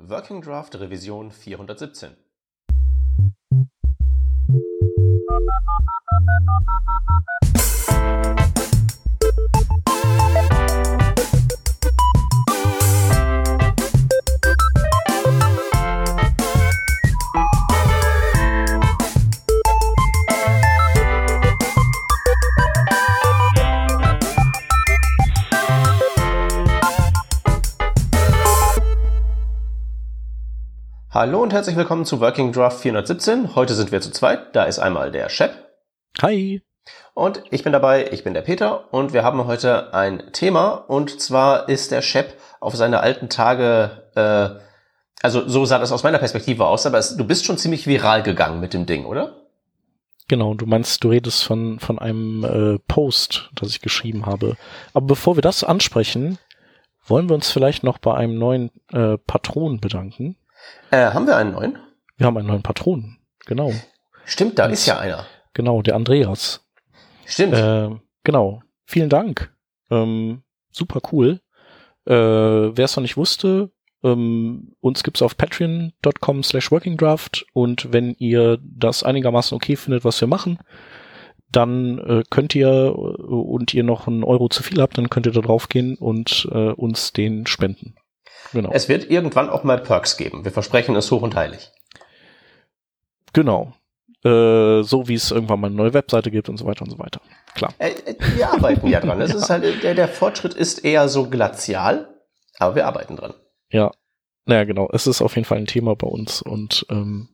Working Draft Revision 417. Hallo und herzlich willkommen zu Working Draft 417. Heute sind wir zu zweit. Da ist einmal der Shep. Hi. Und ich bin dabei, ich bin der Peter und wir haben heute ein Thema und zwar ist der Shep auf seine alten Tage, äh, also so sah das aus meiner Perspektive aus, aber es, du bist schon ziemlich viral gegangen mit dem Ding, oder? Genau, du meinst, du redest von, von einem äh, Post, das ich geschrieben habe. Aber bevor wir das ansprechen, wollen wir uns vielleicht noch bei einem neuen äh, Patron bedanken. Äh, haben wir einen neuen? Wir haben einen neuen Patron, genau. Stimmt, da das, ist ja einer. Genau, der Andreas. Stimmt. Äh, genau. Vielen Dank. Ähm, super cool. Äh, Wer es noch nicht wusste, ähm, uns gibt's auf patreon.com slash workingdraft und wenn ihr das einigermaßen okay findet, was wir machen, dann äh, könnt ihr äh, und ihr noch einen Euro zu viel habt, dann könnt ihr da drauf gehen und äh, uns den spenden. Genau. Es wird irgendwann auch mal Perks geben. Wir versprechen es hoch und heilig. Genau. Äh, so wie es irgendwann mal eine neue Webseite gibt und so weiter und so weiter. Klar. Äh, äh wir arbeiten ja dran. Es ja. ist halt, der, der Fortschritt ist eher so glazial, aber wir arbeiten dran. Ja. Naja, genau. Es ist auf jeden Fall ein Thema bei uns und ähm,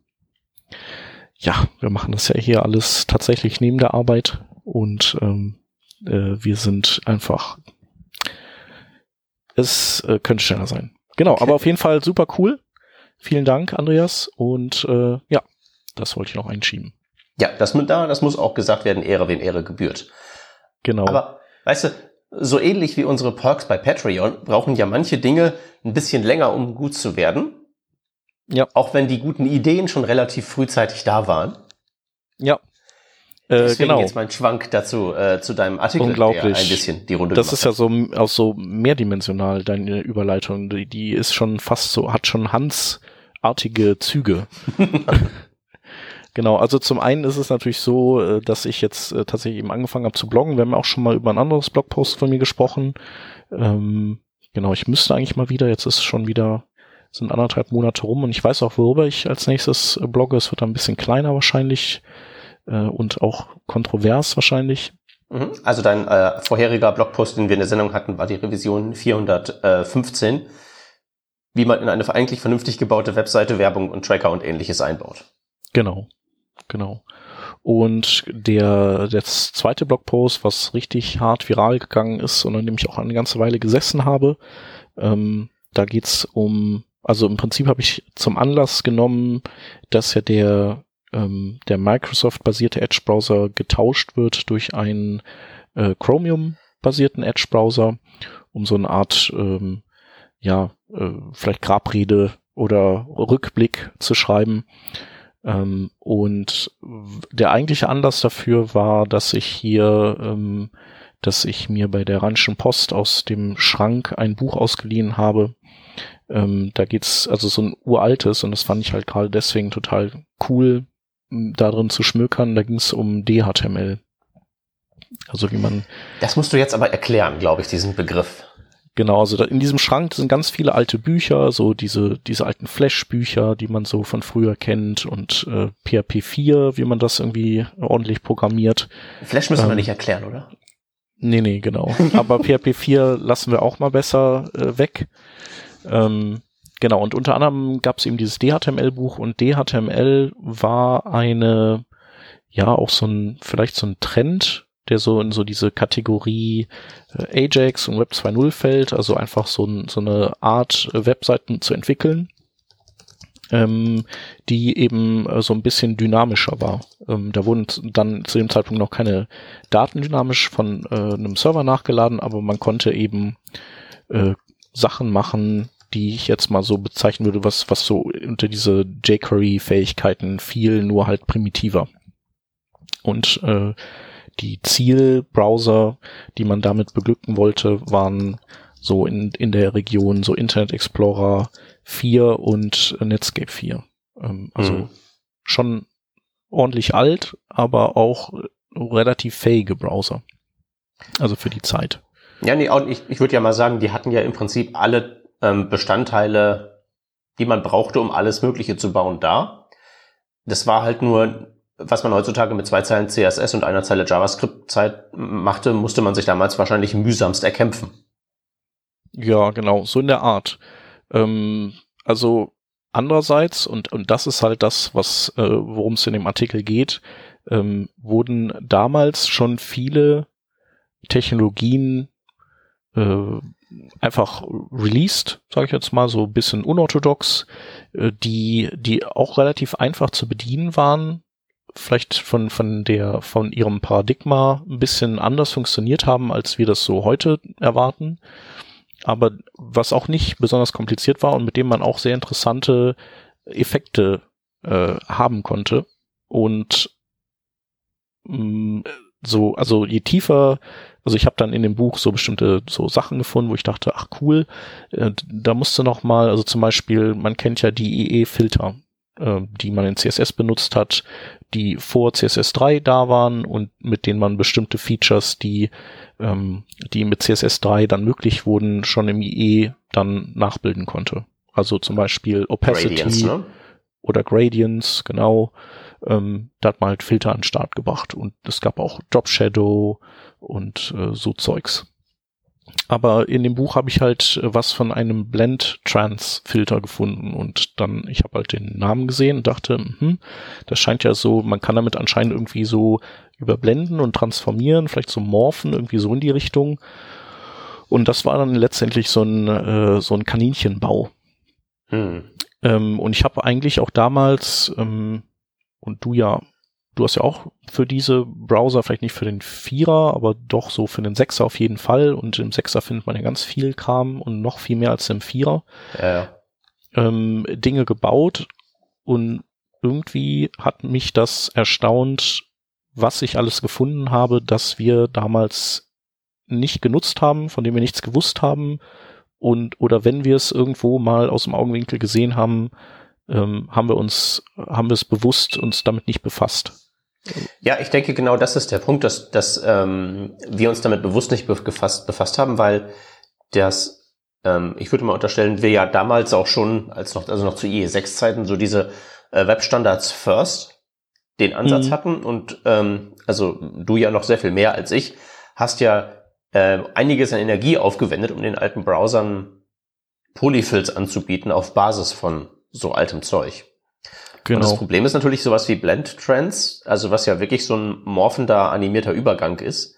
ja, wir machen das ja hier alles tatsächlich neben der Arbeit und ähm, äh, wir sind einfach es äh, könnte schneller sein. Genau, okay. aber auf jeden Fall super cool. Vielen Dank, Andreas. Und äh, ja, das wollte ich noch einschieben. Ja, das, das muss auch gesagt werden, Ehre, wem Ehre gebührt. Genau. Aber weißt du, so ähnlich wie unsere Perks bei Patreon brauchen ja manche Dinge ein bisschen länger, um gut zu werden. Ja. Auch wenn die guten Ideen schon relativ frühzeitig da waren. Ja. Äh, Deswegen genau. jetzt mein Schwank dazu äh, zu deinem Artikel, Unglaublich. ein bisschen die Runde Das ist ja so auch so mehrdimensional deine Überleitung. Die, die ist schon fast so hat schon Hans-artige Züge. genau. Also zum einen ist es natürlich so, äh, dass ich jetzt äh, tatsächlich eben angefangen habe zu bloggen. Wir haben auch schon mal über ein anderes Blogpost von mir gesprochen. Ähm, genau. Ich müsste eigentlich mal wieder. Jetzt ist schon wieder sind anderthalb Monate rum und ich weiß auch, worüber ich als nächstes blogge. Es wird ein bisschen kleiner wahrscheinlich äh, und auch kontrovers wahrscheinlich. Mhm. Also dein äh, vorheriger Blogpost, den wir in der Sendung hatten, war die Revision 415, wie man in eine eigentlich vernünftig gebaute Webseite Werbung und Tracker und ähnliches einbaut. Genau, genau. Und der, der zweite Blogpost, was richtig hart viral gegangen ist und an dem ich auch eine ganze Weile gesessen habe, ähm, da geht's um, also im Prinzip habe ich zum Anlass genommen, dass ja der ähm, der Microsoft-basierte Edge-Browser getauscht wird durch einen äh, Chromium-basierten Edge-Browser, um so eine Art, ähm, ja, äh, vielleicht Grabrede oder Rückblick zu schreiben. Ähm, und der eigentliche Anlass dafür war, dass ich hier, ähm, dass ich mir bei der Rheinischen Post aus dem Schrank ein Buch ausgeliehen habe. Ähm, da geht's also so ein uraltes und das fand ich halt gerade deswegen total cool, darin zu schmökern. Da ging es um DHTML. Also wie man. Das musst du jetzt aber erklären, glaube ich, diesen Begriff. Genau, also in diesem Schrank sind ganz viele alte Bücher, so diese, diese alten Flash-Bücher, die man so von früher kennt und äh, PHP 4, wie man das irgendwie ordentlich programmiert. Flash müssen ähm, wir nicht erklären, oder? Nee, nee, genau. Aber PHP 4 lassen wir auch mal besser äh, weg. Ähm, Genau, und unter anderem gab es eben dieses DHTML-Buch und DHTML war eine, ja, auch so ein, vielleicht so ein Trend, der so in so diese Kategorie äh, Ajax und Web 2.0 fällt, also einfach so, ein, so eine Art äh, Webseiten zu entwickeln, ähm, die eben äh, so ein bisschen dynamischer war. Ähm, da wurden dann zu dem Zeitpunkt noch keine Daten dynamisch von äh, einem Server nachgeladen, aber man konnte eben äh, Sachen machen, die ich jetzt mal so bezeichnen würde, was, was so unter diese jQuery-Fähigkeiten fiel, nur halt primitiver. Und äh, die Zielbrowser, die man damit beglücken wollte, waren so in, in der Region so Internet Explorer 4 und Netscape 4. Ähm, also mhm. schon ordentlich alt, aber auch relativ fähige Browser. Also für die Zeit. Ja, nee, ich, ich würde ja mal sagen, die hatten ja im Prinzip alle ähm, Bestandteile, die man brauchte, um alles Mögliche zu bauen, da. Das war halt nur, was man heutzutage mit zwei Zeilen CSS und einer Zeile JavaScript Zeit machte, musste man sich damals wahrscheinlich mühsamst erkämpfen. Ja, genau, so in der Art. Ähm, also andererseits, und, und das ist halt das, was, äh, worum es in dem Artikel geht, ähm, wurden damals schon viele Technologien äh, einfach released, sage ich jetzt mal, so ein bisschen unorthodox, äh, die, die auch relativ einfach zu bedienen waren, vielleicht von, von der, von ihrem Paradigma ein bisschen anders funktioniert haben, als wir das so heute erwarten. Aber was auch nicht besonders kompliziert war und mit dem man auch sehr interessante Effekte äh, haben konnte. Und mh, mm, so, also je tiefer also ich habe dann in dem Buch so bestimmte so Sachen gefunden, wo ich dachte, ach cool, äh, da musste noch mal, also zum Beispiel, man kennt ja die IE-Filter, äh, die man in CSS benutzt hat, die vor CSS3 da waren und mit denen man bestimmte Features, die ähm, die mit CSS3 dann möglich wurden, schon im IE dann nachbilden konnte. Also zum Beispiel Opacity Gradients, ne? oder Gradients, genau. Ähm, da hat man halt Filter an den Start gebracht und es gab auch Drop Shadow und äh, so Zeugs. Aber in dem Buch habe ich halt äh, was von einem Blend-Trans-Filter gefunden und dann, ich habe halt den Namen gesehen und dachte, hm, das scheint ja so, man kann damit anscheinend irgendwie so überblenden und transformieren, vielleicht so morphen, irgendwie so in die Richtung. Und das war dann letztendlich so ein, äh, so ein Kaninchenbau. Hm. Ähm, und ich habe eigentlich auch damals, ähm, und du ja du hast ja auch für diese Browser, vielleicht nicht für den Vierer, aber doch so für den Sechser auf jeden Fall. Und im Sechser findet man ja ganz viel Kram und noch viel mehr als im Vierer. Ja. Ähm, Dinge gebaut und irgendwie hat mich das erstaunt, was ich alles gefunden habe, dass wir damals nicht genutzt haben, von dem wir nichts gewusst haben und oder wenn wir es irgendwo mal aus dem Augenwinkel gesehen haben, ähm, haben wir uns, haben wir es bewusst uns damit nicht befasst. Ja, ich denke genau das ist der Punkt, dass, dass ähm, wir uns damit bewusst nicht befasst, befasst haben, weil das, ähm, ich würde mal unterstellen, wir ja damals auch schon, als noch, also noch zu IE6-Zeiten, so diese äh, Webstandards First den Ansatz mhm. hatten und ähm, also du ja noch sehr viel mehr als ich, hast ja äh, einiges an Energie aufgewendet, um den alten Browsern Polyfills anzubieten auf Basis von so altem Zeug. Genau. Und das genau. Problem ist natürlich sowas wie Blend Trends, also was ja wirklich so ein morphender animierter Übergang ist.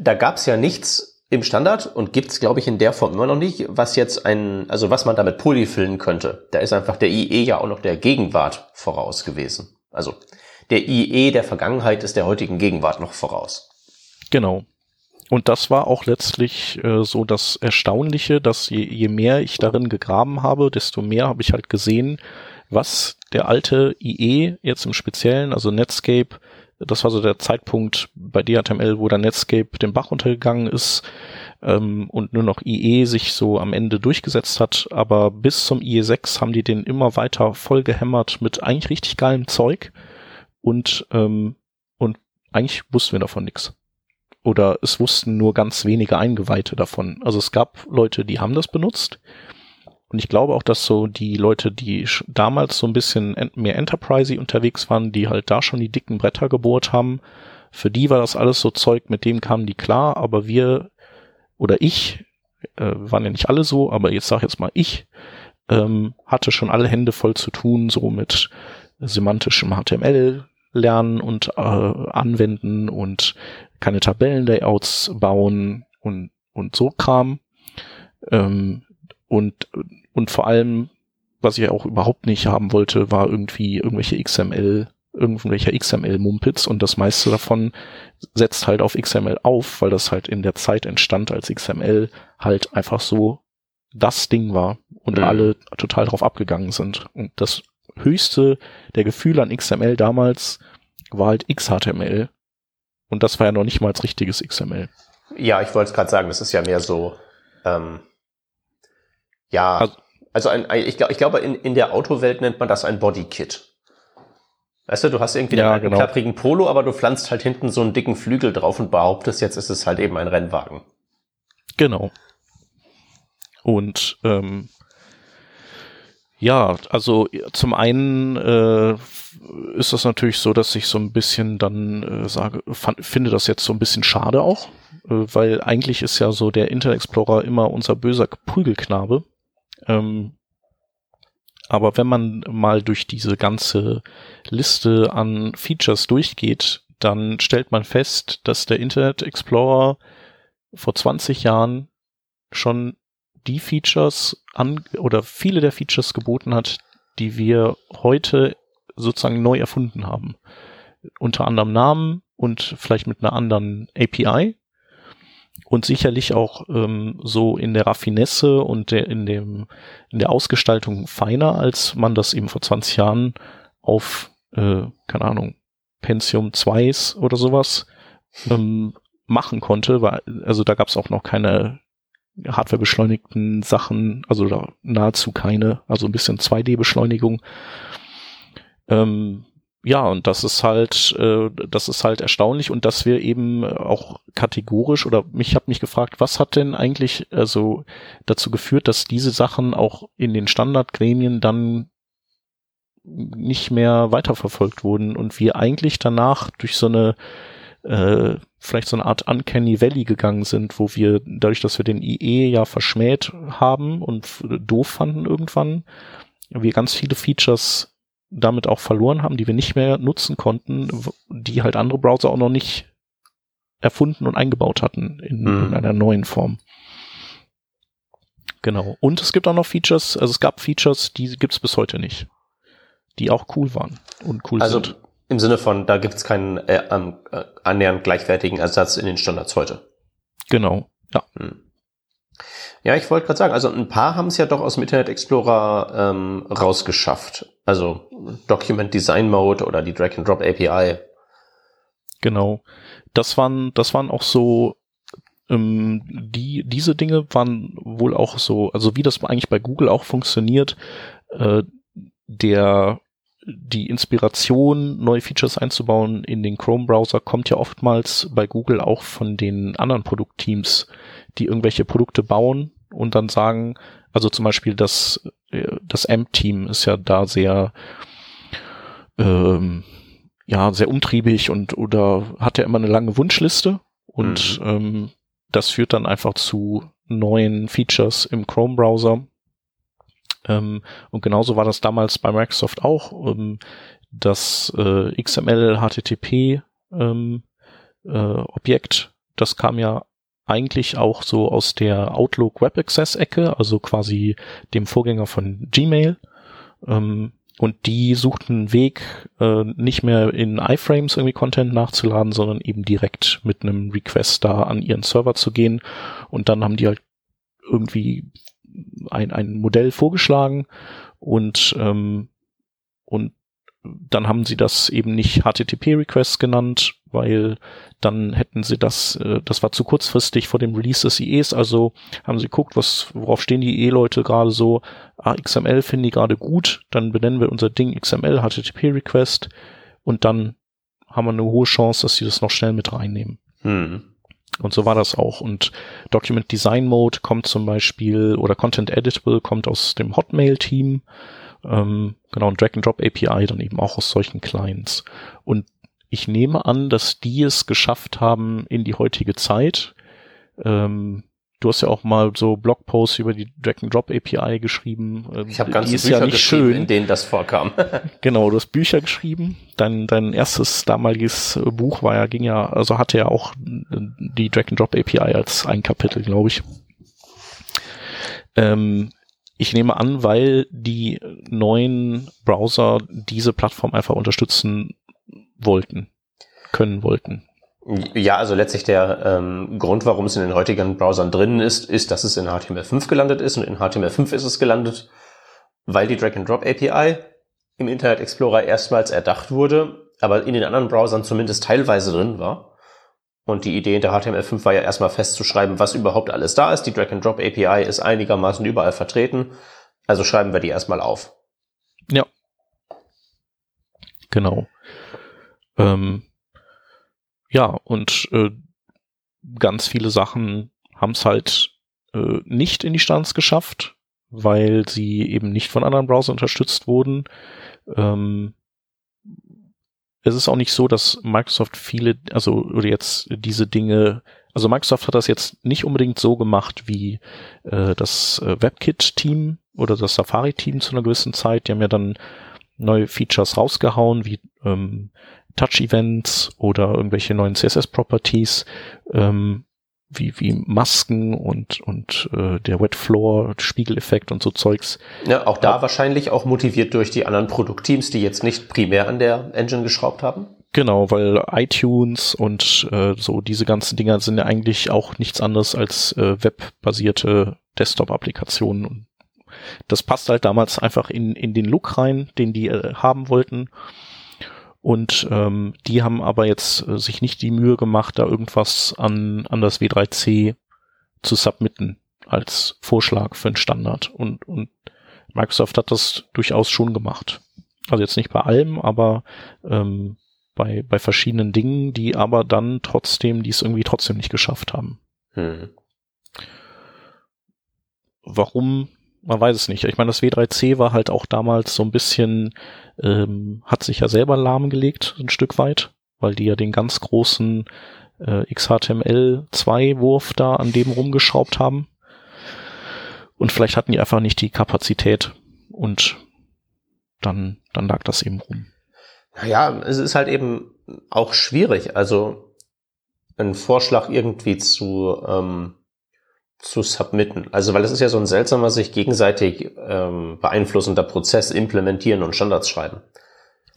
Da gab es ja nichts im Standard und gibt's glaube ich in der Form immer noch nicht, was jetzt ein, also was man damit polyfillen könnte. Da ist einfach der IE ja auch noch der Gegenwart voraus gewesen. Also der IE der Vergangenheit ist der heutigen Gegenwart noch voraus. Genau. Und das war auch letztlich äh, so das Erstaunliche, dass je, je mehr ich darin gegraben habe, desto mehr habe ich halt gesehen, was der alte IE jetzt im Speziellen, also Netscape, das war so der Zeitpunkt bei DHTML, wo der Netscape den Bach untergegangen ist ähm, und nur noch IE sich so am Ende durchgesetzt hat. Aber bis zum IE6 haben die den immer weiter voll gehämmert mit eigentlich richtig geilem Zeug und, ähm, und eigentlich wussten wir davon nichts. Oder es wussten nur ganz wenige Eingeweihte davon. Also es gab Leute, die haben das benutzt und ich glaube auch, dass so die Leute, die damals so ein bisschen mehr Enterprise unterwegs waren, die halt da schon die dicken Bretter gebohrt haben, für die war das alles so Zeug, mit dem kamen die klar, aber wir oder ich, äh, waren ja nicht alle so, aber jetzt sag jetzt mal ich, ähm, hatte schon alle Hände voll zu tun, so mit semantischem HTML lernen und äh, anwenden und keine Tabellenlayouts bauen und, und so Kram. Ähm, und, und vor allem, was ich auch überhaupt nicht haben wollte, war irgendwie irgendwelche XML, irgendwelcher XML-Mumpitz und das meiste davon setzt halt auf XML auf, weil das halt in der Zeit entstand, als XML halt einfach so das Ding war und mhm. alle total drauf abgegangen sind. Und das höchste der Gefühle an XML damals war halt XHTML. Und das war ja noch nicht mal als richtiges XML. Ja, ich wollte es gerade sagen, das ist ja mehr so ähm, ja, also, Also ein, ein ich, glaub, ich glaube, in, in der Autowelt nennt man das ein Bodykit. Weißt du, du hast irgendwie Ja, einen genau. klapprigen Polo, aber du pflanzt halt hinten so einen dicken Flügel drauf und behauptest, jetzt ist es halt eben ein Rennwagen. Genau. Und ähm, ja, also zum einen äh, ist das natürlich so, dass ich so ein bisschen dann äh, sage, fand, finde das jetzt so ein bisschen schade auch, äh, weil eigentlich ist ja so der Internet Explorer immer unser böser Prügelknabe. Ähm, aber wenn man mal durch diese ganze Liste an Features durchgeht, dann stellt man fest, dass der Internet Explorer vor 20 Jahren schon die Features an oder viele der Features geboten hat, die wir heute sozusagen neu erfunden haben. Unter anderem Namen und vielleicht mit einer anderen API und sicherlich auch ähm, so in der Raffinesse und der, in dem in der Ausgestaltung feiner, als man das eben vor 20 Jahren auf äh, keine Ahnung Pentium 2s oder sowas ähm, machen konnte, weil also da gab es auch noch keine hardwarebeschleunigten Sachen, also nahezu keine, also ein bisschen 2D-Beschleunigung. Ähm, ja, und das ist halt, äh, das ist halt erstaunlich und dass wir eben auch kategorisch oder mich habe mich gefragt, was hat denn eigentlich also dazu geführt, dass diese Sachen auch in den Standardgremien dann nicht mehr weiterverfolgt wurden und wir eigentlich danach durch so eine äh, vielleicht so eine Art Uncanny Valley gegangen sind, wo wir dadurch, dass wir den IE ja verschmäht haben und doof fanden irgendwann, wir ganz viele Features damit auch verloren haben, die wir nicht mehr nutzen konnten, die halt andere Browser auch noch nicht erfunden und eingebaut hatten in, Mhm. in einer neuen Form. Genau. Und es gibt auch noch Features, also es gab Features, die gibt's bis heute nicht, die auch cool waren und cool Also sind. Im Sinne von, da gibt es keinen äh, äh, annähernd gleichwertigen Ersatz in den Standards heute. Genau. Ja. Hm. Ja, ich wollte gerade sagen, also ein paar haben es ja doch aus dem Internet Explorer ähm, rausgeschafft. Also Document Design Mode oder die Drag and Drop API. Genau. Das waren, das waren auch so, ähm, die, diese Dinge waren wohl auch so, also wie das eigentlich bei Google auch funktioniert, äh, der, die Inspiration, neue Features einzubauen in den Chrome-Browser kommt ja oftmals bei Google auch von den anderen Produktteams, die irgendwelche Produkte bauen und dann sagen, also zum Beispiel das, äh, das AMP-Team ist ja da sehr, ähm, ja, sehr umtriebig und oder hat ja immer eine lange Wunschliste und ähm, das führt dann einfach zu neuen Features im Chrome-Browser. Ähm, und genauso war das damals bei Microsoft auch. Ähm, das äh, XML HTTP ähm, äh, Objekt, das kam ja eigentlich auch so aus der Outlook Web Access Ecke, also quasi dem Vorgänger von Gmail. Ähm, und die suchten einen Weg, äh, nicht mehr in iFrames irgendwie Content nachzuladen, sondern eben direkt mit einem Request da an ihren Server zu gehen. Und dann haben die halt irgendwie ein, ein Modell vorgeschlagen und, ähm, und dann haben sie das eben nicht HTTP-Requests genannt, weil dann hätten sie das, äh, das war zu kurzfristig vor dem Release des IEs, also haben sie geguckt, was, worauf stehen die IE-Leute gerade so, ah, XML finden die gerade gut, dann benennen wir unser Ding XML HTTP-Request und dann haben wir eine hohe Chance, dass sie das noch schnell mit reinnehmen. Hm. Und so war das auch. Und Document Design Mode kommt zum Beispiel oder Content Editable kommt aus dem Hotmail-Team. Ähm, genau, und Drag and Drop API dann eben auch aus solchen Clients. Und ich nehme an, dass die es geschafft haben in die heutige Zeit. Ähm, du hast ja auch mal so Blogposts über die Drag and Drop API geschrieben. Ähm, Ich habe die ganze ist Bücher ja nicht schön. in denen das vorkam. Genau, du hast Bücher geschrieben. Dein, dein erstes damaliges äh, Buch war ja, ging ja, also hatte ja auch äh, die Drag and Drop API als ein Kapitel, glaube ich. Ähm, ich nehme an, weil die neuen Browser diese Plattform einfach unterstützen wollten, können wollten. Ja, also letztlich der ähm, Grund, warum es in den heutigen Browsern drin ist, ist, dass es in HTML5 gelandet ist und in HTML5 ist es gelandet, weil die Drag-and-Drop API im Internet Explorer erstmals erdacht wurde, aber in den anderen Browsern zumindest teilweise drin war. Und die Idee hinter HTML5 war ja erstmal festzuschreiben, was überhaupt alles da ist. Die Drag-and-Drop API ist einigermaßen überall vertreten. Also schreiben wir die erstmal auf. Ja. Genau. Ähm, ja, und äh, ganz viele Sachen haben es halt äh, nicht in die Stands geschafft, weil sie eben nicht von anderen Browsern unterstützt wurden. Ähm, es ist auch nicht so, dass Microsoft viele, also oder jetzt diese Dinge, also Microsoft hat das jetzt nicht unbedingt so gemacht wie äh, das äh, WebKit-Team oder das Safari-Team zu einer gewissen Zeit. Die haben ja dann neue Features rausgehauen, wie ähm, Touch-Events oder irgendwelche neuen CSS-Properties, ähm, wie, wie Masken und, und äh, der Wet Floor, Spiegeleffekt und so Zeugs. Ja, auch da ja. wahrscheinlich auch motiviert durch die anderen Produktteams, die jetzt nicht primär an der Engine geschraubt haben. Genau, weil iTunes und äh, so diese ganzen Dinger sind ja eigentlich auch nichts anderes als äh, webbasierte Desktop-Applikationen. Das passt halt damals einfach in, in den Look rein, den die äh, haben wollten. Und ähm, die haben aber jetzt äh, sich nicht die Mühe gemacht, da irgendwas an, an das W3C zu submitten als Vorschlag für einen Standard. Und, und Microsoft hat das durchaus schon gemacht. Also jetzt nicht bei allem, aber ähm, bei, bei verschiedenen Dingen, die aber dann trotzdem, die es irgendwie trotzdem nicht geschafft haben. Hm. Warum man weiß es nicht. Ich meine, das W3C war halt auch damals so ein bisschen, ähm, hat sich ja selber lahmgelegt, ein Stück weit, weil die ja den ganz großen äh, XHTML2-Wurf da an dem rumgeschraubt haben. Und vielleicht hatten die einfach nicht die Kapazität und dann, dann lag das eben rum. Naja, es ist halt eben auch schwierig. Also einen Vorschlag irgendwie zu ähm, zu submitten. Also, weil es ist ja so ein seltsamer, sich gegenseitig ähm, beeinflussender Prozess, implementieren und Standards schreiben.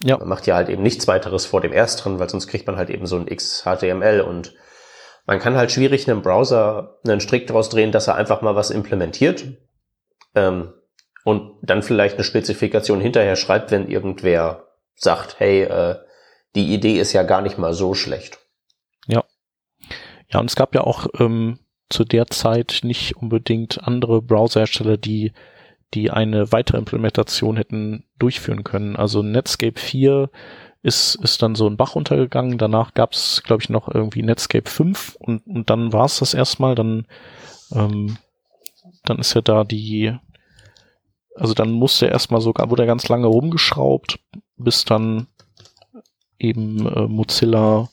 Ja. Man macht ja halt eben nichts weiteres vor dem ersteren, weil sonst kriegt man halt eben so ein XHTML und man kann halt schwierig einem Browser einen Strick daraus drehen, dass er einfach mal was implementiert ähm, und dann vielleicht eine Spezifikation hinterher schreibt, wenn irgendwer sagt, hey, äh, die Idee ist ja gar nicht mal so schlecht. Ja. Ja, und es gab ja auch ähm, zu der Zeit nicht unbedingt andere Browserhersteller, die die eine weitere Implementation hätten durchführen können. Also Netscape 4 ist, ist dann so ein Bach untergegangen. Danach gab es, glaube ich, noch irgendwie Netscape 5 und, und dann war es das erstmal. Dann, ähm, dann ist ja da die, also dann musste er erstmal sogar, wurde er ganz lange rumgeschraubt, bis dann eben äh, Mozilla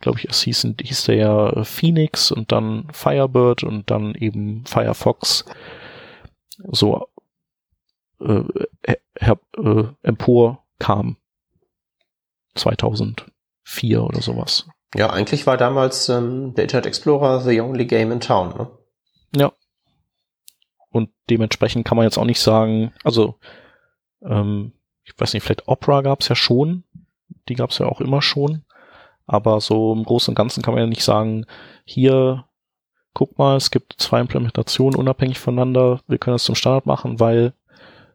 glaube ich, es hieß, hieß der ja äh, Phoenix und dann Firebird und dann eben Firefox so äh, her, äh, empor kam. 2004 oder sowas. Ja, eigentlich war damals ähm, der Internet Explorer the only game in town, ne? Ja. Und dementsprechend kann man jetzt auch nicht sagen, also ähm, ich weiß nicht, vielleicht Opera gab's ja schon, die gab's ja auch immer schon. Aber so im Großen und Ganzen kann man ja nicht sagen, hier, guck mal, es gibt zwei Implementationen unabhängig voneinander, wir können das zum Standard machen, weil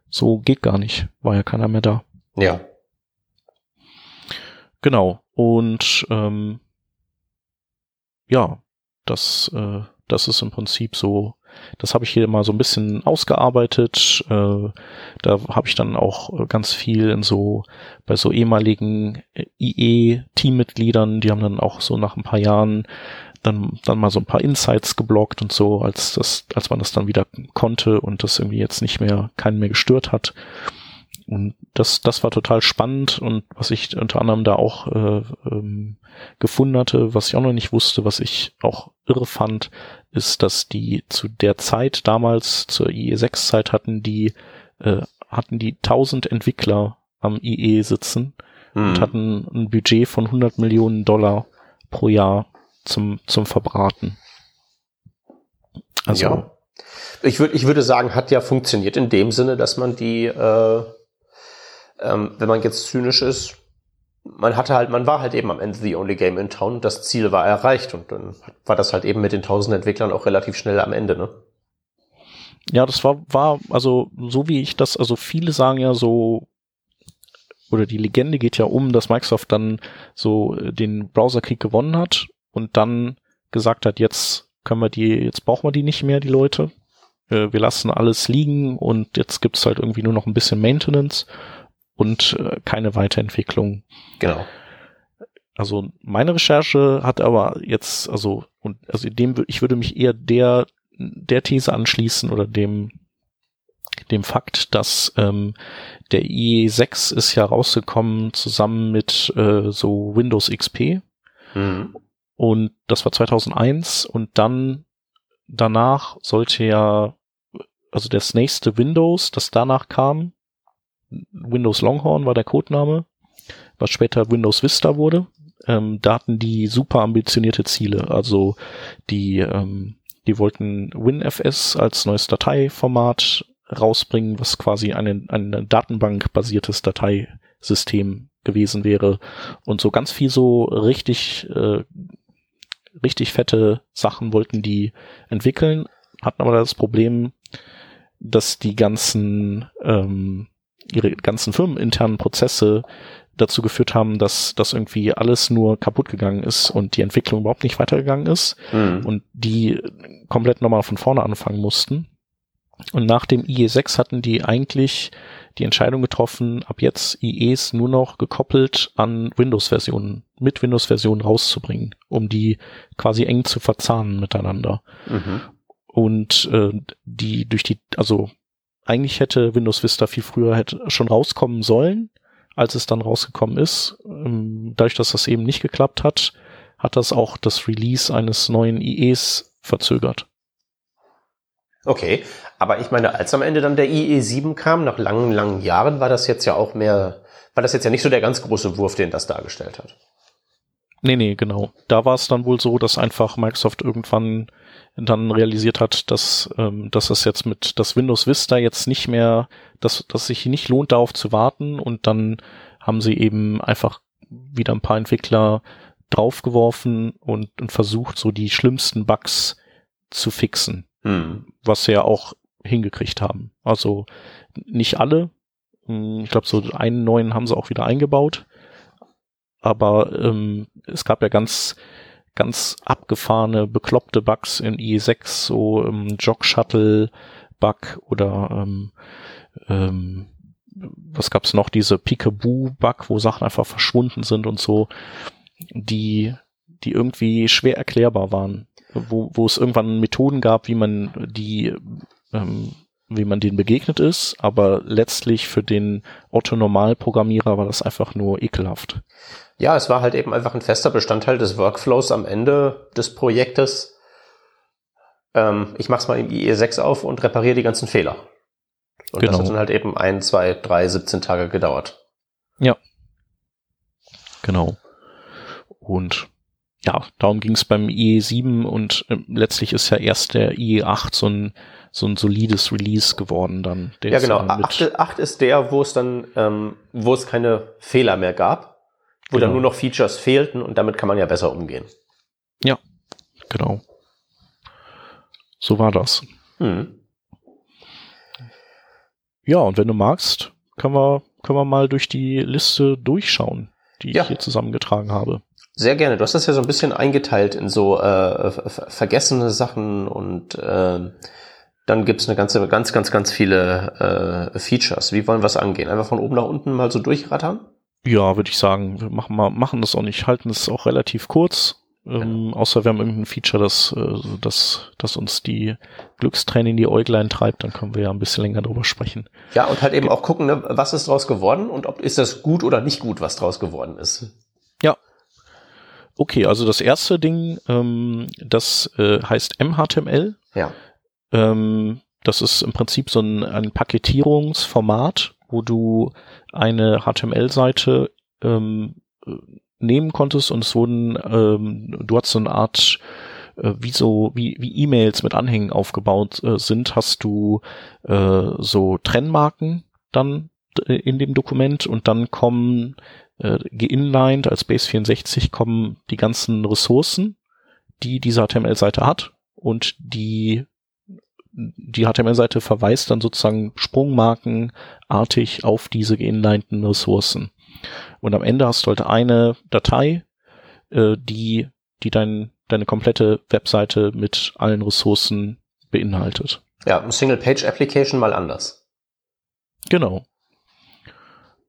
so geht gar nicht, war ja keiner mehr da. Ja. Genau. Und ähm, ja, das, äh, das ist im Prinzip so das habe ich hier mal so ein bisschen ausgearbeitet. Äh, da habe ich dann auch ganz viel in so bei so ehemaligen äh, IE-Teammitgliedern, die haben dann auch so nach ein paar Jahren dann, dann mal so ein paar Insights geblockt und so, als das, als man das dann wieder konnte und das irgendwie jetzt nicht mehr, keinen mehr gestört hat. Und das, das war total spannend und was ich unter anderem da auch äh, ähm, gefunden hatte, was ich auch noch nicht wusste, was ich auch irre fand, ist, dass die zu der Zeit damals, zur IE6-Zeit hatten die, äh, hatten die 1000 Entwickler am IE sitzen mhm. und hatten ein Budget von 100 Millionen Dollar pro Jahr zum, zum Verbraten. Also. Ja. Ich würde, ich würde sagen, hat ja funktioniert in dem Sinne, dass man die, äh, ähm, wenn man jetzt zynisch ist, man hatte halt, man war halt eben am Ende the only game in town. Das Ziel war erreicht und dann war das halt eben mit den tausend Entwicklern auch relativ schnell am Ende, ne? Ja, das war, war, also, so wie ich das, also viele sagen ja so, oder die Legende geht ja um, dass Microsoft dann so äh, den Browserkrieg gewonnen hat und dann gesagt hat, jetzt können wir die, jetzt brauchen wir die nicht mehr, die Leute. äh, wir lassen alles liegen und jetzt gibt's halt irgendwie nur noch ein bisschen Maintenance und äh, keine Weiterentwicklung. Genau. Also meine Recherche hat aber jetzt, also, und also dem, ich würde mich eher der, der These anschließen oder dem, dem Fakt, dass ähm, der IE6 ist ja rausgekommen zusammen mit äh, so Windows XP. Mhm. Und das war 2001 und dann danach sollte ja, also das nächste Windows, das danach kam, Windows Longhorn war der Codename, was später Windows Vista wurde. Ähm, da hatten die super ambitionierte Ziele. Also die, ähm, die wollten WinFS als neues Dateiformat rausbringen, was quasi ein, ein Datenbank-basiertes Dateisystem gewesen wäre. Und so ganz viel so richtig äh, richtig fette Sachen wollten die entwickeln, hatten aber das Problem, dass die ganzen ähm, ihre ganzen firmeninternen Prozesse dazu geführt haben, dass das irgendwie alles nur kaputt gegangen ist und die Entwicklung überhaupt nicht weitergegangen ist mhm. und die komplett nochmal von vorne anfangen mussten. Und nach dem IE6 hatten die eigentlich die Entscheidung getroffen, ab jetzt IEs nur noch gekoppelt an Windows-Versionen, mit Windows-Versionen rauszubringen, um die quasi eng zu verzahnen miteinander. Mhm. Und äh, die durch die, also eigentlich hätte Windows Vista viel früher hätte schon rauskommen sollen, als es dann rausgekommen ist. Ähm, dadurch, dass das eben nicht geklappt hat, hat das auch das Release eines neuen IEs verzögert. Okay, aber ich meine, als am Ende dann der IE7 kam, nach langen, langen Jahren, war das jetzt ja auch mehr, war das jetzt ja nicht so der ganz große Wurf, den das dargestellt hat. Nee, nee, genau. Da war es dann wohl so, dass einfach Microsoft irgendwann dann realisiert hat, dass, ähm, dass das jetzt mit das Windows Vista jetzt nicht mehr, dass, dass sich nicht lohnt, darauf zu warten und dann haben sie eben einfach wieder ein paar Entwickler draufgeworfen und, und versucht, so die schlimmsten Bugs zu fixen. Hm. Was ja auch hingekriegt haben. Also nicht alle. Hm, ich glaube, so einen neuen haben sie auch wieder eingebaut. Aber ähm, es gab ja ganz, ganz abgefahrene, bekloppte Bugs in IE6, so ähm, Jog-Shuttle-Bug oder ähm, ähm, was gab's noch, diese Peekaboo-Bug, wo Sachen einfach verschwunden sind und so, die, die irgendwie schwer erklärbar waren, wo, wo es irgendwann Methoden gab, wie man die ähm, wie man denen begegnet ist, aber letztlich für den Otto-Normalprogrammierer war das einfach nur ekelhaft. Ja, es war halt eben einfach ein fester Bestandteil des Workflows am Ende des Projektes. Ähm, ich mach's mal im IE6 auf und repariere die ganzen Fehler. Und genau. das hat dann halt eben ein, zwei, drei, 17 Tage gedauert. Ja. Genau. Und ja, darum ging es beim IE7 und äh, letztlich ist ja erst der IE8 so ein so ein solides Release geworden dann. ja, genau. 8, 8 ist der, wo es dann, ähm, wo es keine Fehler mehr gab, wo genau. dann nur noch Features fehlten und damit kann man ja besser umgehen. Ja, genau. So war das. Hm. Ja, und wenn du magst, können wir, können wir mal durch die Liste durchschauen, die ja. ich hier zusammengetragen habe. Sehr gerne. Du hast das ja so ein bisschen eingeteilt in so äh, vergessene Sachen und äh, dann gibt's eine ganze, ganz, ganz, ganz viele äh, Features. Wie wollen wir es angehen? Einfach von oben nach unten mal so durchrattern? Ja, würde ich sagen. Wir machen, mal, machen das auch nicht, halten es auch relativ kurz. Ähm, ja. Außer wir haben irgendein Feature, das, äh, das, das uns die Glückstränen in die Äuglein treibt, dann können wir ja ein bisschen länger drüber sprechen. Ja, und halt eben auch gucken, ne, was ist draus geworden und ob ist das gut oder nicht gut, was draus geworden ist. Ja. Okay, also das erste Ding, ähm, das äh, heißt MHTML. Ja. Ähm, das ist im Prinzip so ein, ein Paketierungsformat, wo du eine HTML-Seite ähm, nehmen konntest und es wurden, ähm, du hast so eine Art äh, wie so wie wie E-Mails mit Anhängen aufgebaut äh, sind, hast du äh, so Trennmarken dann in dem Dokument und dann kommen äh, geinlined als Base 64 kommen die ganzen Ressourcen, die diese HTML-Seite hat und die die HTML-Seite verweist dann sozusagen sprungmarkenartig auf diese geinlinten Ressourcen. Und am Ende hast du halt eine Datei, äh, die, die dein, deine komplette Webseite mit allen Ressourcen beinhaltet. Ja, Single-Page-Application mal anders. Genau.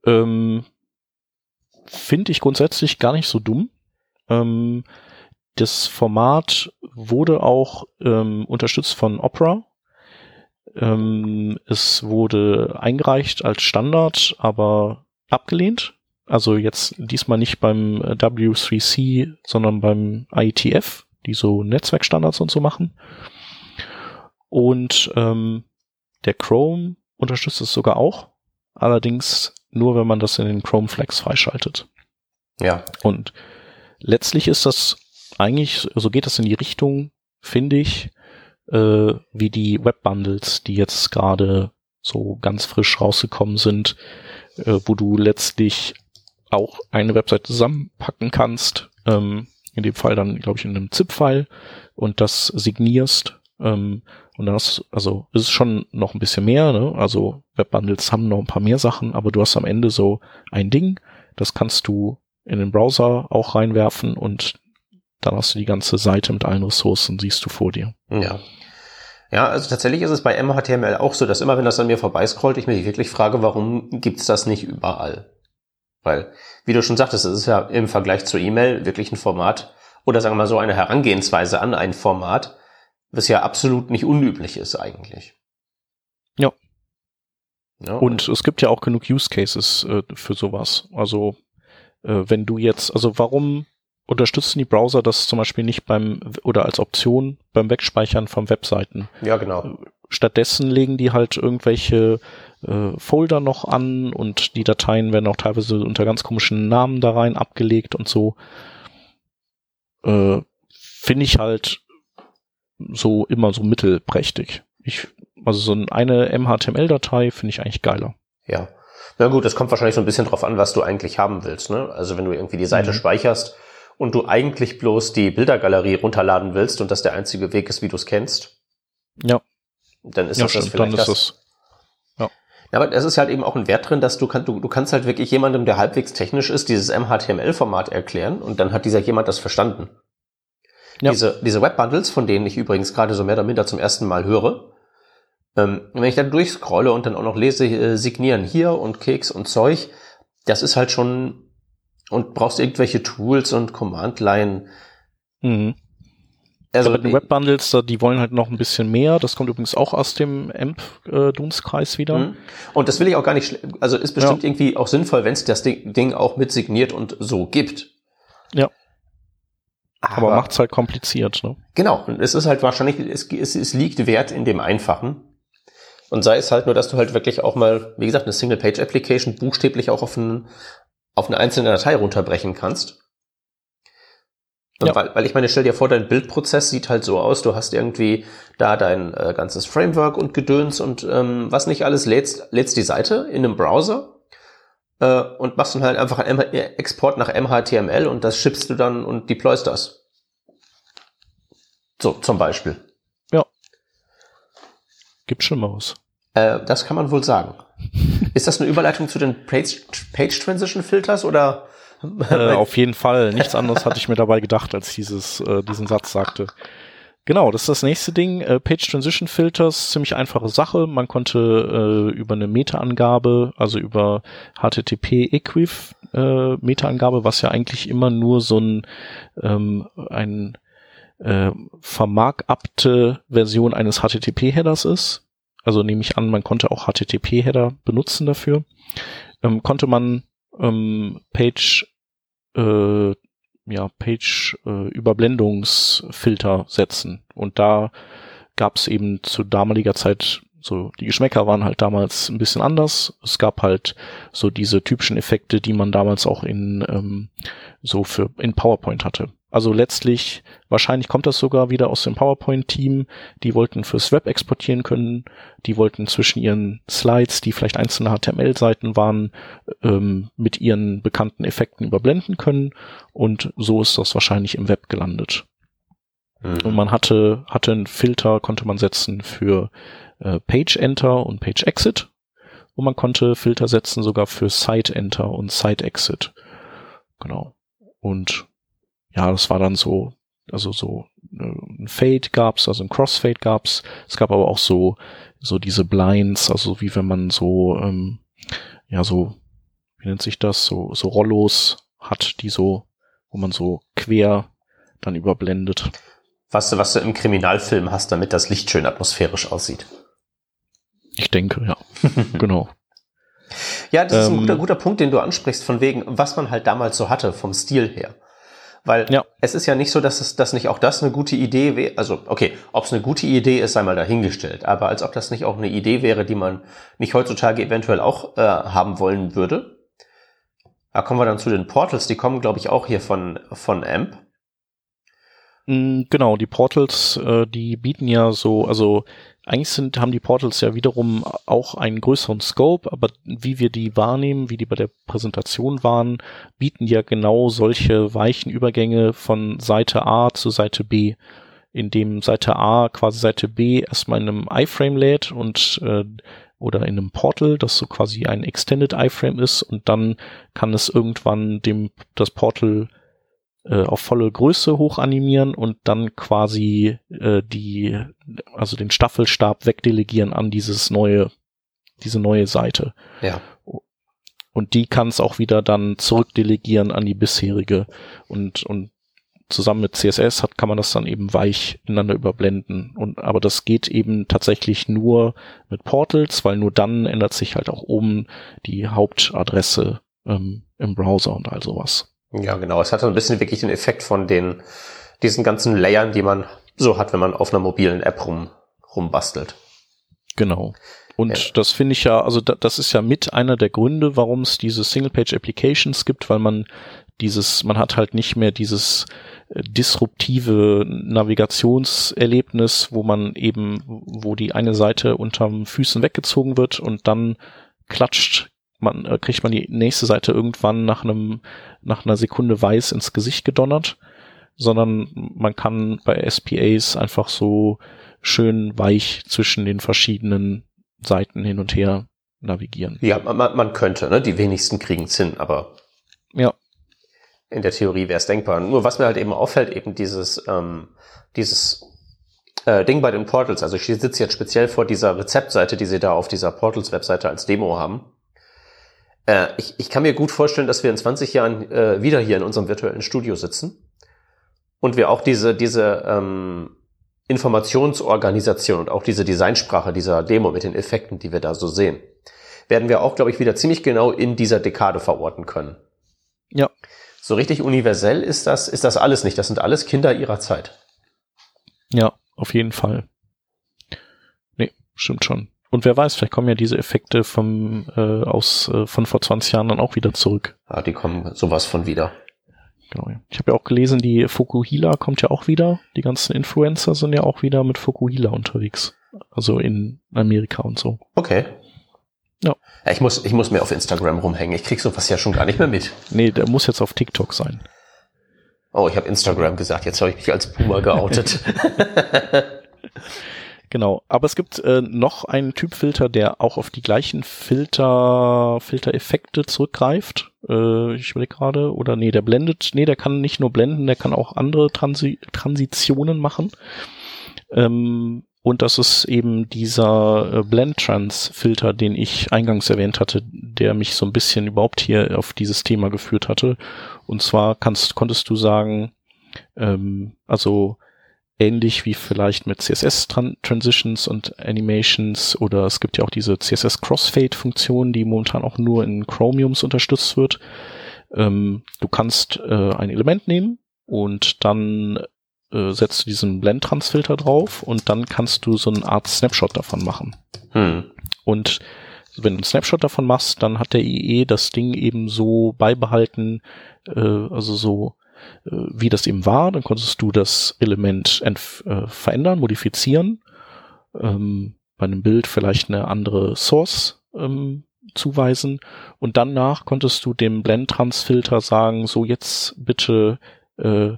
Ähm, Finde ich grundsätzlich gar nicht so dumm. Ähm, das Format wurde auch ähm, unterstützt von Opera. Ähm, es wurde eingereicht als Standard, aber abgelehnt. Also jetzt diesmal nicht beim W3C, sondern beim IETF, die so Netzwerkstandards und so machen. Und ähm, der Chrome unterstützt es sogar auch. Allerdings nur, wenn man das in den Chrome Flags freischaltet. Ja. Und letztlich ist das eigentlich, so geht das in die Richtung, finde ich, äh, wie die Web-Bundles, die jetzt gerade so ganz frisch rausgekommen sind, äh, wo du letztlich auch eine Website zusammenpacken kannst, ähm, in dem Fall dann, glaube ich, in einem ZIP-File und das signierst. Ähm, und dann hast also ist schon noch ein bisschen mehr, ne? Also Web-Bundles haben noch ein paar mehr Sachen, aber du hast am Ende so ein Ding, das kannst du in den Browser auch reinwerfen und dann hast du die ganze Seite mit allen Ressourcen, siehst du vor dir. Ja. Ja, also tatsächlich ist es bei MHTML auch so, dass immer, wenn das an mir vorbeiscrollt, ich mich wirklich frage, warum gibt's das nicht überall? Weil, wie du schon sagtest, es ist ja im Vergleich zur E-Mail wirklich ein Format oder sagen wir mal so eine Herangehensweise an ein Format, was ja absolut nicht unüblich ist eigentlich. Ja. ja und es gibt ja auch genug Use Cases äh, für sowas. Also äh, wenn du jetzt, also warum unterstützen die Browser das zum Beispiel nicht beim oder als Option beim Wegspeichern von Webseiten. Ja, genau. Stattdessen legen die halt irgendwelche äh, Folder noch an und die Dateien werden auch teilweise unter ganz komischen Namen da rein abgelegt und so. Äh, Finde ich halt so immer so mittelprächtig. Ich, also so eine MHTML-Datei finde ich eigentlich geiler. Ja. Na gut, das kommt wahrscheinlich so ein bisschen drauf an, was du eigentlich haben willst. Ne? Also wenn du irgendwie die Seite mhm. speicherst, und du eigentlich bloß die Bildergalerie runterladen willst und das der einzige Weg ist, wie du es kennst. Ja. Dann ist ja, das, das vielleicht das. das. Ja. ja. Aber es ist halt eben auch ein Wert drin, dass du, kann, du, du kannst halt wirklich jemandem, der halbwegs technisch ist, dieses MHTML-Format erklären und dann hat dieser jemand das verstanden. Ja. Diese, diese Web-Bundles, von denen ich übrigens gerade so mehr oder minder zum ersten Mal höre, ähm, wenn ich dann durchscrolle und dann auch noch lese, äh, signieren hier und Keks und Zeug, das ist halt schon und brauchst irgendwelche Tools und Command-Line. Mhm. Also ja, die Webbundles, die wollen halt noch ein bisschen mehr. Das kommt übrigens auch aus dem AMP-Dunstkreis äh, wieder. Mhm. Und das will ich auch gar nicht, also ist bestimmt ja. irgendwie auch sinnvoll, wenn es das Ding auch mit signiert und so gibt. Ja. Aber, Aber macht's halt kompliziert, ne? Genau. Und es ist halt wahrscheinlich, es, es, es liegt Wert in dem Einfachen. Und sei es halt nur, dass du halt wirklich auch mal, wie gesagt, eine Single-Page-Application buchstäblich auch auf einen, auf eine einzelne Datei runterbrechen kannst. Ja. Weil, weil ich meine, stell dir vor, dein Bildprozess sieht halt so aus, du hast irgendwie da dein äh, ganzes Framework und Gedöns und ähm, was nicht alles, lädst, lädst die Seite in einem Browser äh, und machst dann halt einfach einen Export nach MHTML und das schippst du dann und deployst das. So, zum Beispiel. Ja. Gibt schon Maus. Äh, das kann man wohl sagen. Ist das eine Überleitung zu den Page, Page Transition Filters oder? Äh, auf jeden Fall. Nichts anderes hatte ich mir dabei gedacht, als dieses, äh, diesen Satz sagte. Genau, das ist das nächste Ding. Äh, Page Transition Filters, ziemlich einfache Sache. Man konnte äh, über eine Meta-Angabe, also über HTTP Equiv äh, Meta-Angabe, was ja eigentlich immer nur so ein, ähm, ein äh, vermarkabte Version eines HTTP-Headers ist, also nehme ich an, man konnte auch HTTP-Header benutzen dafür, ähm, konnte man ähm, Page äh, ja, Page äh, Überblendungsfilter setzen. Und da gab es eben zu damaliger Zeit so, die Geschmäcker waren halt damals ein bisschen anders. Es gab halt so diese typischen Effekte, die man damals auch in ähm, so für in PowerPoint hatte. Also letztlich, wahrscheinlich kommt das sogar wieder aus dem PowerPoint-Team. Die wollten fürs Web exportieren können. Die wollten zwischen ihren Slides, die vielleicht einzelne HTML-Seiten waren, ähm, mit ihren bekannten Effekten überblenden können. Und so ist das wahrscheinlich im Web gelandet. Mhm. Und man hatte, hatte einen Filter, konnte man setzen für äh, Page Enter und Page Exit. Und man konnte Filter setzen sogar für Site Enter und Site Exit. Genau. Und ja, das war dann so also so äh, ein Fade gab's, also ein Crossfade gab's. Es gab aber auch so so diese Blinds, also wie wenn man so ähm, ja so wie nennt sich das so so Rollos hat, die so wo man so quer dann überblendet. Was du was du im Kriminalfilm hast, damit das Licht schön atmosphärisch aussieht. Ich denke, ja. genau. Ja, das ist ein guter, ähm, guter Punkt, den du ansprichst, von wegen, was man halt damals so hatte, vom Stil her. Weil ja. es ist ja nicht so, dass es dass nicht auch das eine gute Idee wäre. Also, okay, ob es eine gute Idee ist, sei mal dahingestellt. Aber als ob das nicht auch eine Idee wäre, die man nicht heutzutage eventuell auch äh, haben wollen würde. Da kommen wir dann zu den Portals, die kommen, glaube ich, auch hier von, von AMP. Mm, genau, die Portals, äh, die bieten ja so, also eigentlich sind, haben die Portals ja wiederum auch einen größeren Scope, aber wie wir die wahrnehmen, wie die bei der Präsentation waren, bieten ja genau solche weichen Übergänge von Seite A zu Seite B, indem Seite A quasi Seite B erstmal in einem iFrame lädt und äh, oder in einem Portal, das so quasi ein Extended iFrame ist und dann kann es irgendwann dem das Portal äh, auf volle Größe hoch animieren und dann quasi äh, die, also den Staffelstab wegdelegieren an dieses neue, diese neue Seite. Ja. Und die kann es auch wieder dann zurückdelegieren an die bisherige und, und zusammen mit CSS hat, kann man das dann eben weich ineinander überblenden. Und, aber das geht eben tatsächlich nur mit Portals, weil nur dann ändert sich halt auch oben die Hauptadresse ähm, im Browser und all sowas. Ja, genau. Es hat so ein bisschen wirklich den Effekt von den, diesen ganzen Layern, die man so hat, wenn man auf einer mobilen App rum, rumbastelt. Genau. Und ja. das finde ich ja, also da, das ist ja mit einer der Gründe, warum es diese Single-Page-Applications gibt, weil man dieses, man hat halt nicht mehr dieses äh, disruptive Navigationserlebnis, wo man eben, wo die eine Seite unterm Füßen weggezogen wird und dann klatscht man, äh, kriegt man die nächste Seite irgendwann nach einem, nach einer Sekunde weiß ins Gesicht gedonnert, sondern man kann bei SPAs einfach so schön weich zwischen den verschiedenen Seiten hin und her navigieren. Ja, man, man könnte, ne? Die wenigsten kriegen es hin, aber ja. in der Theorie wäre es denkbar. Nur was mir halt eben auffällt, eben dieses, ähm, dieses äh, Ding bei den Portals. Also ich sitze jetzt speziell vor dieser Rezeptseite, die sie da auf dieser Portals-Webseite als Demo haben. Äh, ich, ich kann mir gut vorstellen, dass wir in 20 Jahren äh, wieder hier in unserem virtuellen Studio sitzen und wir auch diese, diese ähm, Informationsorganisation und auch diese Designsprache dieser Demo mit den Effekten, die wir da so sehen, werden wir auch, glaube ich, wieder ziemlich genau in dieser Dekade verorten können. Ja. So richtig universell ist das, ist das alles nicht. Das sind alles Kinder ihrer Zeit. Ja, auf jeden Fall. Nee, stimmt schon. Und wer weiß, vielleicht kommen ja diese Effekte vom, äh, aus, äh, von vor 20 Jahren dann auch wieder zurück. Ja, die kommen sowas von wieder. Genau. Ich habe ja auch gelesen, die Fukuhila kommt ja auch wieder. Die ganzen Influencer sind ja auch wieder mit Fukuhila unterwegs. Also in Amerika und so. Okay. Ja. Ich muss, ich muss mir auf Instagram rumhängen. Ich krieg sowas ja schon gar nicht mehr mit. Nee, der muss jetzt auf TikTok sein. Oh, ich habe Instagram gesagt. Jetzt habe ich mich als Boomer geoutet. Genau, aber es gibt äh, noch einen Typfilter, der auch auf die gleichen Filter, Filtereffekte zurückgreift. Äh, ich überlege gerade, oder nee, der blendet, nee, der kann nicht nur blenden, der kann auch andere Transi Transitionen machen. Ähm, und das ist eben dieser äh, Blend-Trans-Filter, den ich eingangs erwähnt hatte, der mich so ein bisschen überhaupt hier auf dieses Thema geführt hatte. Und zwar kannst, konntest du sagen, ähm, also ähnlich wie vielleicht mit CSS Transitions und Animations oder es gibt ja auch diese CSS Crossfade Funktion, die momentan auch nur in Chromiums unterstützt wird. Ähm, du kannst äh, ein Element nehmen und dann äh, setzt du diesen Blend Trans Filter drauf und dann kannst du so eine Art Snapshot davon machen. Hm. Und wenn du einen Snapshot davon machst, dann hat der IE das Ding eben so beibehalten, äh, also so wie das eben war. Dann konntest du das Element äh, verändern, modifizieren. Ähm, bei einem Bild vielleicht eine andere Source ähm, zuweisen. Und danach konntest du dem Blend-Trans-Filter sagen, so jetzt bitte äh,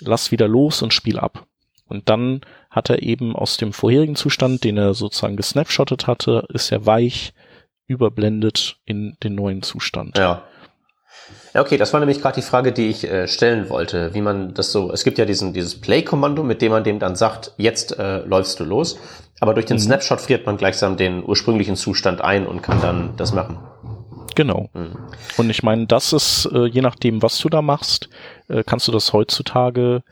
lass wieder los und spiel ab. Und dann hat er eben aus dem vorherigen Zustand, den er sozusagen gesnapshottet hatte, ist er weich überblendet in den neuen Zustand. Ja. Ja, okay, das war nämlich gerade die Frage, die ich äh, stellen wollte, wie man das so, es gibt ja diesen, dieses Play-Kommando, mit dem man dem dann sagt, jetzt äh, läufst du los, aber durch den mhm. Snapshot friert man gleichsam den ursprünglichen Zustand ein und kann dann das machen. Genau. Mhm. Und ich meine, das ist, äh, je nachdem, was du da machst, äh, kannst du das heutzutage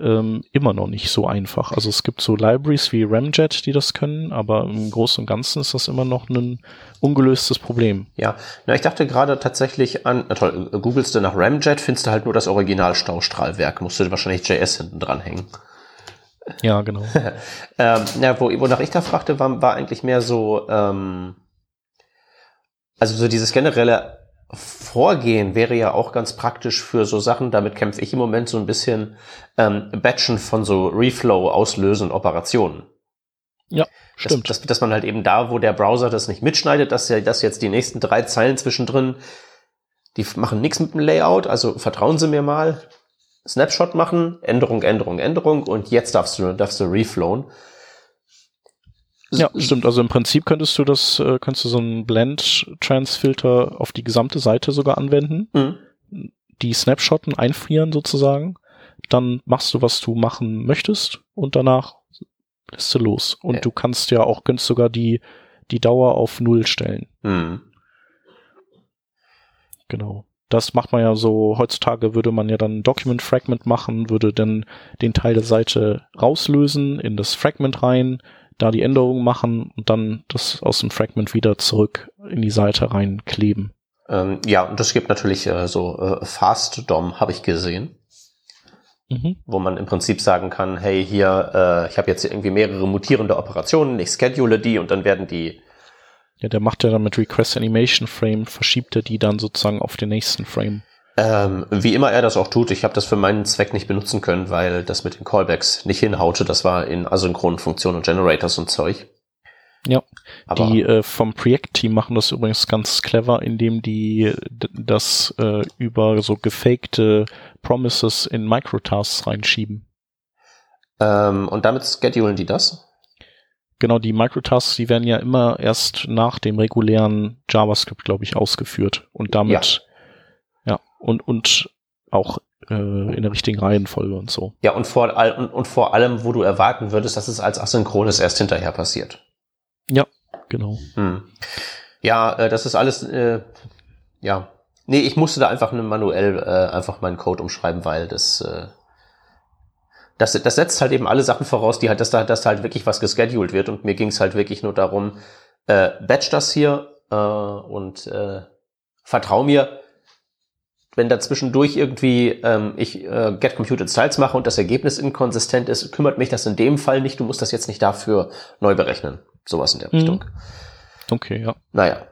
ähm, immer noch nicht so einfach. Also es gibt so Libraries wie Ramjet, die das können, aber im Großen und Ganzen ist das immer noch ein ungelöstes Problem. Ja, na, ich dachte gerade tatsächlich an, na toll, googelst du nach Ramjet, findest du halt nur das Original-Staustrahlwerk, musst du wahrscheinlich JS hinten dran hängen. Ja, genau. ähm, ja, wo, wonach ich da fragte, war, war eigentlich mehr so, ähm, also so dieses generelle Vorgehen wäre ja auch ganz praktisch für so Sachen, damit kämpfe ich im Moment so ein bisschen, ähm, Batchen von so Reflow auslösen Operationen. Ja, stimmt. Dass, dass, dass man halt eben da, wo der Browser das nicht mitschneidet, dass ja dass jetzt die nächsten drei Zeilen zwischendrin, die machen nichts mit dem Layout, also vertrauen Sie mir mal, Snapshot machen, Änderung, Änderung, Änderung und jetzt darfst du, darfst du reflowen. Ja, stimmt. Also im Prinzip könntest du das, äh, könntest du so einen Blend-Trans-Filter auf die gesamte Seite sogar anwenden. Mhm. Die Snapshotten einfrieren sozusagen. Dann machst du, was du machen möchtest und danach lässt du los. Und ja. du kannst ja auch, könntest sogar die, die Dauer auf Null stellen. Mhm. Genau. Das macht man ja so, heutzutage würde man ja dann Document Fragment machen, würde dann den Teil der Seite rauslösen, in das Fragment rein, da die Änderungen machen und dann das aus dem Fragment wieder zurück in die Seite reinkleben. Ähm, ja, und das gibt natürlich äh, so äh, Fast DOM, habe ich gesehen. Mhm. Wo man im Prinzip sagen kann, hey, hier, äh, ich habe jetzt irgendwie mehrere mutierende Operationen, ich schedule die und dann werden die. Ja, der macht ja dann mit Request Animation Frame, verschiebt er die dann sozusagen auf den nächsten Frame. Ähm, wie immer er das auch tut, ich habe das für meinen Zweck nicht benutzen können, weil das mit den Callbacks nicht hinhaute. Das war in asynchronen Funktionen und Generators und Zeug. Ja, Aber die äh, vom Projektteam machen das übrigens ganz clever, indem die das äh, über so gefakte Promises in Microtasks reinschieben. Ähm, und damit schedulen die das? Genau, die Microtasks, die werden ja immer erst nach dem regulären JavaScript, glaube ich, ausgeführt. Und damit und, und auch äh, in der richtigen Reihenfolge und so. Ja, und vor, all, und, und vor allem, wo du erwarten würdest, dass es als asynchrones erst hinterher passiert. Ja, genau. Hm. Ja, äh, das ist alles, äh, ja. Nee, ich musste da einfach manuell äh, einfach meinen Code umschreiben, weil das, äh, das, das setzt halt eben alle Sachen voraus, die halt, dass da, dass da halt wirklich was gescheduled wird. Und mir ging es halt wirklich nur darum, äh, batch das hier äh, und äh, vertrau mir, wenn da zwischendurch irgendwie ähm, ich äh, get computed styles mache und das Ergebnis inkonsistent ist, kümmert mich das in dem Fall nicht. Du musst das jetzt nicht dafür neu berechnen. Sowas in der mhm. Richtung. Okay, ja. Naja.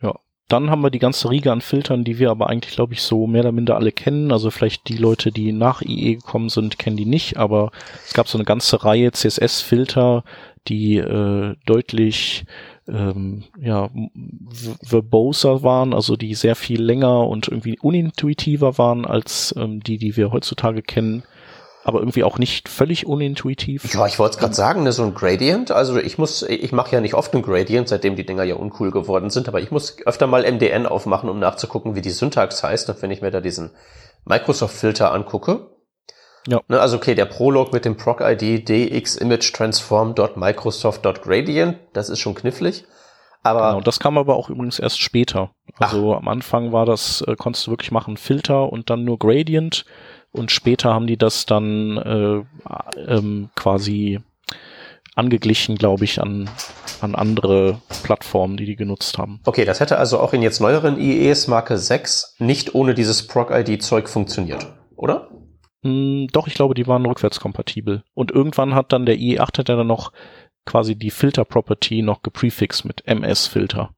Ja. Dann haben wir die ganze Riege an Filtern, die wir aber eigentlich, glaube ich, so mehr oder minder alle kennen. Also vielleicht die Leute, die nach IE gekommen sind, kennen die nicht, aber es gab so eine ganze Reihe CSS-Filter, die äh, deutlich ähm, ja, verboser waren, also die sehr viel länger und irgendwie unintuitiver waren als ähm, die, die wir heutzutage kennen aber irgendwie auch nicht völlig unintuitiv. Ja, ich wollte es gerade sagen, ne, so ein Gradient. Also ich muss, ich mache ja nicht oft ein Gradient, seitdem die Dinger ja uncool geworden sind, aber ich muss öfter mal MDN aufmachen, um nachzugucken, wie die Syntax heißt. Und wenn ich mir da diesen Microsoft-Filter angucke, ja. Ne, also okay, der Prolog mit dem proc-ID dxImageTransform.microsoft.gradient, das ist schon knifflig. Aber genau, das kam aber auch übrigens erst später. Also Ach. am Anfang war das, äh, konntest du wirklich machen Filter und dann nur Gradient und später haben die das dann äh, ähm, quasi angeglichen, glaube ich, an, an andere Plattformen, die die genutzt haben. Okay, das hätte also auch in jetzt neueren IEs Marke 6 nicht ohne dieses Proc-ID-Zeug funktioniert, oder? Hm, doch, ich glaube, die waren rückwärtskompatibel. Und irgendwann hat dann der IE8 hat dann noch quasi die Filter-Property noch geprefixt mit MS-Filter.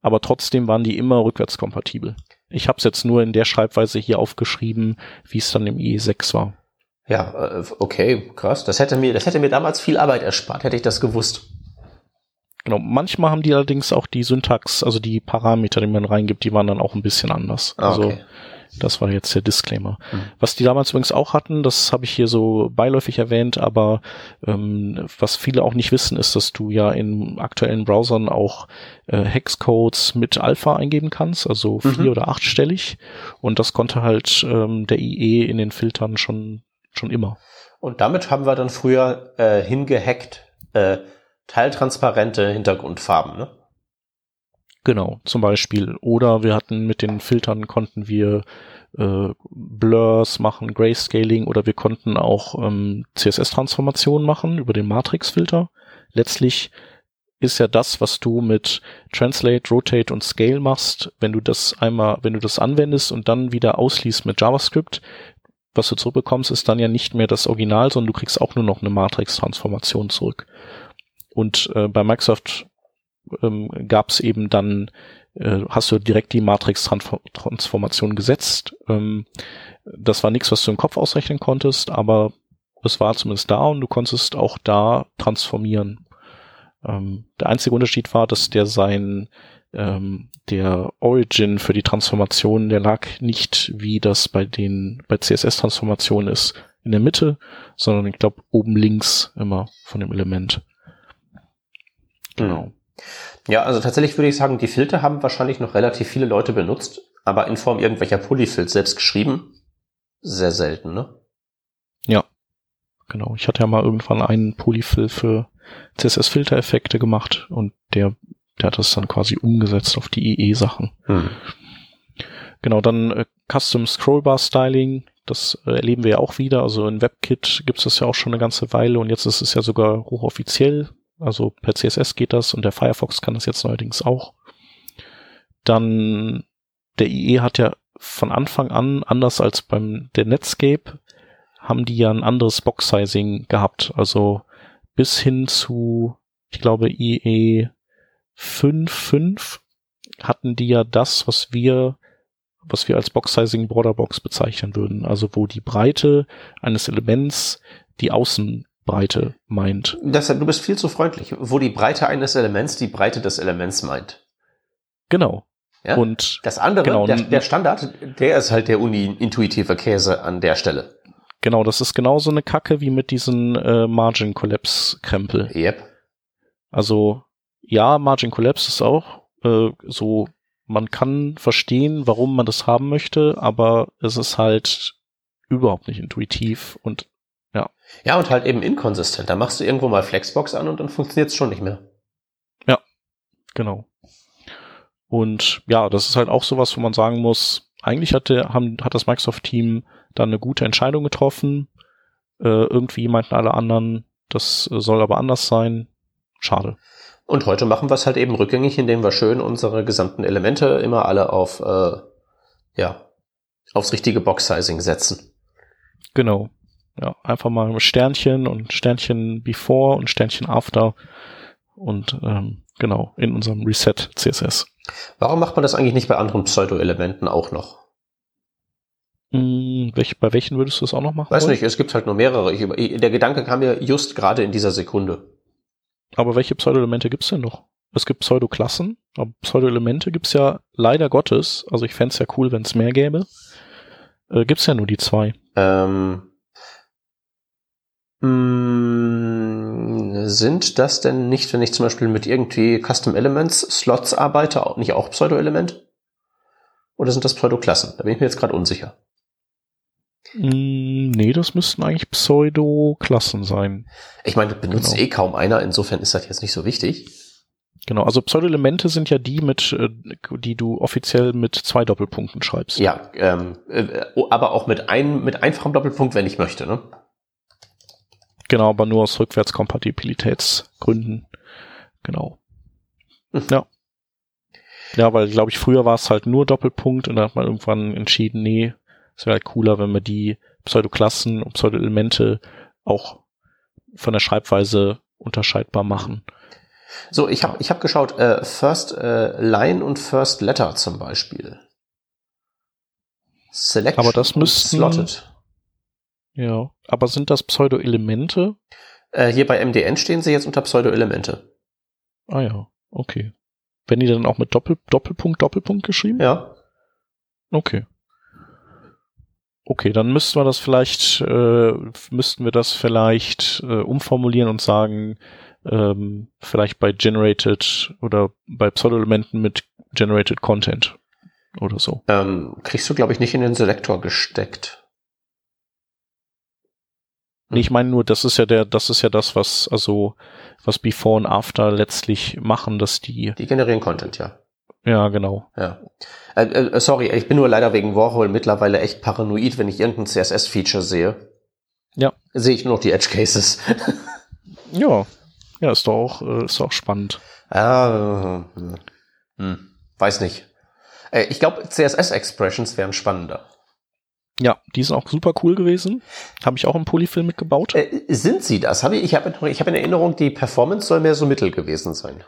Aber trotzdem waren die immer rückwärtskompatibel. Ich habe es jetzt nur in der Schreibweise hier aufgeschrieben, wie es dann im IE6 war. Ja, äh, okay, krass. Das hätte mir, das hätte mir damals viel Arbeit erspart, hätte ich das gewusst. Genau, manchmal haben die allerdings auch die Syntax, also die Parameter, die man reingibt, die waren dann auch ein bisschen anders. Ah, also okay Das war jetzt der Disclaimer. Mhm. Was die damals übrigens auch hatten, das habe ich hier so beiläufig erwähnt, aber ähm, was viele auch nicht wissen, ist, dass du ja in aktuellen Browsern auch äh, Hexcodes mit Alpha eingeben kannst, also vier- mhm. oder achtstellig. Und das konnte halt ähm, der IE in den Filtern schon, schon immer. Und damit haben wir dann früher äh, hingehackt äh, teiltransparente Hintergrundfarben, ne? Genau, zum Beispiel. Oder wir hatten mit den Filtern konnten wir äh, Blurs machen, Grayscaling oder wir konnten auch ähm, CSS-Transformationen machen über den Matrix-Filter. Letztlich ist ja das, was du mit Translate, Rotate und Scale machst, wenn du das einmal, wenn du das anwendest und dann wieder ausliest mit JavaScript, was du zurückbekommst, ist dann ja nicht mehr das Original, sondern du kriegst auch nur noch eine Matrix-Transformation zurück. Und äh, bei Microsoft ähm, gab es eben dann, äh, hast du direkt die Matrix-Transformation gesetzt. Ähm, das war nichts, was du im Kopf ausrechnen konntest, aber es war zumindest da und du konntest auch da transformieren. Ähm, der einzige Unterschied war, dass der sein ähm, der Origin für die Transformation, der lag nicht wie das bei den bei CSS-Transformationen ist in der Mitte, sondern ich glaube oben links immer von dem Element. Genau. Ja, also tatsächlich würde ich sagen, die Filter haben wahrscheinlich noch relativ viele Leute benutzt, aber in Form irgendwelcher Polyfills selbst geschrieben. Sehr selten, ne? Ja, genau. Ich hatte ja mal irgendwann einen Polyfill für CSS-Filtereffekte gemacht und der, der hat das dann quasi umgesetzt auf die IE-Sachen. Hm. Genau, dann äh, Custom Scrollbar Styling, das äh, erleben wir ja auch wieder. Also in WebKit gibt es das ja auch schon eine ganze Weile und jetzt ist es ja sogar hochoffiziell also per CSS geht das und der Firefox kann das jetzt neuerdings auch. Dann der IE hat ja von Anfang an, anders als beim der Netscape, haben die ja ein anderes Box-Sizing gehabt. Also bis hin zu, ich glaube, IE 5.5 hatten die ja das, was wir was wir als Box-Sizing Borderbox bezeichnen würden. Also wo die Breite eines Elements die Außen Breite meint. Das, du bist viel zu freundlich. Wo die Breite eines Elements die Breite des Elements meint. Genau. Ja? Und das andere, genau, der, der Standard, der ist halt der uni-intuitive Käse an der Stelle. Genau, das ist genauso eine Kacke wie mit diesen äh, Margin Collapse Krempel. Yep. Also ja, Margin Collapse ist auch äh, so, man kann verstehen, warum man das haben möchte, aber es ist halt überhaupt nicht intuitiv und ja. Und halt eben inkonsistent. Da machst du irgendwo mal Flexbox an und dann funktioniert es schon nicht mehr. Ja, genau. Und ja, das ist halt auch sowas, wo man sagen muss, eigentlich hatte, haben, hat das Microsoft-Team da eine gute Entscheidung getroffen. Äh, irgendwie meinten alle anderen, das soll aber anders sein. Schade. Und heute machen wir es halt eben rückgängig, indem wir schön unsere gesamten Elemente immer alle auf, äh, ja, aufs richtige Box-Sizing setzen. Genau. Ja, einfach mal Sternchen und Sternchen before und Sternchen after und ähm, genau in unserem Reset CSS. Warum macht man das eigentlich nicht bei anderen Pseudo-Elementen auch noch? Hm, welch, bei welchen würdest du es auch noch machen? Weiß wollen? nicht, es gibt halt nur mehrere. Ich, der Gedanke kam mir just gerade in dieser Sekunde. Aber welche Pseudo-Elemente gibt's denn noch? Es gibt Pseudo-Klassen, aber Pseudo-Elemente gibt's ja leider Gottes, also ich fände ja cool, wenn es mehr gäbe. Äh, gibt's ja nur die zwei. Ähm, hm, sind das denn nicht, wenn ich zum Beispiel mit irgendwie Custom Elements Slots arbeite, nicht auch Pseudo-Element? Oder sind das Pseudo-Klassen? Da bin ich mir jetzt gerade unsicher. Hm, nee, das müssten eigentlich Pseudo-Klassen sein. Ich meine, benutzt genau. eh kaum einer, insofern ist das jetzt nicht so wichtig. Genau, also Pseudo-Elemente sind ja die mit, äh, die du offiziell mit zwei Doppelpunkten schreibst. Ja, ähm, äh, aber auch mit ein, mit einfachem Doppelpunkt, wenn ich möchte, ne? Genau, aber nur aus Rückwärtskompatibilitätsgründen. Genau. Hm. Ja. Ja, weil, glaube ich, früher war es halt nur Doppelpunkt und dann hat man irgendwann entschieden, nee, es wäre halt cooler, wenn wir die Pseudoklassen und Pseudoelemente auch von der Schreibweise unterscheidbar machen. So, ich habe ich hab geschaut, äh, First äh, Line und First Letter zum Beispiel. Selection Aber das müssten, slotted. Ja, aber sind das Pseudo-Elemente? Äh, hier bei MDN stehen sie jetzt unter Pseudo-Elemente. Ah ja, okay. Wenn die dann auch mit Doppel Doppelpunkt, Doppelpunkt geschrieben? Ja. Okay. Okay, dann müssten wir das vielleicht, äh, müssten wir das vielleicht äh, umformulieren und sagen, ähm, vielleicht bei Generated oder bei Pseudo-Elementen mit Generated Content oder so. Ähm, kriegst du, glaube ich, nicht in den Selektor gesteckt. Nee, ich meine nur, das ist ja der, das ist ja das, was, also, was Before und After letztlich machen, dass die. Die generieren Content, ja. Ja, genau. Ja. Äh, äh, sorry, ich bin nur leider wegen Warhol mittlerweile echt paranoid, wenn ich irgendein CSS-Feature sehe. Ja. Sehe ich nur noch die Edge Cases. ja. Ja, ist doch auch, äh, ist doch auch spannend. Ja, hm, weiß nicht. Äh, ich glaube, CSS-Expressions wären spannender. Ja, die sind auch super cool gewesen. Habe ich auch im Polyfill mitgebaut. Äh, sind sie das? Hab ich ich habe ich hab in Erinnerung, die Performance soll mehr so mittel gewesen sein.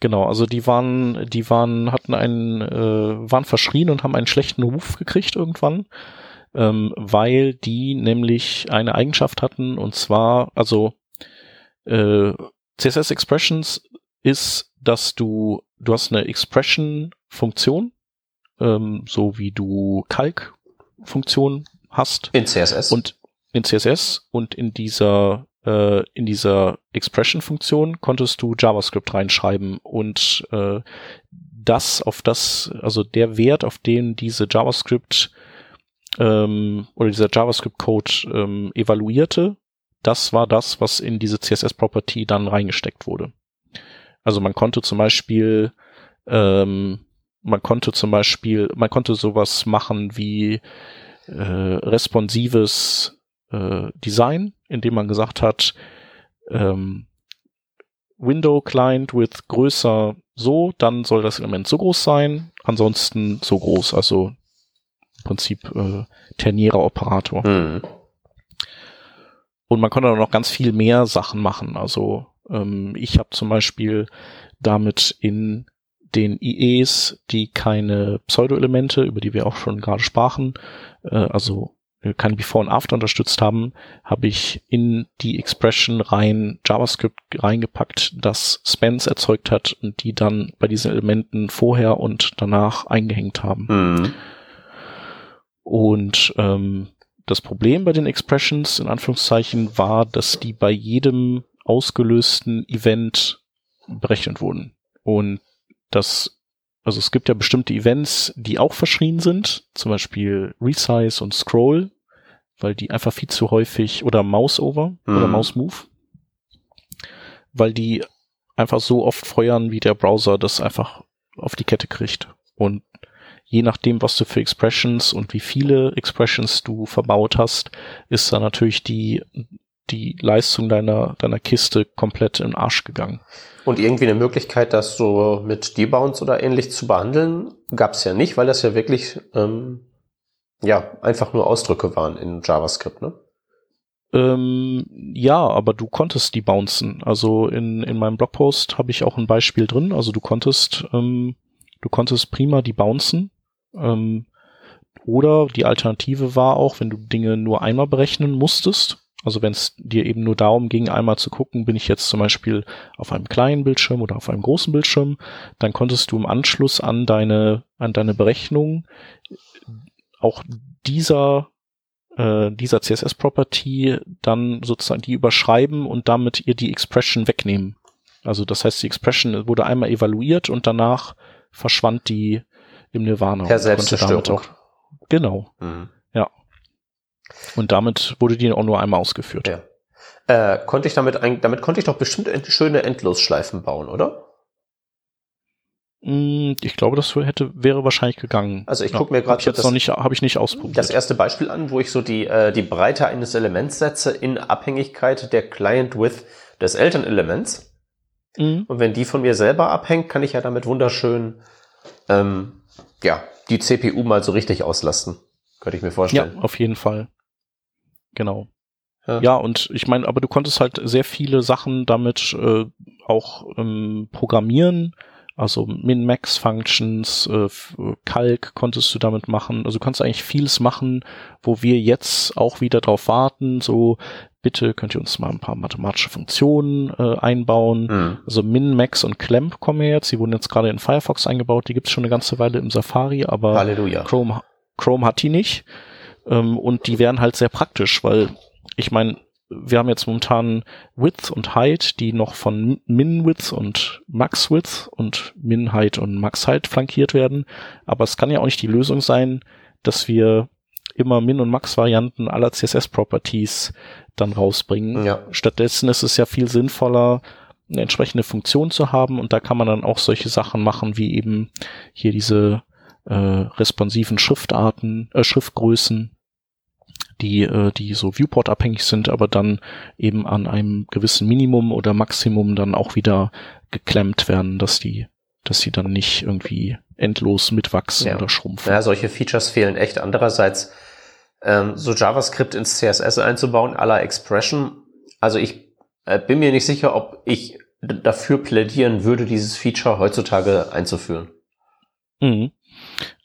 Genau, also die waren, die waren, hatten einen, äh, waren verschrien und haben einen schlechten Ruf gekriegt irgendwann, ähm, weil die nämlich eine Eigenschaft hatten und zwar, also äh, CSS Expressions ist, dass du, du hast eine Expression-Funktion, ähm, so wie du Calc-Funktion hast. In CSS. Und in CSS und in dieser äh, in dieser Expression-Funktion konntest du JavaScript reinschreiben und äh, das auf das, also der Wert, auf den diese JavaScript ähm, oder dieser JavaScript-Code ähm, evaluierte, das war das, was in diese CSS-Property dann reingesteckt wurde. Also man konnte zum Beispiel, ähm, man konnte zum Beispiel, man konnte sowas machen wie äh, responsives äh, Design, indem man gesagt hat, ähm, Window Client with größer so, dann soll das Element so groß sein, ansonsten so groß, also im Prinzip äh, ternierer Operator. Mhm. Und man konnte dann noch ganz viel mehr Sachen machen. Also ähm, ich habe zum Beispiel damit in den IEs, die keine Pseudo-Elemente, über die wir auch schon gerade sprachen, äh, also äh, keine Before und After unterstützt haben, habe ich in die Expression rein JavaScript reingepackt, das Spans erzeugt hat und die dann bei diesen Elementen vorher und danach eingehängt haben. Mhm. Und ähm, das Problem bei den Expressions in Anführungszeichen war, dass die bei jedem ausgelösten Event berechnet wurden. Und das also es gibt ja bestimmte Events, die auch verschrien sind, zum Beispiel Resize und Scroll, weil die einfach viel zu häufig oder Mouse-Over mhm. oder Mouse-Move, weil die einfach so oft feuern, wie der Browser das einfach auf die Kette kriegt. Und je nachdem, was du für Expressions und wie viele Expressions du verbaut hast, ist da natürlich die, die Leistung deiner, deiner Kiste komplett in den Arsch gegangen. Und irgendwie eine Möglichkeit, das so mit Debounce oder ähnlich zu behandeln, gab es ja nicht, weil das ja wirklich ähm, ja einfach nur Ausdrücke waren in JavaScript, ne? Ähm, ja, aber du konntest die bouncen. Also in, in meinem Blogpost habe ich auch ein Beispiel drin. Also du konntest, ähm, du konntest prima die bouncen. Ähm, oder die Alternative war auch, wenn du Dinge nur einmal berechnen musstest, also wenn es dir eben nur darum ging, einmal zu gucken, bin ich jetzt zum Beispiel auf einem kleinen Bildschirm oder auf einem großen Bildschirm, dann konntest du im Anschluss an deine, an deine Berechnung auch dieser, äh, dieser CSS-Property dann sozusagen die überschreiben und damit ihr die Expression wegnehmen. Also das heißt, die Expression wurde einmal evaluiert und danach verschwand die im Nirvana. Per Selbstzerstörung. Genau. Mhm. Und damit wurde die auch nur einmal ausgeführt. Ja. Äh, konnte ich damit, ein, damit konnte ich doch bestimmt ent schöne Endlosschleifen bauen, oder? Mm, ich glaube, das hätte wäre wahrscheinlich gegangen. Also ich gucke mir gerade jetzt das, noch nicht, habe ich nicht ausprobiert. Das erste Beispiel an, wo ich so die äh, die Breite eines Elements setze in Abhängigkeit der Client Width des Elternelements. Mhm. Und wenn die von mir selber abhängt, kann ich ja damit wunderschön ähm, ja die CPU mal so richtig auslasten. Könnte ich mir vorstellen. Ja, auf jeden Fall. Genau. Ja. ja, und ich meine, aber du konntest halt sehr viele Sachen damit äh, auch ähm, programmieren. Also Min-Max-Functions, äh, Calc konntest du damit machen. Also du kannst eigentlich vieles machen, wo wir jetzt auch wieder drauf warten. So, bitte könnt ihr uns mal ein paar mathematische Funktionen äh, einbauen. Mhm. Also Min, Max und Clamp kommen jetzt. Die wurden jetzt gerade in Firefox eingebaut. Die gibt's schon eine ganze Weile im Safari, aber Halleluja. Chrome, Chrome hat die nicht. Ähm, und die wären halt sehr praktisch, weil ich meine, wir haben jetzt momentan Width und Height, die noch von Min Width und Max Width und Min Height und Max Height flankiert werden. Aber es kann ja auch nicht die Lösung sein, dass wir immer Min- und Max-Varianten aller CSS-Properties dann rausbringen. Ja. Stattdessen ist es ja viel sinnvoller, eine entsprechende Funktion zu haben und da kann man dann auch solche Sachen machen wie eben hier diese äh, responsiven Schriftarten, äh, Schriftgrößen, die, äh, die so Viewport-abhängig sind, aber dann eben an einem gewissen Minimum oder Maximum dann auch wieder geklemmt werden, dass die, dass sie dann nicht irgendwie endlos mitwachsen ja. oder schrumpfen. Ja, solche Features fehlen echt. Andererseits, ähm, so JavaScript ins CSS einzubauen, la Expression. Also ich äh, bin mir nicht sicher, ob ich dafür plädieren würde, dieses Feature heutzutage einzuführen. Mhm.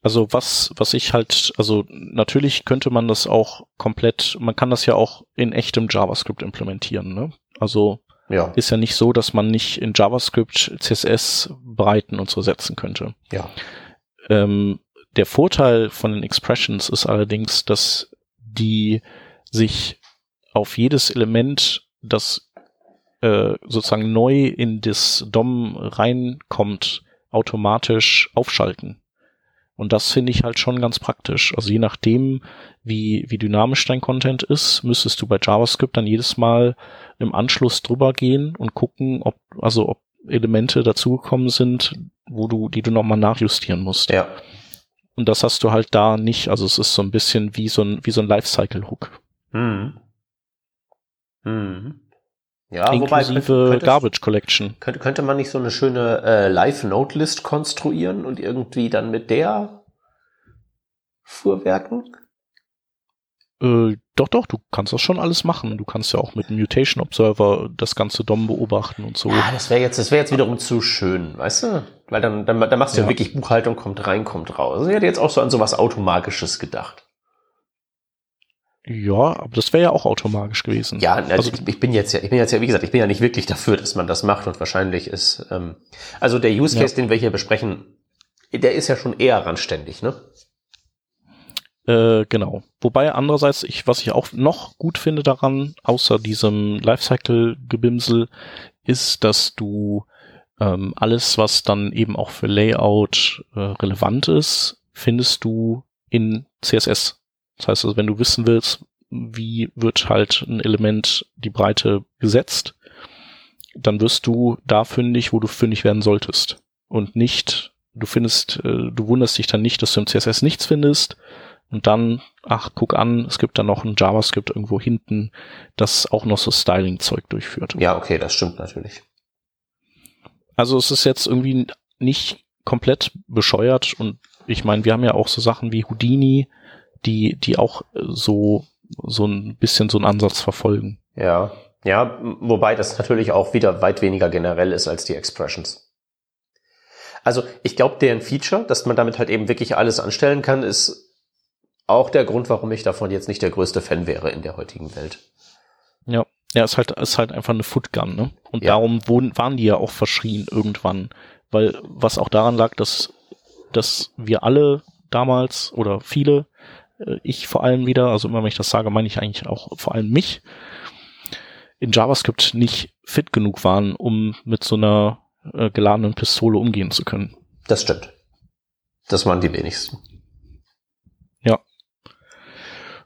Also was, was ich halt, also natürlich könnte man das auch komplett, man kann das ja auch in echtem JavaScript implementieren, ne? Also ja. ist ja nicht so, dass man nicht in JavaScript CSS Breiten und so setzen könnte. Ja. Ähm, der Vorteil von den Expressions ist allerdings, dass die sich auf jedes Element, das äh, sozusagen neu in das DOM reinkommt, automatisch aufschalten. Und das finde ich halt schon ganz praktisch. Also je nachdem, wie, wie dynamisch dein Content ist, müsstest du bei JavaScript dann jedes Mal im Anschluss drüber gehen und gucken, ob, also ob Elemente dazugekommen sind, wo du, die du nochmal nachjustieren musst. Ja. Und das hast du halt da nicht. Also es ist so ein bisschen wie so ein, wie so ein Lifecycle-Hook. Hm. Hm. Ja, Inklusive wobei, könnte, Garbage Collection. Könnte, könnte man nicht so eine schöne äh, Live-Note-List konstruieren und irgendwie dann mit der fuhrwerken? Äh, doch, doch, du kannst das schon alles machen. Du kannst ja auch mit Mutation Observer das ganze DOM beobachten und so. Ah, das wäre jetzt, das wäre jetzt wiederum zu schön, weißt du? Weil dann, dann, dann machst du ja. ja wirklich Buchhaltung, kommt rein, kommt raus. Also ich hätte jetzt auch so an sowas Automagisches gedacht. Ja, aber das wäre ja auch automatisch gewesen. Ja, also, also ich, ich, bin jetzt ja, ich bin jetzt ja, wie gesagt, ich bin ja nicht wirklich dafür, dass man das macht und wahrscheinlich ist, ähm, also der Use Case, ja. den wir hier besprechen, der ist ja schon eher randständig, ne? Äh, genau. Wobei andererseits, ich, was ich auch noch gut finde daran, außer diesem Lifecycle-Gebimsel, ist, dass du ähm, alles, was dann eben auch für Layout äh, relevant ist, findest du in CSS. Das heißt also, wenn du wissen willst, wie wird halt ein Element die Breite gesetzt, dann wirst du da fündig, wo du fündig werden solltest. Und nicht, du findest, äh, du wunderst dich dann nicht, dass du im CSS nichts findest und dann, ach, guck an, es gibt da noch ein JavaScript irgendwo hinten, das auch noch so Styling-Zeug durchführt. Ja, okay, das stimmt natürlich. Also es ist jetzt irgendwie nicht komplett bescheuert und ich meine, wir haben ja auch so Sachen wie Houdini, die, die auch so, so ein bisschen so einen Ansatz verfolgen. Ja, ja, wobei das natürlich auch wieder weit weniger generell ist als die Expressions. Also ich glaube, deren Feature, dass man damit halt eben wirklich alles anstellen kann, ist auch der Grund, warum ich davon jetzt nicht der größte Fan wäre in der heutigen Welt. Ja, ja, ist halt, ist halt einfach eine Footgun, ne? Und ja. darum wurden, waren die ja auch verschrien irgendwann. Weil, was auch daran lag, dass, dass wir alle damals oder viele ich vor allem wieder, also immer wenn ich das sage, meine ich eigentlich auch vor allem mich, in JavaScript nicht fit genug waren, um mit so einer äh, geladenen Pistole umgehen zu können. Das stimmt. Das waren die wenigsten. Ja.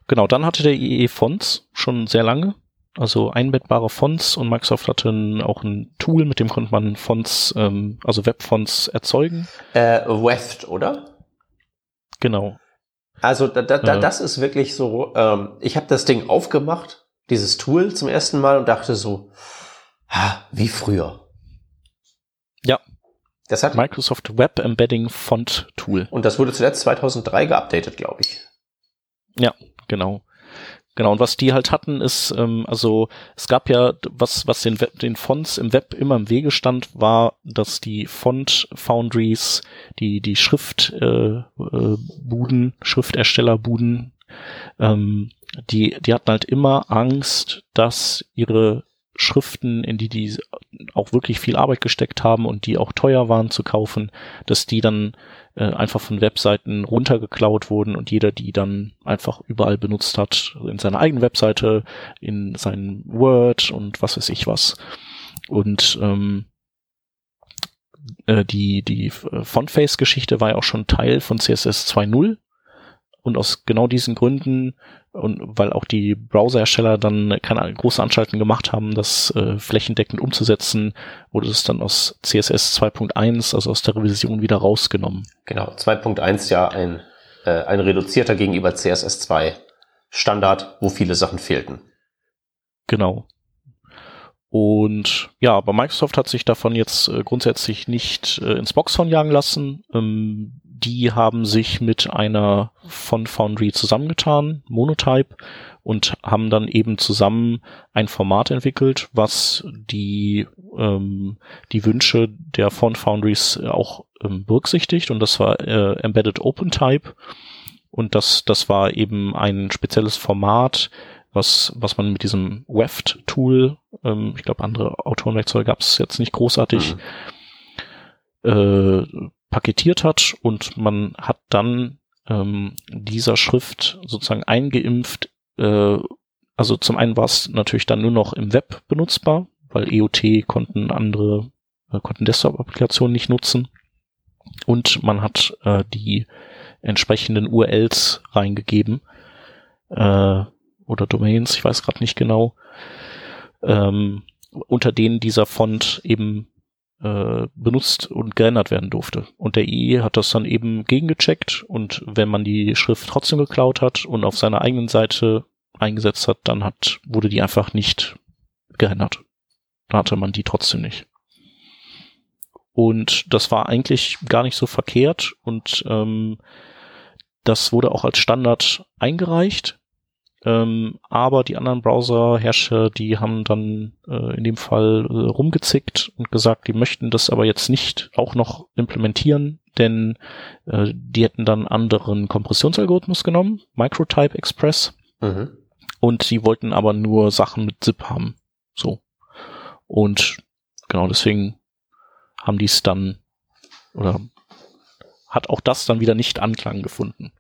Genau, dann hatte der IE Fonts schon sehr lange. Also einbettbare Fonts und Microsoft hatte ein, auch ein Tool, mit dem konnte man Fonts, ähm, also Webfonts erzeugen. Äh, Weft, oder? Genau. Also da, da, ja. das ist wirklich so, ähm, ich habe das Ding aufgemacht, dieses Tool zum ersten Mal und dachte so, ha, wie früher. Ja. Das hat Microsoft Web Embedding Font Tool. Und das wurde zuletzt 2003 geupdatet, glaube ich. Ja, genau. Genau, und was die halt hatten, ist, ähm, also es gab ja, was, was den, Web, den Fonts im Web immer im Wege stand, war, dass die Font-Foundries, die, die Schriftbuden, äh, äh, Buden, Schrifterstellerbuden, ähm, die, die hatten halt immer Angst, dass ihre Schriften, in die die auch wirklich viel Arbeit gesteckt haben und die auch teuer waren zu kaufen, dass die dann äh, einfach von Webseiten runtergeklaut wurden und jeder die dann einfach überall benutzt hat, in seiner eigenen Webseite, in seinem Word und was weiß ich was. Und ähm, äh, die, die Fontface-Geschichte war ja auch schon Teil von CSS 2.0 und aus genau diesen Gründen und weil auch die Browserhersteller dann keine große Anstalten gemacht haben, das äh, flächendeckend umzusetzen, wurde es dann aus CSS 2.1, also aus der Revision wieder rausgenommen. Genau, 2.1 ja ein, äh, ein reduzierter gegenüber CSS 2 Standard, wo viele Sachen fehlten. Genau. Und ja, aber Microsoft hat sich davon jetzt äh, grundsätzlich nicht äh, ins Boxhorn jagen lassen. Ähm, die haben sich mit einer von Foundry zusammengetan, Monotype, und haben dann eben zusammen ein Format entwickelt, was die, ähm, die Wünsche der Font Foundries auch ähm, berücksichtigt. Und das war äh, Embedded OpenType. Und das, das war eben ein spezielles Format, was, was man mit diesem Weft-Tool, ähm, ich glaube, andere Autorenwerkzeuge gab es jetzt nicht großartig, mhm. äh, paketiert hat und man hat dann ähm, dieser Schrift sozusagen eingeimpft. Äh, also zum einen war es natürlich dann nur noch im Web benutzbar, weil EOT konnten andere, äh, konnten Desktop-Applikationen nicht nutzen. Und man hat äh, die entsprechenden URLs reingegeben äh, oder Domains, ich weiß gerade nicht genau, ähm, unter denen dieser Font eben äh, benutzt und geändert werden durfte. Und der IE hat das dann eben gegengecheckt und wenn man die Schrift trotzdem geklaut hat und auf seiner eigenen Seite eingesetzt hat, dann hat, wurde die einfach nicht geändert. Dann hatte man die trotzdem nicht. Und das war eigentlich gar nicht so verkehrt und ähm, das wurde auch als Standard eingereicht ähm, aber die anderen Browserherrscher, die haben dann äh, in dem Fall äh, rumgezickt und gesagt, die möchten das aber jetzt nicht auch noch implementieren, denn äh, die hätten dann anderen Kompressionsalgorithmus genommen, Microtype Express, mhm. und sie wollten aber nur Sachen mit ZIP haben. So. Und genau deswegen haben die es dann oder hat auch das dann wieder nicht Anklang gefunden.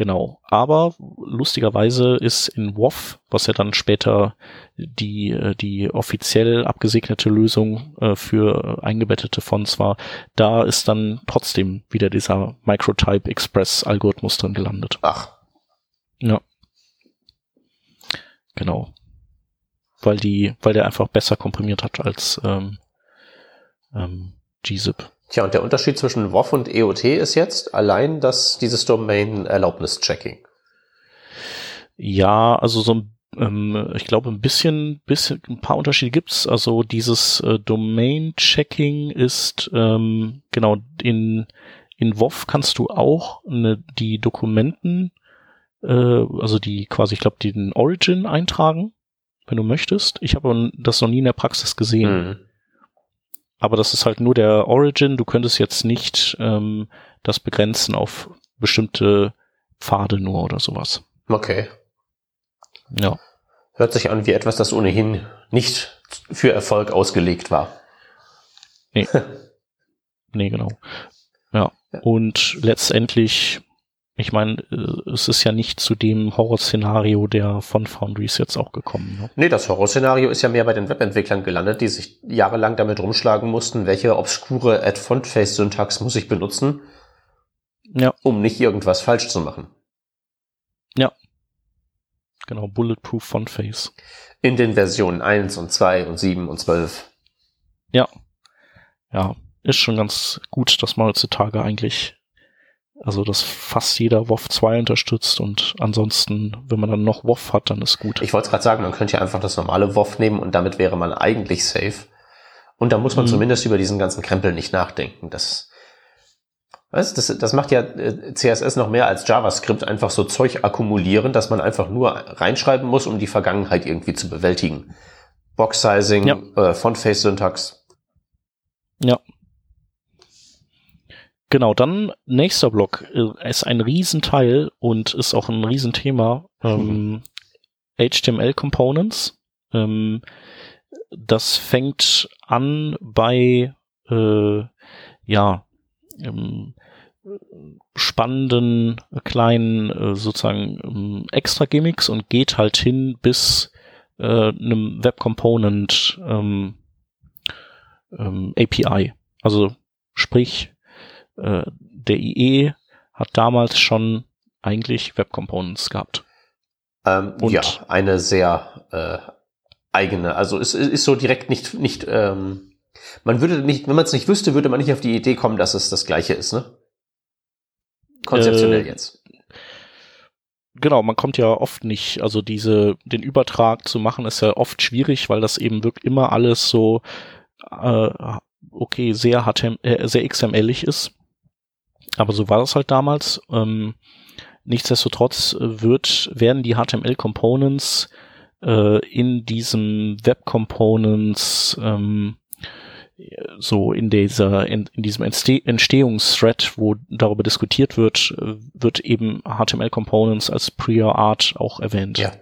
Genau. Aber lustigerweise ist in WoW, was ja dann später die, äh, die offiziell abgesegnete Lösung äh, für eingebettete Fonts war, da ist dann trotzdem wieder dieser Microtype Express Algorithmus drin gelandet. Ach. Ja. Genau. Weil die, weil der einfach besser komprimiert hat als ähm, ähm, gzip. Tja, und der Unterschied zwischen WoW und EOT ist jetzt allein dass dieses Domain-Erlaubnis-Checking. Ja, also so ein ähm, ich glaube, ein bisschen, bisschen, ein paar Unterschiede gibt's. Also dieses äh, Domain-Checking ist ähm, genau in in WoW kannst du auch eine, die Dokumenten, äh, also die quasi, ich glaube, den Origin eintragen, wenn du möchtest. Ich habe das noch nie in der Praxis gesehen. Mhm. Aber das ist halt nur der Origin. Du könntest jetzt nicht ähm, das begrenzen auf bestimmte Pfade nur oder sowas. Okay. Ja. Hört sich an wie etwas, das ohnehin nicht für Erfolg ausgelegt war. Nee. nee, genau. Ja. ja. Und letztendlich ich meine, äh, es ist ja nicht zu dem Horrorszenario der von Foundries jetzt auch gekommen. Ne? Nee, das Horrorszenario ist ja mehr bei den Webentwicklern gelandet, die sich jahrelang damit rumschlagen mussten, welche obskure Add-Font-Face-Syntax muss ich benutzen, ja. um nicht irgendwas falsch zu machen. Ja. Genau, Bulletproof Font-Face. In den Versionen 1 und 2 und 7 und 12. Ja. Ja, ist schon ganz gut, dass man heutzutage eigentlich also, dass fast jeder WoW 2 unterstützt und ansonsten, wenn man dann noch WoW hat, dann ist gut. Ich wollte es gerade sagen, man könnte ja einfach das normale WoW nehmen und damit wäre man eigentlich safe. Und da muss man mhm. zumindest über diesen ganzen Krempel nicht nachdenken. Das, weißt, das, das macht ja äh, CSS noch mehr als JavaScript einfach so Zeug akkumulieren, dass man einfach nur reinschreiben muss, um die Vergangenheit irgendwie zu bewältigen. Box-Sizing, ja. äh, Font-Face-Syntax. Ja, Genau, dann nächster Block äh, ist ein Riesenteil und ist auch ein Riesenthema. Ähm, HTML Components. Ähm, das fängt an bei äh, ja ähm, spannenden kleinen äh, sozusagen ähm, extra Gimmicks und geht halt hin bis äh, einem Web Component ähm, ähm, API. Also sprich, äh, der IE hat damals schon eigentlich Web Components gehabt. Ähm, ja, eine sehr äh, eigene. Also es ist so direkt nicht nicht. Ähm, man würde nicht, wenn man es nicht wüsste, würde man nicht auf die Idee kommen, dass es das Gleiche ist, ne? Konzeptionell äh, jetzt. Genau, man kommt ja oft nicht, also diese, den Übertrag zu machen ist ja oft schwierig, weil das eben wirklich immer alles so, äh, okay, sehr HTML, äh, sehr XMLig ist. Aber so war das halt damals. Ähm, nichtsdestotrotz wird, werden die HTML Components äh, in diesem Web Components ähm, so in dieser in, in diesem Entste Entstehungsthread, wo darüber diskutiert wird, wird eben HTML Components als Prior Art auch erwähnt. Ja.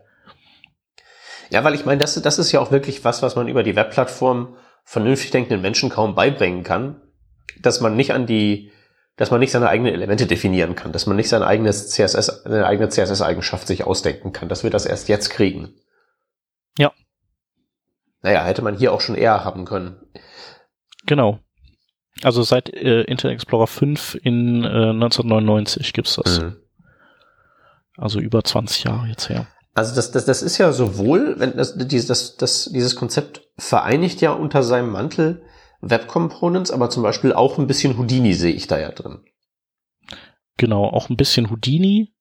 Ja, weil ich meine, das, das ist ja auch wirklich was, was man über die Webplattform vernünftig denkenden Menschen kaum beibringen kann, dass man nicht an die, dass man nicht seine eigenen Elemente definieren kann, dass man nicht sein eigenes CSS, eine eigene CSS-Eigenschaft sich ausdenken kann, dass wir das erst jetzt kriegen. Ja. Naja, hätte man hier auch schon eher haben können. Genau. Also seit äh, Internet Explorer 5 in äh, 1999 gibt's das. Mhm. Also über 20 Jahre jetzt her. Also das, das, das ist ja sowohl, wenn das, dieses, das, das, dieses Konzept vereinigt ja unter seinem Mantel Web Components, aber zum Beispiel auch ein bisschen Houdini sehe ich da ja drin. Genau, auch ein bisschen Houdini.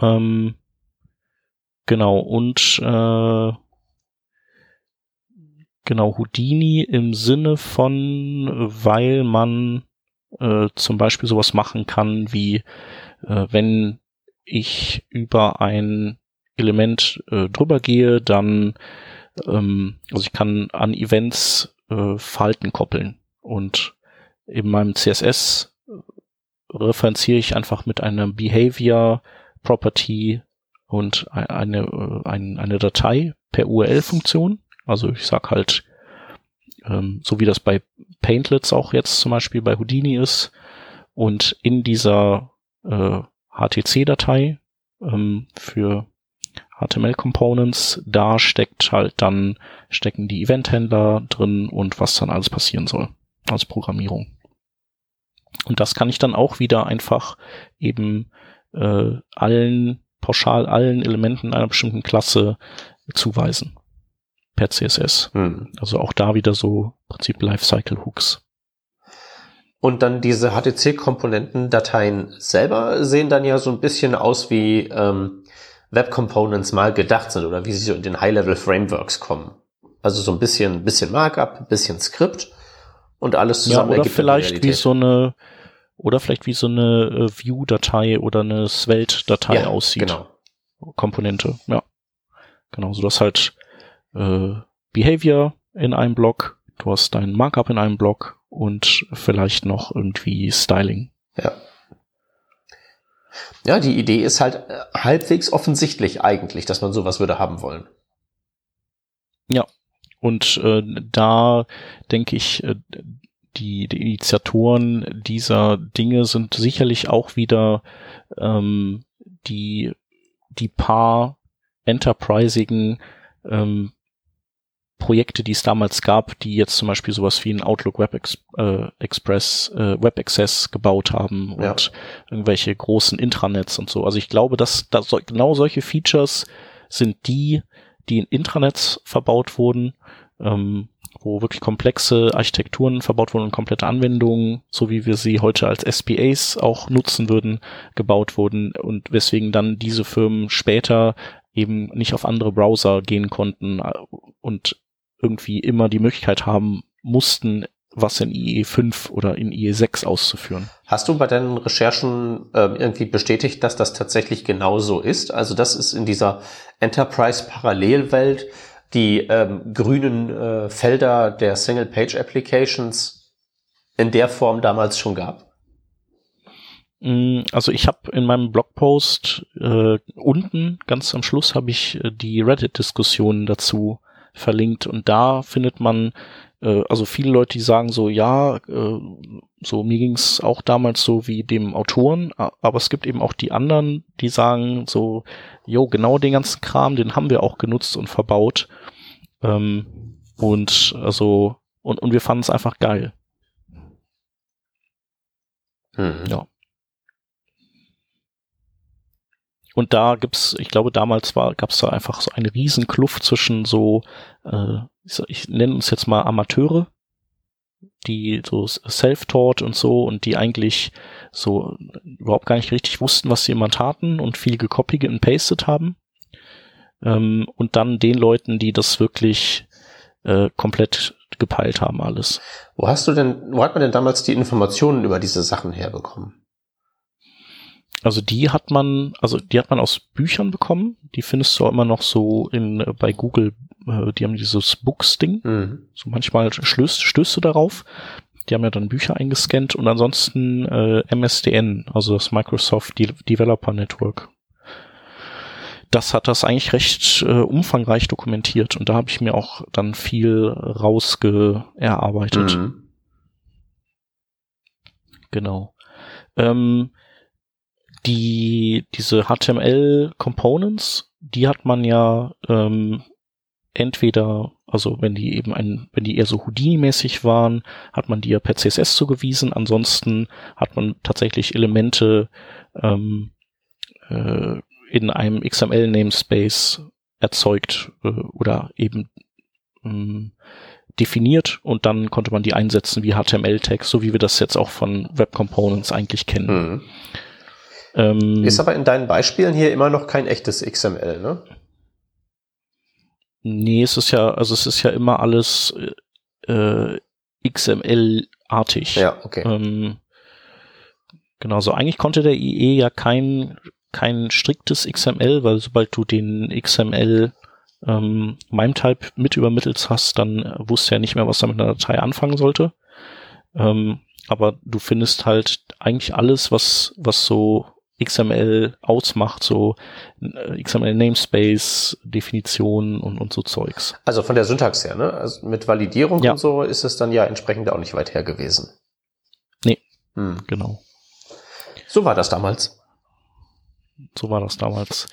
Ähm, genau, und äh, Genau, Houdini im Sinne von, weil man äh, zum Beispiel sowas machen kann wie, äh, wenn ich über ein Element äh, drüber gehe, dann, ähm, also ich kann an Events äh, Verhalten koppeln und in meinem CSS referenziere ich einfach mit einer Behavior Property und eine, äh, eine, eine Datei per URL-Funktion also ich sag halt, ähm, so wie das bei Paintlets auch jetzt zum Beispiel bei Houdini ist. Und in dieser äh, HTC-Datei ähm, für HTML Components, da steckt halt dann, stecken die Eventhändler drin und was dann alles passieren soll als Programmierung. Und das kann ich dann auch wieder einfach eben äh, allen, pauschal allen Elementen einer bestimmten Klasse zuweisen per CSS. Hm. Also auch da wieder so Prinzip Lifecycle Hooks. Und dann diese HTC-Komponenten-Dateien selber sehen dann ja so ein bisschen aus wie ähm, Web Components mal gedacht sind oder wie sie so in den High-Level-Frameworks kommen. Also so ein bisschen, bisschen Markup, ein bisschen Skript und alles zusammen ja, oder vielleicht wie so eine oder vielleicht wie so eine äh, View-Datei oder eine Svelte-Datei ja, aussieht. Genau. Komponente, ja. Genau, so dass halt äh, Behavior in einem Block, du hast dein Markup in einem Block und vielleicht noch irgendwie Styling. Ja. Ja, die Idee ist halt äh, halbwegs offensichtlich eigentlich, dass man sowas würde haben wollen. Ja, und äh, da denke ich, äh, die, die Initiatoren dieser Dinge sind sicherlich auch wieder ähm, die, die paar enterprisigen ähm, Projekte, die es damals gab, die jetzt zum Beispiel sowas wie ein Outlook Web Ex äh, Express, äh, Web Access gebaut haben und ja. irgendwelche großen Intranets und so. Also ich glaube, dass, dass so, genau solche Features sind die, die in Intranets verbaut wurden, ähm, wo wirklich komplexe Architekturen verbaut wurden und komplette Anwendungen, so wie wir sie heute als SPAs auch nutzen würden, gebaut wurden und weswegen dann diese Firmen später eben nicht auf andere Browser gehen konnten äh, und irgendwie immer die Möglichkeit haben mussten, was in IE5 oder in IE6 auszuführen. Hast du bei deinen Recherchen äh, irgendwie bestätigt, dass das tatsächlich genauso ist? Also das ist in dieser Enterprise-Parallelwelt die ähm, grünen äh, Felder der Single-Page-Applications in der Form damals schon gab? Mm, also ich habe in meinem Blogpost äh, unten, ganz am Schluss, habe ich äh, die Reddit-Diskussionen dazu verlinkt und da findet man äh, also viele Leute, die sagen so, ja, äh, so mir ging's auch damals so wie dem Autoren, aber es gibt eben auch die anderen, die sagen so, jo, genau den ganzen Kram, den haben wir auch genutzt und verbaut. Ähm, und also, und, und wir fanden es einfach geil. Mhm. Ja. Und da gibt's, ich glaube, damals war, gab's da einfach so eine riesen Kluft zwischen so, äh, ich, ich nenne uns jetzt mal Amateure, die so self-taught und so und die eigentlich so überhaupt gar nicht richtig wussten, was sie immer taten und viel gekopiert und pasted haben. Ähm, und dann den Leuten, die das wirklich äh, komplett gepeilt haben, alles. Wo hast du denn, wo hat man denn damals die Informationen über diese Sachen herbekommen? Also die hat man, also die hat man aus Büchern bekommen. Die findest du auch immer noch so in äh, bei Google. Äh, die haben dieses Books-Ding. Mhm. So manchmal stößt, stößt du darauf. Die haben ja dann Bücher eingescannt und ansonsten äh, MSDN, also das Microsoft De Developer Network. Das hat das eigentlich recht äh, umfangreich dokumentiert und da habe ich mir auch dann viel rausge erarbeitet. Mhm. Genau. Ähm, die, diese HTML Components, die hat man ja ähm, entweder, also wenn die eben ein, wenn die eher so Houdini-mäßig waren, hat man die ja per CSS zugewiesen. Ansonsten hat man tatsächlich Elemente ähm, äh, in einem XML-Namespace erzeugt äh, oder eben ähm, definiert und dann konnte man die einsetzen wie HTML-Tags, so wie wir das jetzt auch von Web Components eigentlich kennen. Mhm. Ähm, ist aber in deinen Beispielen hier immer noch kein echtes XML, ne? Nee, es ist ja, also es ist ja immer alles äh, XML-artig. Ja, okay. Ähm, genau, so eigentlich konnte der IE ja kein, kein striktes XML, weil sobald du den XML ähm, MIME-Type mit übermittelt hast, dann wusste er nicht mehr, was er mit einer Datei anfangen sollte. Ähm, aber du findest halt eigentlich alles, was, was so XML ausmacht, so äh, XML Namespace, Definitionen und, und so Zeugs. Also von der Syntax her, ne? Also mit Validierung ja. und so ist es dann ja entsprechend auch nicht weit her gewesen. Nee, hm. genau. So war das damals. So war das damals.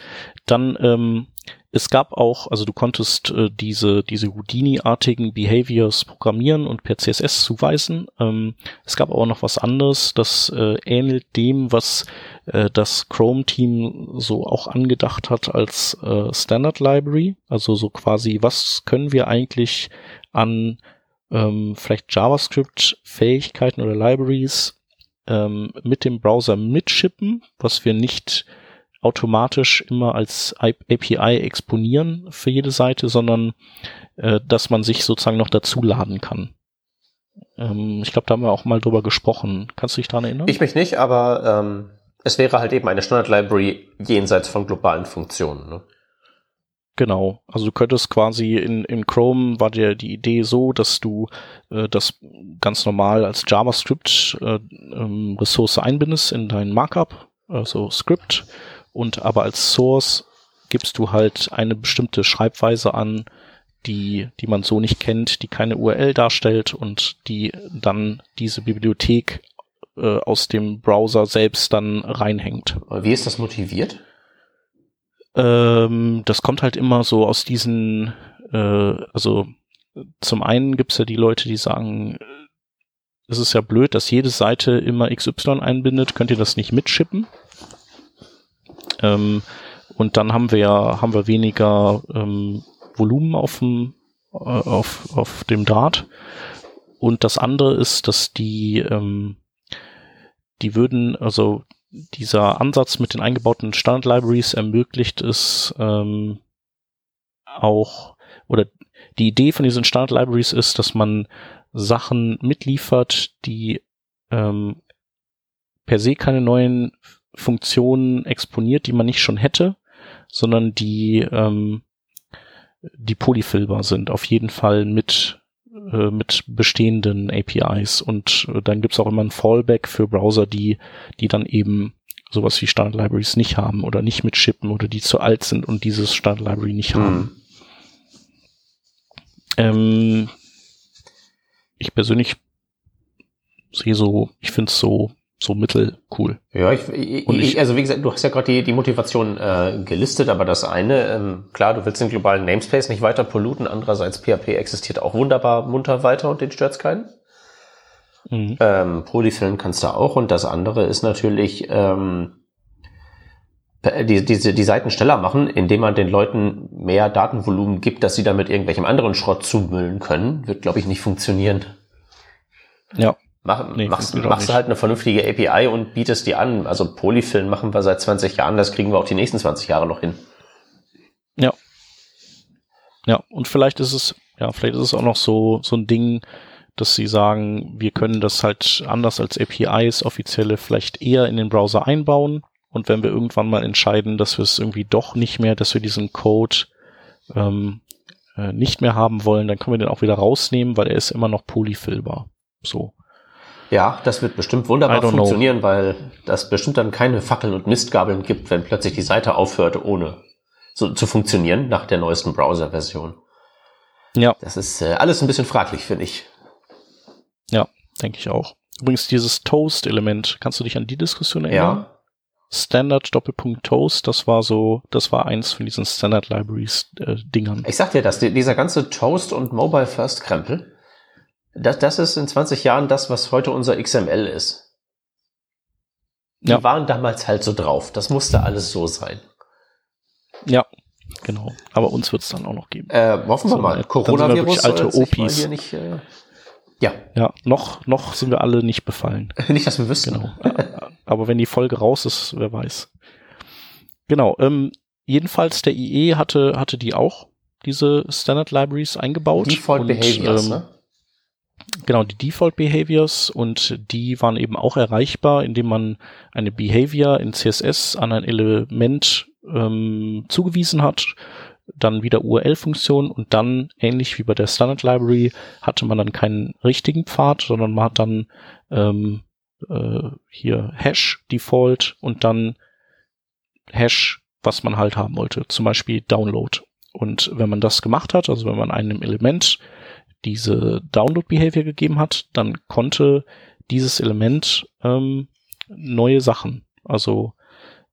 Dann ähm, es gab auch, also du konntest äh, diese, diese Houdini-artigen Behaviors programmieren und per CSS zuweisen. Ähm, es gab aber noch was anderes, das äh, ähnelt dem, was äh, das Chrome-Team so auch angedacht hat als äh, Standard Library. Also so quasi, was können wir eigentlich an ähm, vielleicht JavaScript-Fähigkeiten oder Libraries ähm, mit dem Browser mitschippen, was wir nicht automatisch immer als API exponieren für jede Seite, sondern äh, dass man sich sozusagen noch dazu laden kann. Ähm, ich glaube, da haben wir auch mal drüber gesprochen. Kannst du dich daran erinnern? Ich mich nicht, aber ähm, es wäre halt eben eine Standard-Library jenseits von globalen Funktionen. Ne? Genau, also du könntest quasi in, in Chrome war dir die Idee so, dass du äh, das ganz normal als JavaScript äh, ähm, Ressource einbindest in dein Markup, also Script und aber als Source gibst du halt eine bestimmte Schreibweise an, die, die man so nicht kennt, die keine URL darstellt und die dann diese Bibliothek äh, aus dem Browser selbst dann reinhängt. Wie ist das motiviert? Ähm, das kommt halt immer so aus diesen, äh, also zum einen gibt's ja die Leute, die sagen, es ist ja blöd, dass jede Seite immer XY einbindet, könnt ihr das nicht mitschippen? Ähm, und dann haben wir haben wir weniger ähm, Volumen auf dem, äh, auf, auf dem Draht. Und das andere ist, dass die, ähm, die würden, also dieser Ansatz mit den eingebauten Standard Libraries ermöglicht es ähm, auch, oder die Idee von diesen Standard Libraries ist, dass man Sachen mitliefert, die ähm, per se keine neuen Funktionen exponiert, die man nicht schon hätte, sondern die, ähm, die polyfillbar sind, auf jeden Fall mit, äh, mit bestehenden APIs. Und äh, dann gibt's auch immer ein Fallback für Browser, die, die dann eben sowas wie Standard Libraries nicht haben oder nicht mitschippen oder die zu alt sind und dieses Standard Library nicht hm. haben. Ähm, ich persönlich sehe so, ich finde es so, so mittelcool. Ja, ich, ich, ich, also wie gesagt, du hast ja gerade die, die Motivation äh, gelistet, aber das eine, ähm, klar, du willst den globalen Namespace nicht weiter polluten, andererseits PHP existiert auch wunderbar munter weiter und den stört's keinen. Mhm. Ähm, Polyfillen kannst du auch und das andere ist natürlich ähm, die, diese, die Seiten schneller machen, indem man den Leuten mehr Datenvolumen gibt, dass sie damit irgendwelchem anderen Schrott zumüllen können, wird, glaube ich, nicht funktionieren. Ja. Mach, nee, machst machst du halt eine vernünftige API und bietest die an. Also Polyfill machen wir seit 20 Jahren, das kriegen wir auch die nächsten 20 Jahre noch hin. Ja. Ja, und vielleicht ist es, ja, vielleicht ist es auch noch so, so ein Ding, dass sie sagen, wir können das halt anders als APIs offizielle vielleicht eher in den Browser einbauen. Und wenn wir irgendwann mal entscheiden, dass wir es irgendwie doch nicht mehr, dass wir diesen Code ähm, äh, nicht mehr haben wollen, dann können wir den auch wieder rausnehmen, weil er ist immer noch polyfillbar. So. Ja, das wird bestimmt wunderbar funktionieren, know. weil das bestimmt dann keine Fackeln und Mistgabeln gibt, wenn plötzlich die Seite aufhört, ohne so zu funktionieren nach der neuesten Browser-Version. Ja. Das ist äh, alles ein bisschen fraglich, finde ich. Ja, denke ich auch. Übrigens dieses Toast-Element, kannst du dich an die Diskussion erinnern? Ja. Standard Doppelpunkt Toast, das war so, das war eins von diesen Standard Libraries äh, Dingern. Ich sag dir das, dieser ganze Toast und Mobile First Krempel, das, das ist in 20 Jahren das, was heute unser XML ist. Die ja. waren damals halt so drauf. Das musste alles so sein. Ja, genau. Aber uns wird es dann auch noch geben. Äh, hoffen wir so, mal. Coronavirus alte OPs. Hier nicht, äh, ja. Ja, noch, noch sind wir alle nicht befallen. nicht, dass wir wüssten. Genau. Aber wenn die Folge raus ist, wer weiß. Genau. Ähm, jedenfalls der IE hatte, hatte die auch, diese Standard Libraries eingebaut. Default und, Behaviors, ähm, ne? Genau, die Default Behaviors und die waren eben auch erreichbar, indem man eine Behavior in CSS an ein Element ähm, zugewiesen hat, dann wieder URL-Funktion und dann, ähnlich wie bei der Standard Library, hatte man dann keinen richtigen Pfad, sondern man hat dann ähm, äh, hier Hash Default und dann Hash, was man halt haben wollte, zum Beispiel Download. Und wenn man das gemacht hat, also wenn man einem Element diese Download-Behavior gegeben hat, dann konnte dieses Element ähm, neue Sachen. Also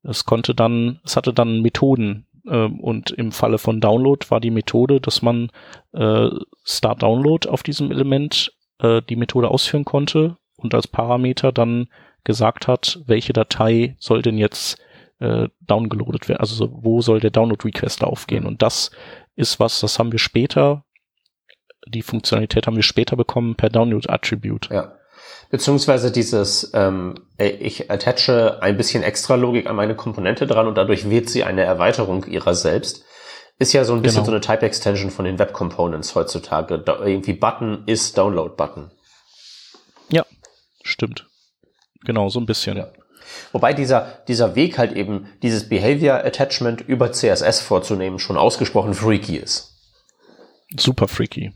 es konnte dann, es hatte dann Methoden ähm, und im Falle von Download war die Methode, dass man äh, Start Download auf diesem Element äh, die Methode ausführen konnte und als Parameter dann gesagt hat, welche Datei soll denn jetzt äh, downgeloadet werden, also wo soll der Download Request aufgehen. Und das ist was, das haben wir später die Funktionalität haben wir später bekommen per Download-Attribute. Ja. Beziehungsweise dieses, ähm, ich attache ein bisschen extra Logik an meine Komponente dran und dadurch wird sie eine Erweiterung ihrer selbst. Ist ja so ein bisschen genau. so eine Type-Extension von den Web Components heutzutage. Da, irgendwie Button ist Download-Button. Ja, stimmt. Genau, so ein bisschen. Ja. Wobei dieser, dieser Weg halt eben, dieses Behavior Attachment über CSS vorzunehmen, schon ausgesprochen freaky ist. Super freaky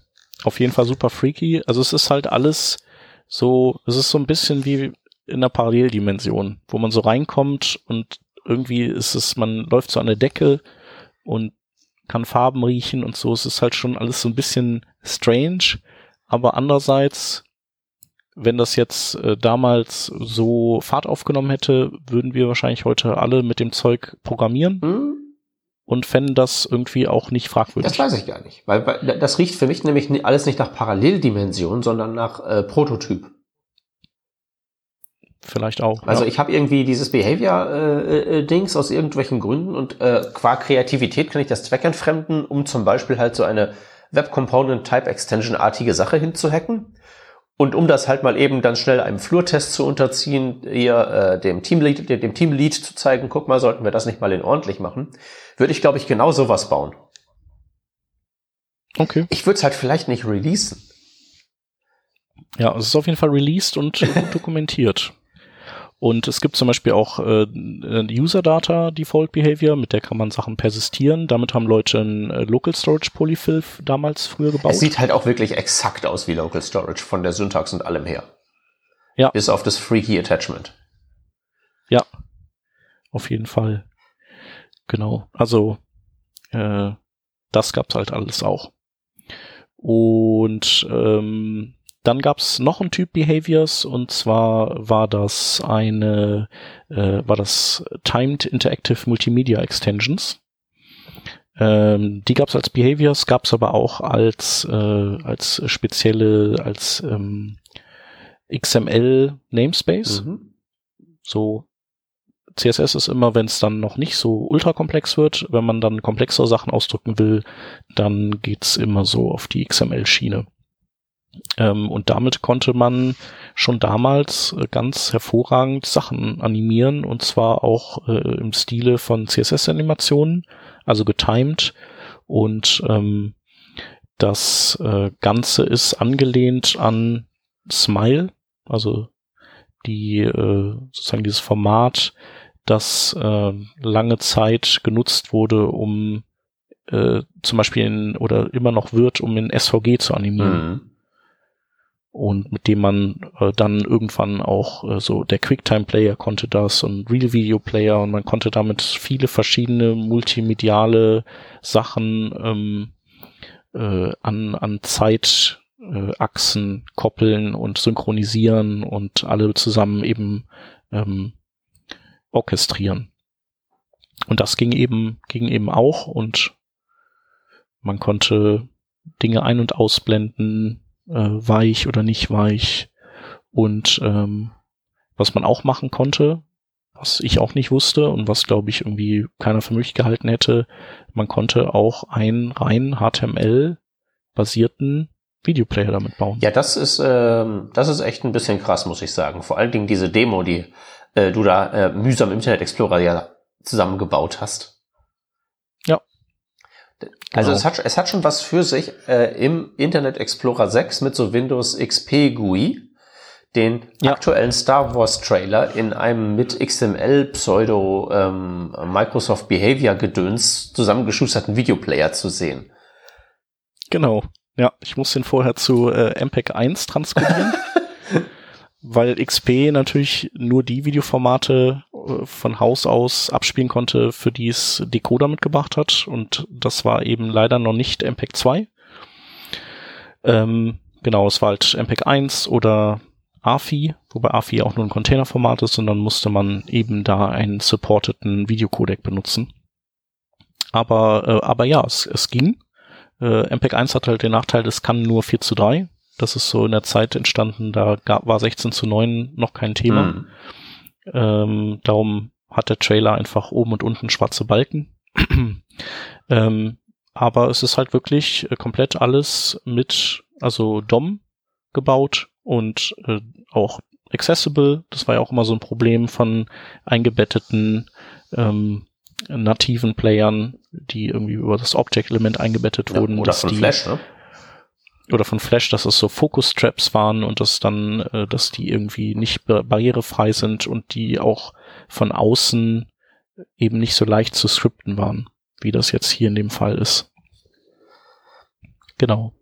auf jeden Fall super freaky. Also es ist halt alles so, es ist so ein bisschen wie in einer Paralleldimension, wo man so reinkommt und irgendwie ist es, man läuft so an der Decke und kann Farben riechen und so. Es ist halt schon alles so ein bisschen strange, aber andererseits, wenn das jetzt äh, damals so Fahrt aufgenommen hätte, würden wir wahrscheinlich heute alle mit dem Zeug programmieren. Mhm und fänden das irgendwie auch nicht fragwürdig. Das weiß ich gar nicht, weil, weil das riecht für mich nämlich alles nicht nach Paralleldimension, sondern nach äh, Prototyp. Vielleicht auch. Also ja. ich habe irgendwie dieses Behavior-Dings äh, äh, aus irgendwelchen Gründen und äh, qua Kreativität kann ich das zweckentfremden, um zum Beispiel halt so eine Web Component Type Extension-artige Sache hinzuhacken. Und um das halt mal eben dann schnell einem Flurtest zu unterziehen, hier äh, dem Teamlead, dem Teamlead zu zeigen, guck mal, sollten wir das nicht mal in ordentlich machen, würde ich, glaube ich, genau sowas bauen. Okay. Ich würde es halt vielleicht nicht releasen. Ja, es ist auf jeden Fall released und dokumentiert. Und es gibt zum Beispiel auch äh, User Data Default Behavior, mit der kann man Sachen persistieren. Damit haben Leute ein äh, Local Storage Polyfill damals früher gebaut. Es sieht halt auch wirklich exakt aus wie Local Storage von der Syntax und allem her. Ja. Bis auf das Freaky Attachment. Ja, auf jeden Fall. Genau. Also äh, das gab's halt alles auch. Und ähm, dann gab es noch einen Typ Behaviors und zwar war das eine, äh, war das Timed Interactive Multimedia Extensions. Ähm, die gab es als Behaviors, gab es aber auch als äh, als spezielle als ähm, XML Namespace. Mhm. So CSS ist immer, wenn es dann noch nicht so ultrakomplex wird, wenn man dann komplexere Sachen ausdrücken will, dann geht's immer so auf die XML-Schiene. Ähm, und damit konnte man schon damals äh, ganz hervorragend Sachen animieren und zwar auch äh, im Stile von CSS-Animationen, also getimed und ähm, das äh, Ganze ist angelehnt an Smile, also die äh, sozusagen dieses Format, das äh, lange Zeit genutzt wurde, um äh, zum Beispiel in, oder immer noch wird, um in SVG zu animieren. Mhm. Und mit dem man äh, dann irgendwann auch äh, so der QuickTime-Player konnte das und Real Video Player und man konnte damit viele verschiedene multimediale Sachen ähm, äh, an, an Zeitachsen äh, koppeln und synchronisieren und alle zusammen eben ähm, orchestrieren. Und das ging eben, ging eben auch und man konnte Dinge ein- und ausblenden, äh, weich oder nicht weich. Und ähm, was man auch machen konnte, was ich auch nicht wusste und was, glaube ich, irgendwie keiner für möglich gehalten hätte, man konnte auch einen rein HTML-basierten Videoplayer damit bauen. Ja, das ist, ähm, das ist echt ein bisschen krass, muss ich sagen. Vor allen Dingen diese Demo, die äh, du da äh, mühsam im Internet Explorer ja zusammengebaut hast. Also genau. es, hat, es hat schon was für sich äh, im Internet Explorer 6 mit so Windows XP GUI den ja. aktuellen Star Wars Trailer in einem mit XML Pseudo ähm, Microsoft Behavior Gedöns zusammengeschusterten Videoplayer zu sehen. Genau. Ja, ich muss den vorher zu äh, MPEG 1 transkribieren. weil XP natürlich nur die Videoformate von Haus aus abspielen konnte, für die es Decoder mitgebracht hat. Und das war eben leider noch nicht MPEG 2. Ähm, genau, es war halt MPEG 1 oder AFI, wobei AFI auch nur ein Containerformat ist und dann musste man eben da einen supporteten Videocodec benutzen. Aber, äh, aber ja, es, es ging. Äh, MPEG 1 hat halt den Nachteil, es kann nur 4 zu 3 das ist so in der Zeit entstanden, da gab, war 16 zu 9 noch kein Thema. Mhm. Ähm, darum hat der Trailer einfach oben und unten schwarze Balken. ähm, aber es ist halt wirklich äh, komplett alles mit, also DOM gebaut und äh, auch accessible. Das war ja auch immer so ein Problem von eingebetteten ähm, nativen Playern, die irgendwie über das Object-Element eingebettet ja, wurden. Oder von die, Flash, ne? Oder von Flash, dass es so Focus-Traps waren und dass dann, äh, dass die irgendwie nicht barrierefrei sind und die auch von außen eben nicht so leicht zu skripten waren, wie das jetzt hier in dem Fall ist. Genau.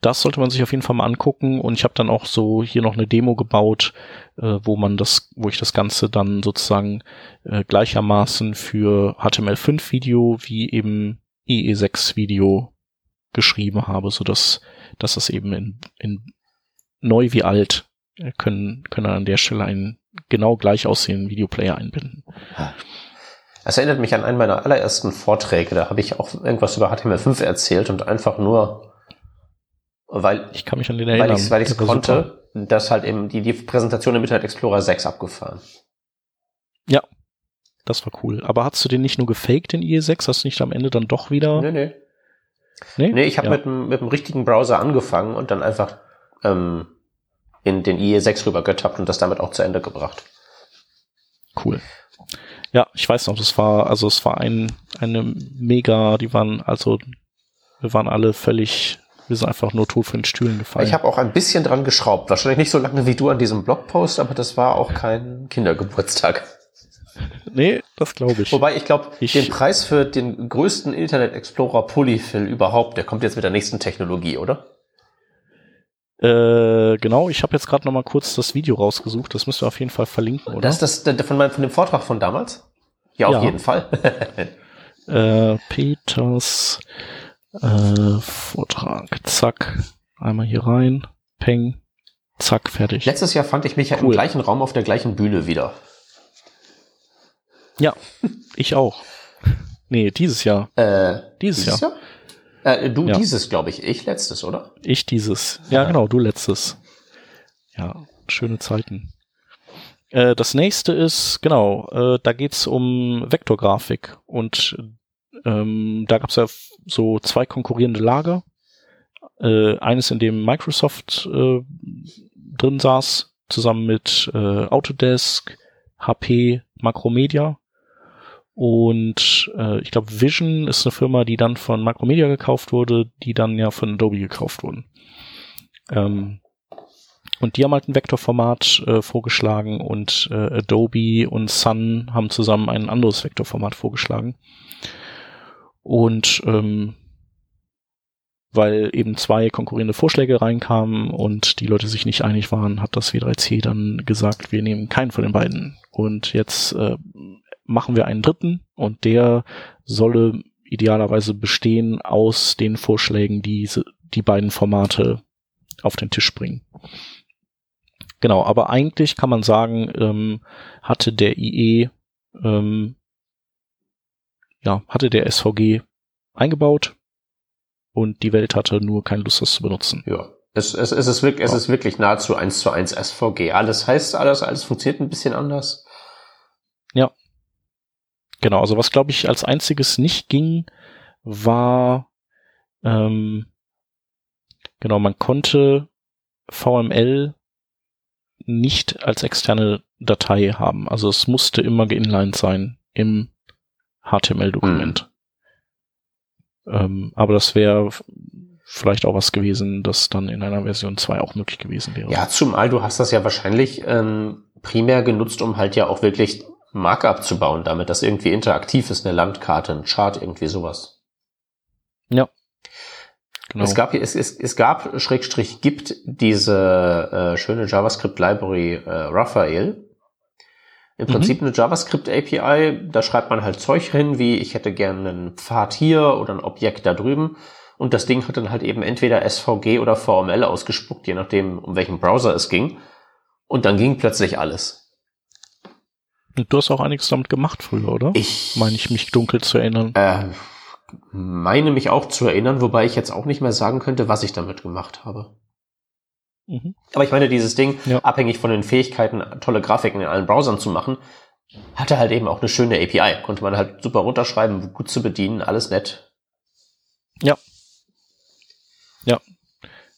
Das sollte man sich auf jeden Fall mal angucken und ich habe dann auch so hier noch eine Demo gebaut, äh, wo man das, wo ich das Ganze dann sozusagen äh, gleichermaßen für HTML5 Video wie eben IE6 Video geschrieben habe, so dass, dass das eben in, in neu wie alt äh, können, können an der Stelle einen genau gleich aussehenden Videoplayer einbinden. Das erinnert mich an einen meiner allerersten Vorträge. Da habe ich auch irgendwas über HTML5 erzählt und einfach nur, weil ich kann mich an den erinnern, weil ich weil es konnte, super. das halt eben die, die Präsentation im Internet Explorer 6 abgefahren. Ja, das war cool. Aber hast du den nicht nur gefaked in IE6? Hast du nicht am Ende dann doch wieder? Nee, nee. Nee, nee ich habe ja. mit, mit dem richtigen Browser angefangen und dann einfach ähm, in den IE6 rübergetappt und das damit auch zu Ende gebracht. Cool. Ja, ich weiß noch, das war, also es war ein, eine mega, die waren, also wir waren alle völlig, wir sind einfach nur tot von den Stühlen gefallen. Ich habe auch ein bisschen dran geschraubt. Wahrscheinlich nicht so lange wie du an diesem Blogpost, aber das war auch kein Kindergeburtstag. Nee, das glaube ich. Wobei ich glaube, den Preis für den größten Internet Explorer Polyfill überhaupt, der kommt jetzt mit der nächsten Technologie, oder? Äh, genau, ich habe jetzt gerade noch mal kurz das Video rausgesucht. Das müssen wir auf jeden Fall verlinken, oder? Das ist das von, meinem, von dem Vortrag von damals? Ja, auf ja. jeden Fall. äh, Peters Äh, Vortrag, zack, einmal hier rein, peng, zack, fertig. Letztes Jahr fand ich mich ja im gleichen Raum auf der gleichen Bühne wieder. Ja, ich auch. Nee, dieses Jahr. Äh, Dieses, Jahr. Jahr? Äh, du Ja. dieses, glaube ich. Ich letztes, oder? Ich dieses. Ja, Ja. genau, du letztes. Ja, schöne Zeiten. Äh, das nächste ist, genau, äh, da geht's um Vektorgrafik und ähm, da gab's ja so zwei konkurrierende Lager. Äh, eines, in dem Microsoft äh, drin saß, zusammen mit äh, Autodesk, HP, Macromedia. Und äh, ich glaube, Vision ist eine Firma, die dann von Macromedia gekauft wurde, die dann ja von Adobe gekauft wurden. Ähm, und die haben halt ein Vektorformat äh, vorgeschlagen und äh, Adobe und Sun haben zusammen ein anderes Vektorformat vorgeschlagen. Und ähm, weil eben zwei konkurrierende Vorschläge reinkamen und die Leute sich nicht einig waren, hat das W3C dann gesagt, wir nehmen keinen von den beiden. Und jetzt äh, machen wir einen dritten und der solle idealerweise bestehen aus den Vorschlägen, die die beiden Formate auf den Tisch bringen. Genau, aber eigentlich kann man sagen, ähm, hatte der IE, ähm, ja, hatte der SVG eingebaut und die Welt hatte nur keine Lust, das zu benutzen. Ja. Es, es, es, ist wirklich, es Ja. ist wirklich nahezu eins zu eins SVG. Alles heißt alles, alles funktioniert ein bisschen anders. Genau, also was glaube ich als einziges nicht ging, war ähm, genau, man konnte VML nicht als externe Datei haben. Also es musste immer geinlined sein im HTML-Dokument. Ähm, aber das wäre vielleicht auch was gewesen, das dann in einer Version 2 auch möglich gewesen wäre. Ja, zumal du hast das ja wahrscheinlich ähm, primär genutzt, um halt ja auch wirklich Markup zu bauen, damit das irgendwie interaktiv ist, eine Landkarte, ein Chart, irgendwie sowas. genau. Es gab hier, es, es, es gab, Schrägstrich, gibt diese äh, schöne JavaScript-Library äh, Raphael. Im Mhm. Prinzip eine JavaScript-API, da schreibt man halt Zeug hin, wie ich hätte gerne einen Pfad hier oder ein Objekt da drüben. Und das Ding hat dann halt eben entweder SVG oder VML ausgespuckt, je nachdem, um welchen Browser es ging. Und dann ging plötzlich alles. Du hast auch einiges damit gemacht früher, oder? Ich Meine ich mich dunkel zu erinnern. äh, meine mich auch zu erinnern, wobei ich jetzt auch nicht mehr sagen könnte, was ich damit gemacht habe. Mhm. Aber ich meine, dieses Ding, Ja. abhängig von den Fähigkeiten, tolle Grafiken in allen Browsern zu machen, hatte halt eben auch eine schöne API. Konnte man halt super runterschreiben, gut zu bedienen, alles nett.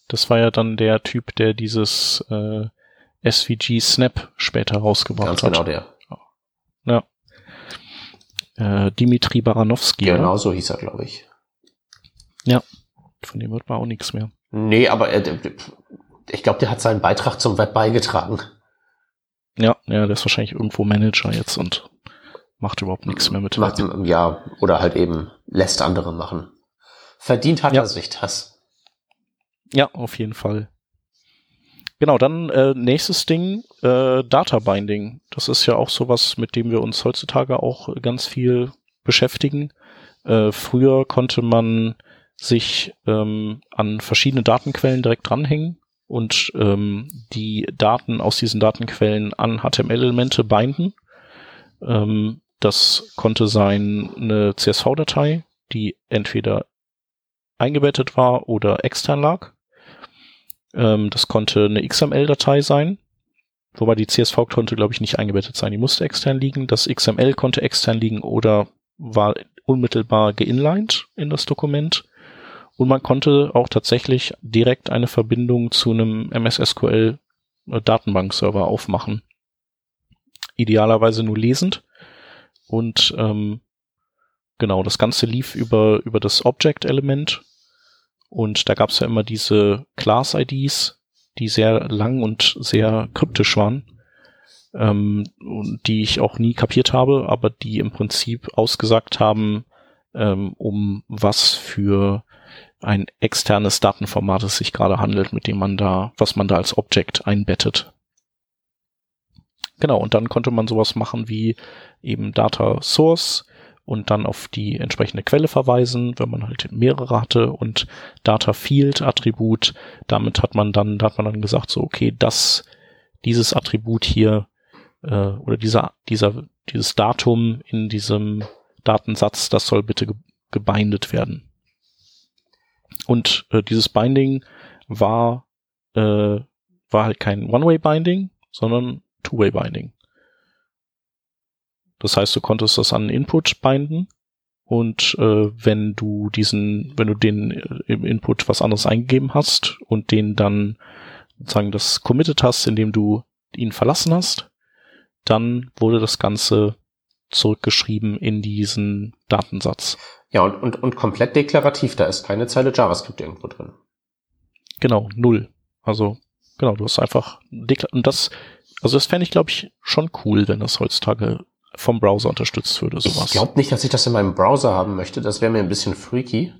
Das war ja dann der Typ, der dieses äh, SVG Snap später rausgebracht Ganz hat. genau der. Äh, Dimitri Baranowski. oder? Genau so hieß er, glaube ich. Von dem hört man auch nichts mehr. Nee, aber äh, ich glaube, der hat seinen Beitrag zum Web beigetragen. Ja, ja, der ist wahrscheinlich irgendwo Manager jetzt und macht überhaupt nichts mehr mit. Macht, Web. ja, oder halt eben lässt andere machen. Verdient hat Ja. er sich das. Ja, auf jeden Fall. Genau, dann äh, nächstes Ding, äh, Data Binding. Das ist ja auch sowas, mit dem wir uns heutzutage auch ganz viel beschäftigen. Äh, früher konnte man sich ähm, an verschiedene Datenquellen direkt dranhängen und ähm, die Daten aus diesen Datenquellen an HTML-Elemente binden. Ähm, das konnte sein eine CSV-Datei, die entweder eingebettet war oder extern lag. Ähm, das konnte eine XML-Datei sein, wobei die CSV konnte, glaube ich, nicht eingebettet sein. Die musste extern liegen. Das XML konnte extern liegen oder war unmittelbar geinlined in das Dokument. Und man konnte auch tatsächlich direkt eine Verbindung zu einem MS SQL äh, aufmachen. Idealerweise nur lesend. Und ähm, genau, das Ganze lief über, über das Object-Element. Und da gab es ja immer diese Class-IDs, die sehr lang und sehr kryptisch waren, ähm, die ich auch nie kapiert habe, aber die im Prinzip ausgesagt haben, ähm, um was für ein externes Datenformat es sich gerade handelt, mit dem man da, was man da als Object einbettet. Genau, und dann konnte man sowas machen wie eben Data Source und dann auf die entsprechende Quelle verweisen, wenn man halt mehrere hatte und Data Field Attribut, damit hat man dann, da hat man dann gesagt, so, okay, das, dieses Attribut hier, äh, oder dieser, dieser, dieses Datum in diesem Datensatz, das soll bitte ge gebindet werden. Und äh, dieses Binding war, äh, war halt kein One-Way-Binding, sondern Two-Way-Binding. Das heißt, du konntest das an Input binden und äh, wenn du diesen, wenn du den äh, im Input was anderes eingegeben hast und den dann sozusagen das committed hast, indem du ihn verlassen hast, dann wurde das Ganze zurückgeschrieben in diesen Datensatz. Ja, und, und, und komplett deklarativ, da ist keine Zeile JavaScript irgendwo drin. Genau, null. Also, genau, du hast einfach, und das, also das fände ich, glaube ich, schon cool, wenn das heutzutage vom Browser unterstützt würde, sowas. Ich glaube nicht, dass ich das in meinem Browser haben möchte. Das wäre mir ein bisschen freaky.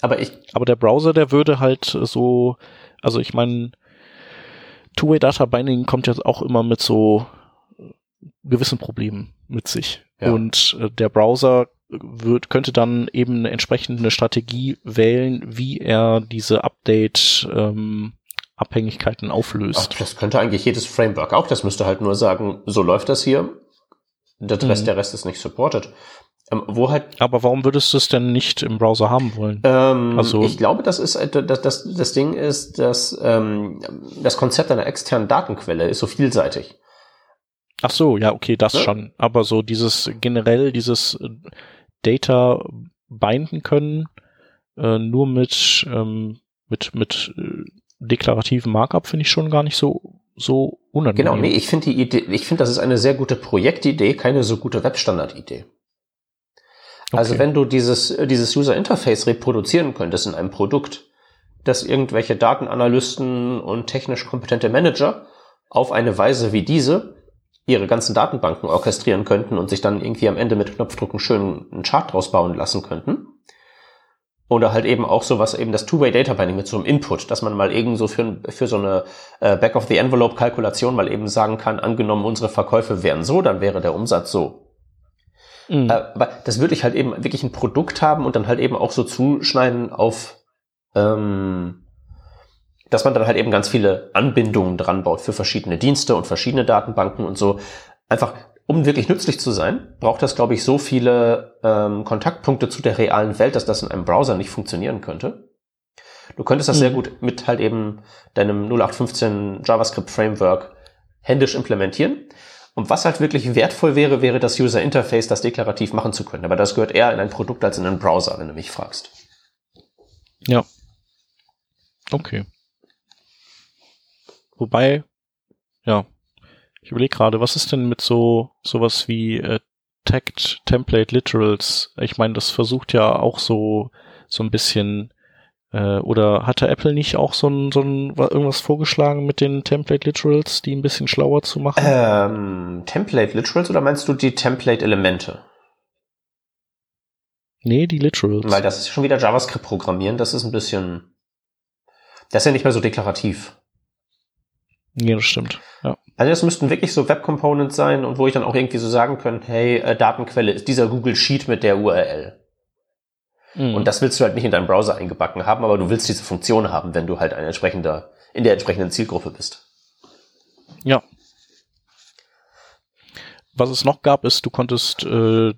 Aber ich. Aber der Browser, der würde halt so, also ich meine, Two-Way Data Binding kommt ja auch immer mit so gewissen Problemen mit sich. Ja. Und äh, der Browser wird, könnte dann eben eine entsprechende Strategie wählen, wie er diese Update ähm, Abhängigkeiten auflöst. Ach, das könnte eigentlich jedes Framework auch. Das müsste halt nur sagen, so läuft das hier. Der Rest, mhm. der Rest ist nicht supported. Ähm, wo halt, Aber warum würdest du es denn nicht im Browser haben wollen? Ähm, also ich glaube, das ist äh, das, das, das Ding ist, dass ähm, das Konzept einer externen Datenquelle ist so vielseitig. Ach so, ja, okay, das ja? schon. Aber so dieses generell dieses äh, Data binden können, äh, nur mit ähm, mit mit äh, deklarativen Markup finde ich schon gar nicht so so unangenehm. Genau, nee, ich finde die Idee, ich finde, das ist eine sehr gute Projektidee, keine so gute Webstandard-Idee. Okay. Also wenn du dieses, dieses User Interface reproduzieren könntest in einem Produkt, dass irgendwelche Datenanalysten und technisch kompetente Manager auf eine Weise wie diese ihre ganzen Datenbanken orchestrieren könnten und sich dann irgendwie am Ende mit Knopfdrucken schön einen Chart draus bauen lassen könnten, oder halt eben auch so was eben das Two-Way Data Binding mit so einem Input, dass man mal eben so für, für so eine äh, Back-of-the-Envelope-Kalkulation mal eben sagen kann, angenommen unsere Verkäufe wären so, dann wäre der Umsatz so. Mhm. Äh, aber das würde ich halt eben wirklich ein Produkt haben und dann halt eben auch so zuschneiden auf, ähm, dass man dann halt eben ganz viele Anbindungen dran baut für verschiedene Dienste und verschiedene Datenbanken und so. Einfach um wirklich nützlich zu sein, braucht das, glaube ich, so viele ähm, Kontaktpunkte zu der realen Welt, dass das in einem Browser nicht funktionieren könnte. Du könntest das mhm. sehr gut mit halt eben deinem 0815 JavaScript Framework händisch implementieren. Und was halt wirklich wertvoll wäre, wäre das User Interface, das deklarativ machen zu können. Aber das gehört eher in ein Produkt als in einen Browser, wenn du mich fragst. Ja. Okay. Wobei, ja, ich überlege gerade, was ist denn mit so sowas wie äh, Tagged Template Literals? Ich meine, das versucht ja auch so so ein bisschen äh, oder hatte Apple nicht auch so ein, so ein irgendwas vorgeschlagen mit den Template Literals, die ein bisschen schlauer zu machen? Ähm, Template Literals oder meinst du die Template Elemente? Nee, die Literals. Weil das ist schon wieder JavaScript programmieren, das ist ein bisschen das ist ja nicht mehr so deklarativ. Ja, das stimmt. Ja. Also das müssten wirklich so Web Components sein und wo ich dann auch irgendwie so sagen könnte, hey, äh, Datenquelle ist dieser Google Sheet mit der URL. Mhm. Und das willst du halt nicht in deinem Browser eingebacken haben, aber du willst diese Funktion haben, wenn du halt ein entsprechender, in der entsprechenden Zielgruppe bist. Ja. Was es noch gab, ist, du konntest äh,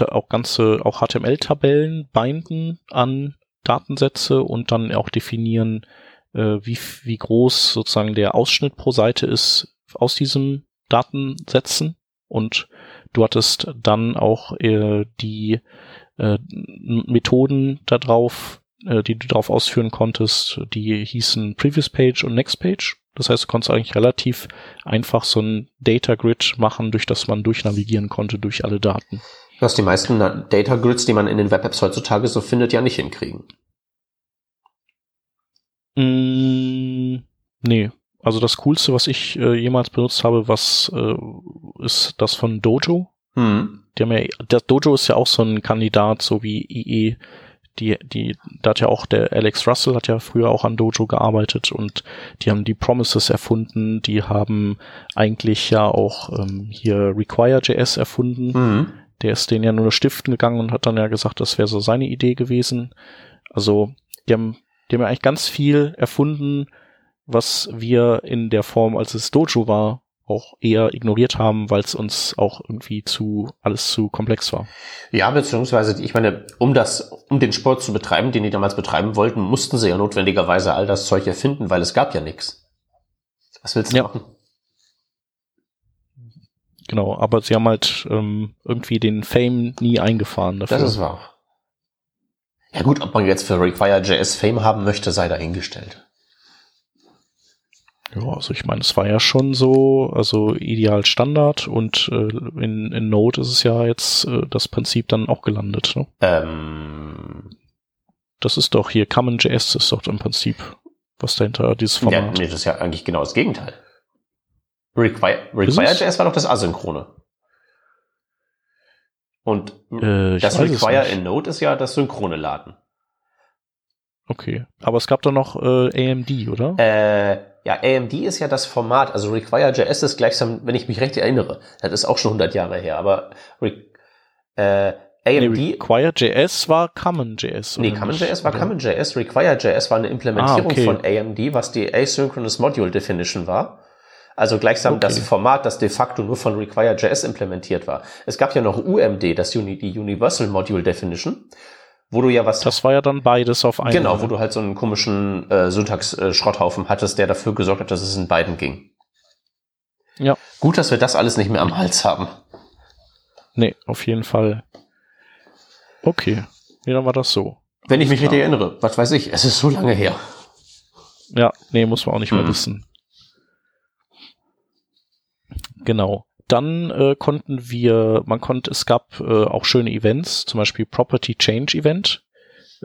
auch ganze, auch HTML-Tabellen binden an Datensätze und dann auch definieren, äh, wie, wie groß sozusagen der Ausschnitt pro Seite ist aus diesem Datensätzen und du hattest dann auch äh, die äh, Methoden darauf, äh, die du darauf ausführen konntest, die hießen Previous Page und Next Page. Das heißt, du konntest eigentlich relativ einfach so ein Data Grid machen, durch das man durchnavigieren konnte durch alle Daten. Was die meisten Data Grids, die man in den Web-Apps heutzutage so findet, ja nicht hinkriegen. Mm, nee. Also das Coolste, was ich äh, jemals benutzt habe, was äh, ist das von Dojo. Hm. Die haben ja, das Dojo ist ja auch so ein Kandidat, so wie IE. Die, die, da hat ja auch der Alex Russell hat ja früher auch an Dojo gearbeitet und die haben die Promises erfunden, die haben eigentlich ja auch ähm, hier Require.js erfunden. Mhm der ist den ja nur stiften gegangen und hat dann ja gesagt, das wäre so seine Idee gewesen. Also die haben, die haben ja eigentlich ganz viel erfunden, was wir in der Form, als es Dojo war, auch eher ignoriert haben, weil es uns auch irgendwie zu alles zu komplex war. Ja, beziehungsweise, ich meine, um das, um den Sport zu betreiben, den die damals betreiben wollten, mussten sie ja notwendigerweise all das Zeug erfinden, weil es gab ja nichts. Was willst du ja. machen? Genau, aber sie haben halt ähm, irgendwie den Fame nie eingefahren dafür. Das ist wahr. Ja gut, ob man jetzt für Require.js Fame haben möchte, sei dahingestellt. Ja, also ich meine, es war ja schon so, also ideal Standard und äh, in, in Node ist es ja jetzt äh, das Prinzip dann auch gelandet. Ne? Ähm. Das ist doch hier Common.js ist doch im Prinzip, was dahinter dieses Format. Ja, nee, das ist ja eigentlich genau das Gegenteil. Require, Require.js war doch das Asynchrone. Und äh, das Require in Node ist ja das synchrone Laden. Okay, aber es gab doch noch äh, AMD, oder? Äh, ja, AMD ist ja das Format, also Require.js ist gleichsam, wenn ich mich recht erinnere, das ist auch schon 100 Jahre her, aber äh, AMD. Nee, Require.js war Common.js. Nee, Common.js war Common.js. Require.js war eine Implementierung ah, okay. von AMD, was die Asynchronous Module Definition war. Also gleichsam okay. das Format, das de facto nur von Require.js implementiert war. Es gab ja noch UMD, das Uni die Universal Module Definition wo du ja was. Das war ja dann beides auf einmal. Genau, wo du halt so einen komischen äh, Syntax-Schrotthaufen hattest, der dafür gesorgt hat, dass es in beiden ging. Ja. Gut, dass wir das alles nicht mehr am Hals haben. Nee, auf jeden Fall. Okay. Ja, dann war das so. Wenn ich mich richtig erinnere, was weiß ich, es ist so lange her. Ja, nee, muss man auch nicht hm. mehr wissen. Genau dann äh, konnten wir, man konnte, es gab äh, auch schöne Events, zum Beispiel Property Change Event.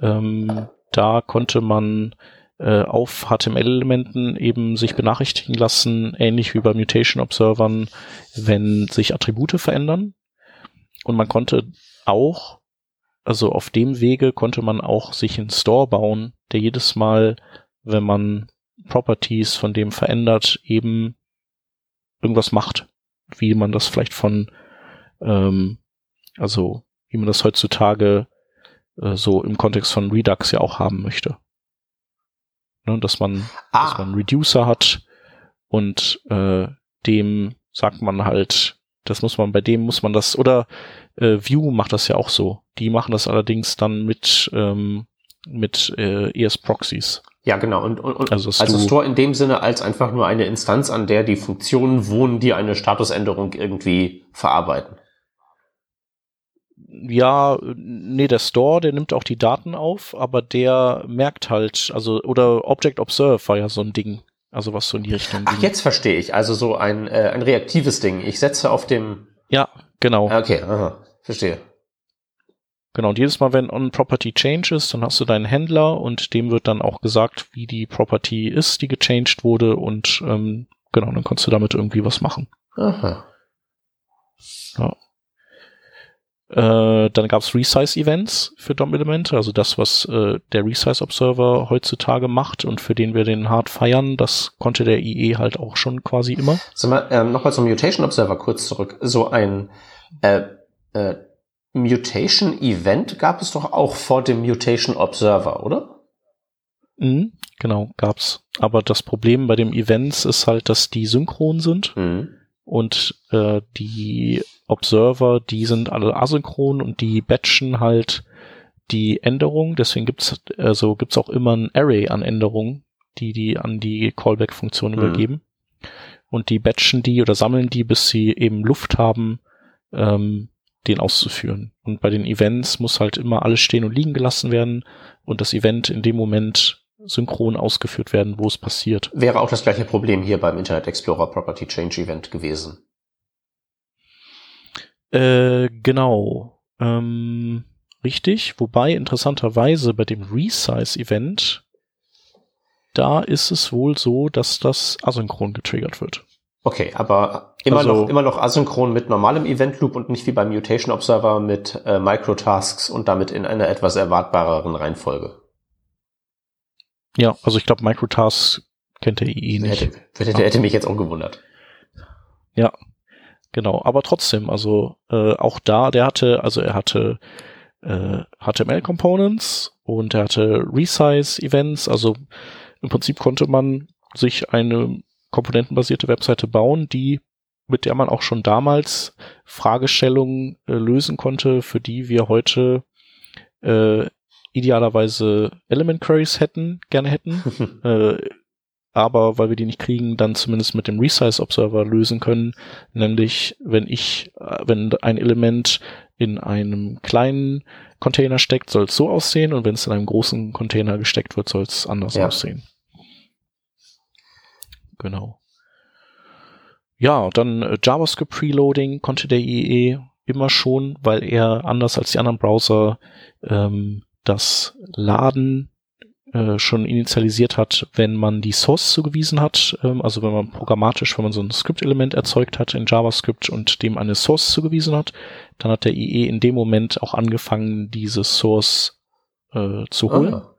Ähm, da konnte man äh, auf HTML-Elementen eben sich benachrichtigen lassen, ähnlich wie bei Mutation Observern, wenn sich Attribute verändern. Und man konnte auch, also auf dem Wege konnte man auch sich einen Store bauen, der jedes Mal, wenn man Properties von dem verändert, eben irgendwas macht wie man das vielleicht von, ähm, also wie man das heutzutage äh, so im Kontext von Redux ja auch haben möchte. Ne, dass man, ah. dass man Reducer hat und äh, dem sagt man halt, das muss man, bei dem muss man das, oder äh, View macht das ja auch so. Die machen das allerdings dann mit, ähm, mit äh, ES-Proxies. Ja, genau. Und, und also, also Store in dem Sinne als einfach nur eine Instanz, an der die Funktionen wohnen, die eine Statusänderung irgendwie verarbeiten. Ja, nee, der Store, der nimmt auch die Daten auf, aber der merkt halt, also, oder Object Observe war ja so ein Ding. Also was so in die Richtung Ach, ging. jetzt verstehe ich. Also so ein, äh, ein reaktives Ding. Ich setze auf dem. Ja, genau. Okay, aha, verstehe. Genau, und jedes Mal, wenn on Property Change ist, dann hast du deinen Händler und dem wird dann auch gesagt, wie die Property ist, die gechanged wurde und ähm, genau, dann kannst du damit irgendwie was machen. Aha. Ja. Äh, dann gab's Resize-Events für DOM-Elemente, also das, was äh, der Resize-Observer heutzutage macht und für den wir den hart feiern, das konnte der IE halt auch schon quasi immer. Sag mal, ähm, nochmal zum Mutation-Observer kurz zurück. So ein äh, äh, Mutation Event gab es doch auch vor dem Mutation Observer, oder? Mhm, genau, gab's. Aber das Problem bei dem Events ist halt, dass die synchron sind mhm. und äh, die Observer, die sind alle asynchron und die batchen halt die Änderung. Deswegen gibt's also gibt's auch immer ein Array an Änderungen, die die an die Callback-Funktion mhm. übergeben. Und die batchen die oder sammeln die, bis sie eben Luft haben, ähm, den auszuführen. Und bei den Events muss halt immer alles stehen und liegen gelassen werden und das Event in dem Moment synchron ausgeführt werden, wo es passiert. Wäre auch das gleiche Problem hier beim Internet Explorer Property Change Event gewesen. Äh, genau. Ähm, richtig. Wobei interessanterweise bei dem Resize Event, da ist es wohl so, dass das asynchron getriggert wird. Okay, aber immer also, noch immer noch asynchron mit normalem Event Loop und nicht wie beim Mutation Observer mit äh, Microtasks und damit in einer etwas erwartbareren Reihenfolge. Ja, also ich glaube Microtasks kennt der IE nicht. Hätte, hätte, hätte mich jetzt auch gewundert. Ja. Genau, aber trotzdem, also äh, auch da, der hatte, also er hatte äh, HTML-Components und er hatte Resize-Events, also im Prinzip konnte man sich eine komponentenbasierte Webseite bauen, die mit der man auch schon damals Fragestellungen äh, lösen konnte, für die wir heute äh, idealerweise Element Queries hätten, gerne hätten. äh, aber weil wir die nicht kriegen, dann zumindest mit dem Resize Observer lösen können. Nämlich, wenn ich, äh, wenn ein Element in einem kleinen Container steckt, soll es so aussehen und wenn es in einem großen Container gesteckt wird, soll es anders ja. aussehen. Genau. Ja, dann äh, JavaScript Preloading konnte der IE immer schon, weil er anders als die anderen Browser ähm, das Laden äh, schon initialisiert hat, wenn man die Source zugewiesen hat, ähm, also wenn man programmatisch, wenn man so ein Skriptelement erzeugt hat in JavaScript und dem eine Source zugewiesen hat, dann hat der IE in dem Moment auch angefangen, diese Source äh, zu holen. Ah.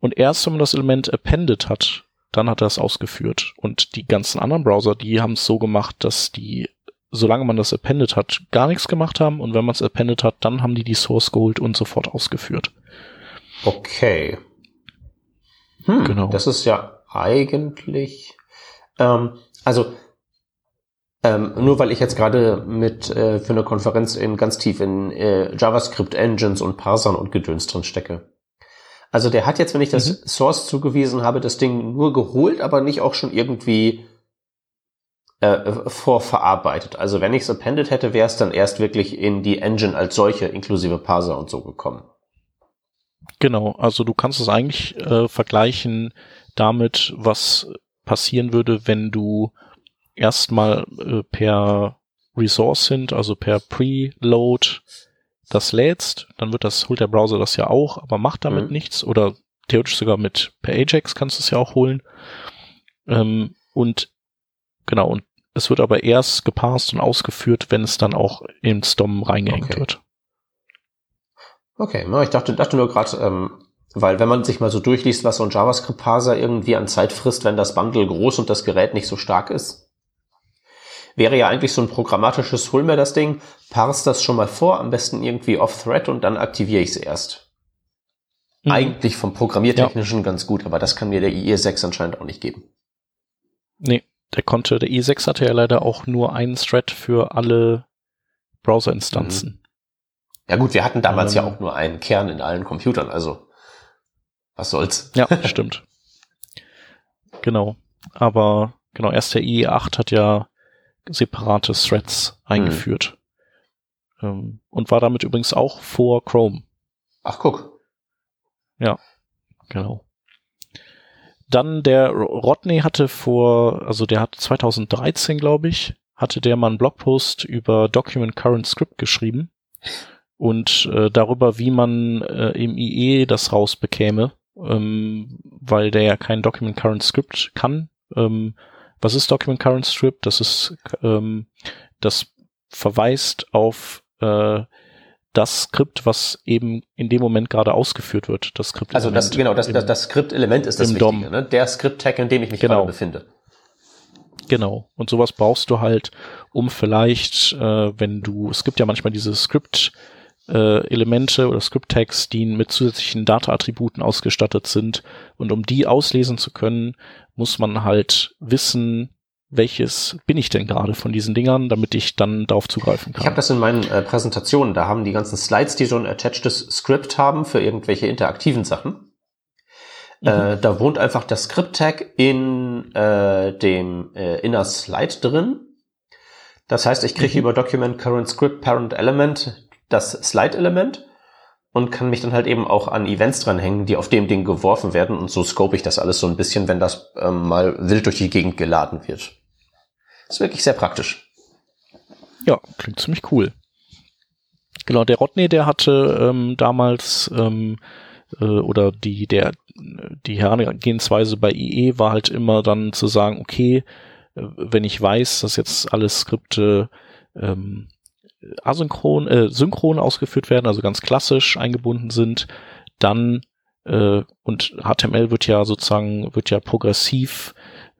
Und erst wenn man das Element appended hat, dann hat er es ausgeführt. Und die ganzen anderen Browser, die haben es so gemacht, dass die, solange man das appended hat, gar nichts gemacht haben. Und wenn man es appended hat, dann haben die die Source geholt und sofort ausgeführt. Okay. Hm, genau. Das ist ja eigentlich, ähm, also ähm, nur weil ich jetzt gerade mit äh, für eine Konferenz in ganz tief in äh, JavaScript Engines und Parsern und Gedöns drin stecke. Also der hat jetzt, wenn ich das mhm. Source zugewiesen habe, das Ding nur geholt, aber nicht auch schon irgendwie äh, vorverarbeitet. Also wenn ich es appended hätte, wäre es dann erst wirklich in die Engine als solche, inklusive Parser und so gekommen. Genau, also du kannst es eigentlich äh, vergleichen damit, was passieren würde, wenn du erstmal äh, per Resource sind, also per Preload das lädst, dann wird das, holt der Browser das ja auch, aber macht damit mhm. nichts oder theoretisch sogar mit per Ajax kannst du es ja auch holen. Ähm, und genau, und es wird aber erst geparst und ausgeführt, wenn es dann auch ins DOM reingehängt okay. wird. Okay, ich dachte, dachte nur gerade, ähm, weil wenn man sich mal so durchliest, was so ein JavaScript-Parser irgendwie an Zeit frisst, wenn das Bundle groß und das Gerät nicht so stark ist, wäre ja eigentlich so ein programmatisches, hol mir das Ding, parse das schon mal vor, am besten irgendwie off-thread und dann aktiviere ich es erst. Mhm. Eigentlich vom Programmiertechnischen ja. ganz gut, aber das kann mir der IE6 anscheinend auch nicht geben. Nee, der konnte, der IE6 hatte ja leider auch nur einen Thread für alle Browser-Instanzen. Mhm. Ja gut, wir hatten damals ähm, ja auch nur einen Kern in allen Computern, also was soll's. Ja, stimmt. Genau. Aber genau, erst der IE8 hat ja separate Threads eingeführt. Mhm. Ähm, und war damit übrigens auch vor Chrome. Ach, guck. Ja, genau. Dann der Rodney hatte vor, also der hat 2013, glaube ich, hatte der mal einen Blogpost über Document Current Script geschrieben und äh, darüber, wie man äh, im IE das rausbekäme, ähm, weil der ja kein Document Current Script kann. Ähm, was ist Document Current Script? Das ist, ähm, das verweist auf äh, das Skript, was eben in dem Moment gerade ausgeführt wird. Das Skript. Also das genau, das, das, das Skriptelement ist das Wichtige, DOM. ne? Der Skript-Tag, in dem ich mich genau. gerade befinde. Genau. Und sowas brauchst du halt, um vielleicht, äh, wenn du, es gibt ja manchmal diese Skript äh, Elemente oder Script-Tags, die mit zusätzlichen Data-Attributen ausgestattet sind. Und um die auslesen zu können, muss man halt wissen, welches bin ich denn gerade von diesen Dingern, damit ich dann darauf zugreifen kann. Ich habe das in meinen äh, Präsentationen, da haben die ganzen Slides, die so ein attachtedes Script haben für irgendwelche interaktiven Sachen. Mhm. Äh, da wohnt einfach der Script-Tag in äh, dem äh, Inner Slide drin. Das heißt, ich kriege mhm. über Document Current Script Parent Element das Slide-Element und kann mich dann halt eben auch an Events dranhängen, die auf dem Ding geworfen werden und so scope ich das alles so ein bisschen, wenn das ähm, mal wild durch die Gegend geladen wird. Ist wirklich sehr praktisch. Ja, klingt ziemlich cool. Genau, der Rodney, der hatte ähm, damals ähm, äh, oder die der die Herangehensweise bei IE war halt immer dann zu sagen, okay, äh, wenn ich weiß, dass jetzt alle Skripte ähm, asynchron, äh, synchron ausgeführt werden, also ganz klassisch eingebunden sind, dann äh, und HTML wird ja sozusagen wird ja progressiv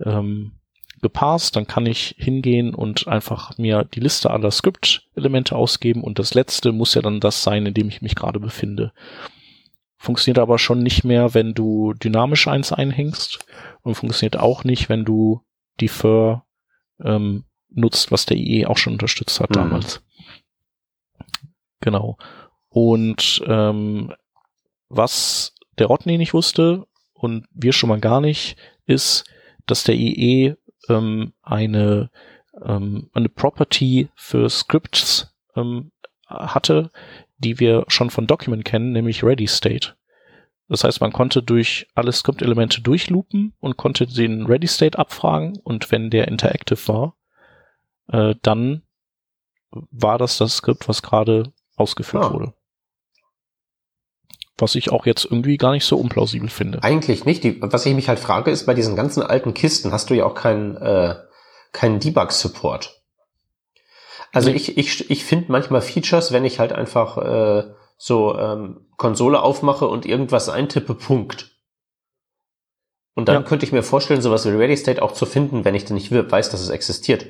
ähm, gepasst, dann kann ich hingehen und einfach mir die Liste aller Script-Elemente ausgeben und das letzte muss ja dann das sein, in dem ich mich gerade befinde. Funktioniert aber schon nicht mehr, wenn du dynamisch eins einhängst und funktioniert auch nicht, wenn du Defer ähm, nutzt, was der IE auch schon unterstützt hat mhm. damals. Genau. Und ähm, was der Rodney nicht wusste und wir schon mal gar nicht, ist, dass der IE ähm, eine, ähm, eine Property für Scripts ähm, hatte, die wir schon von Document kennen, nämlich Ready State. Das heißt, man konnte durch alle Script-Elemente durchloopen und konnte den Ready State abfragen und wenn der interactive war, äh, dann war das das Skript, was gerade ausgeführt ah. wurde. Was ich auch jetzt irgendwie gar nicht so unplausibel finde. Eigentlich nicht. Die, was ich mich halt frage, ist, bei diesen ganzen alten Kisten hast du ja auch keinen äh, keinen Debug-Support. Also nee. ich, ich, ich finde manchmal Features, wenn ich halt einfach äh, so ähm, Konsole aufmache und irgendwas eintippe, Punkt. Und dann ja. könnte ich mir vorstellen, sowas wie Ready State auch zu finden, wenn ich dann nicht weiß, dass es existiert.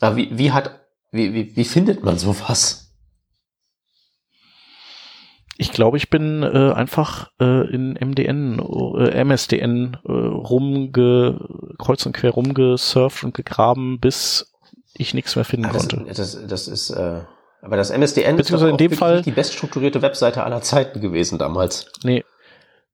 Aber wie, wie hat, wie, wie, wie findet man sowas? Ich glaube, ich bin äh, einfach äh, in MDN, äh, MSDN äh, rumge, kreuz und quer rumgesurft und gegraben, bis ich nichts mehr finden ah, das, konnte. Das, das ist, äh, aber das MSDN ist in dem Fall die beststrukturierte Webseite aller Zeiten gewesen damals. Nee,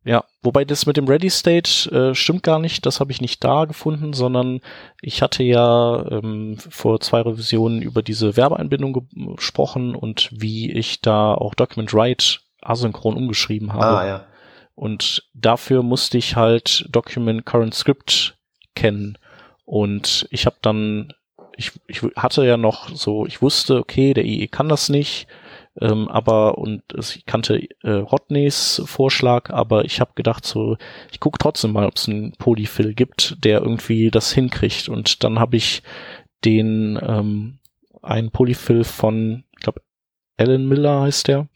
ja, wobei das mit dem Ready State äh, stimmt gar nicht, das habe ich nicht da gefunden, sondern ich hatte ja ähm, vor zwei Revisionen über diese Werbeeinbindung gesprochen und wie ich da auch Document Write asynchron umgeschrieben habe. Ah, ja. Und dafür musste ich halt Document Current Script kennen. Und ich habe dann, ich, ich hatte ja noch so, ich wusste, okay, der IE kann das nicht ähm, aber und ich kannte äh, Rodneys Vorschlag, aber ich habe gedacht so, ich gucke trotzdem mal, ob es einen Polyfill gibt, der irgendwie das hinkriegt. Und dann habe ich den ähm, einen Polyfill von, ich glaube, Alan Miller heißt der,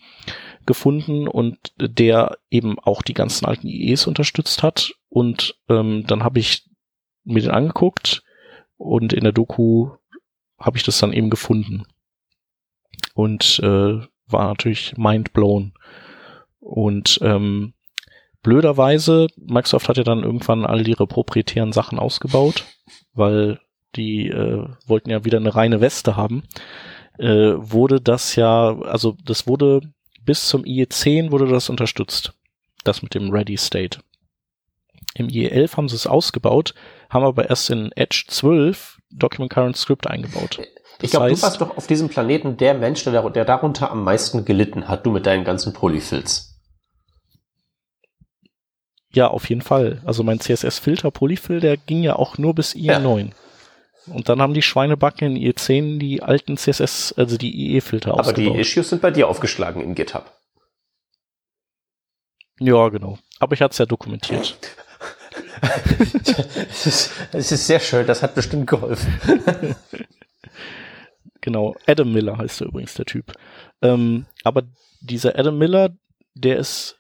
gefunden und der eben auch die ganzen alten IEs unterstützt hat. Und ähm, dann habe ich mir den angeguckt und in der Doku habe ich das dann eben gefunden und äh, war natürlich mind blown. Und ähm, blöderweise, Microsoft hat ja dann irgendwann all ihre proprietären Sachen ausgebaut, weil die äh, wollten ja wieder eine reine Weste haben. Äh, wurde das ja, also das wurde bis zum IE10 wurde das unterstützt. Das mit dem Ready State. Im IE11 haben sie es ausgebaut, haben aber erst in Edge 12 Document Current Script eingebaut. Ich glaube, du warst doch auf diesem Planeten der Mensch, der, der darunter am meisten gelitten hat, du mit deinen ganzen Polyfills. Ja, auf jeden Fall. Also mein CSS-Filter Polyfill, der ging ja auch nur bis IE9. Ja. Und dann haben die Schweinebacken in IE10 die alten CSS, also die IE-Filter ausgebaut. Aber die Issues sind bei dir aufgeschlagen in GitHub. Ja, genau. Aber ich hatte es ja dokumentiert. Es ist, ist sehr schön, das hat bestimmt geholfen. Genau, Adam Miller heißt er übrigens, der Typ. Ähm, aber dieser Adam Miller, der ist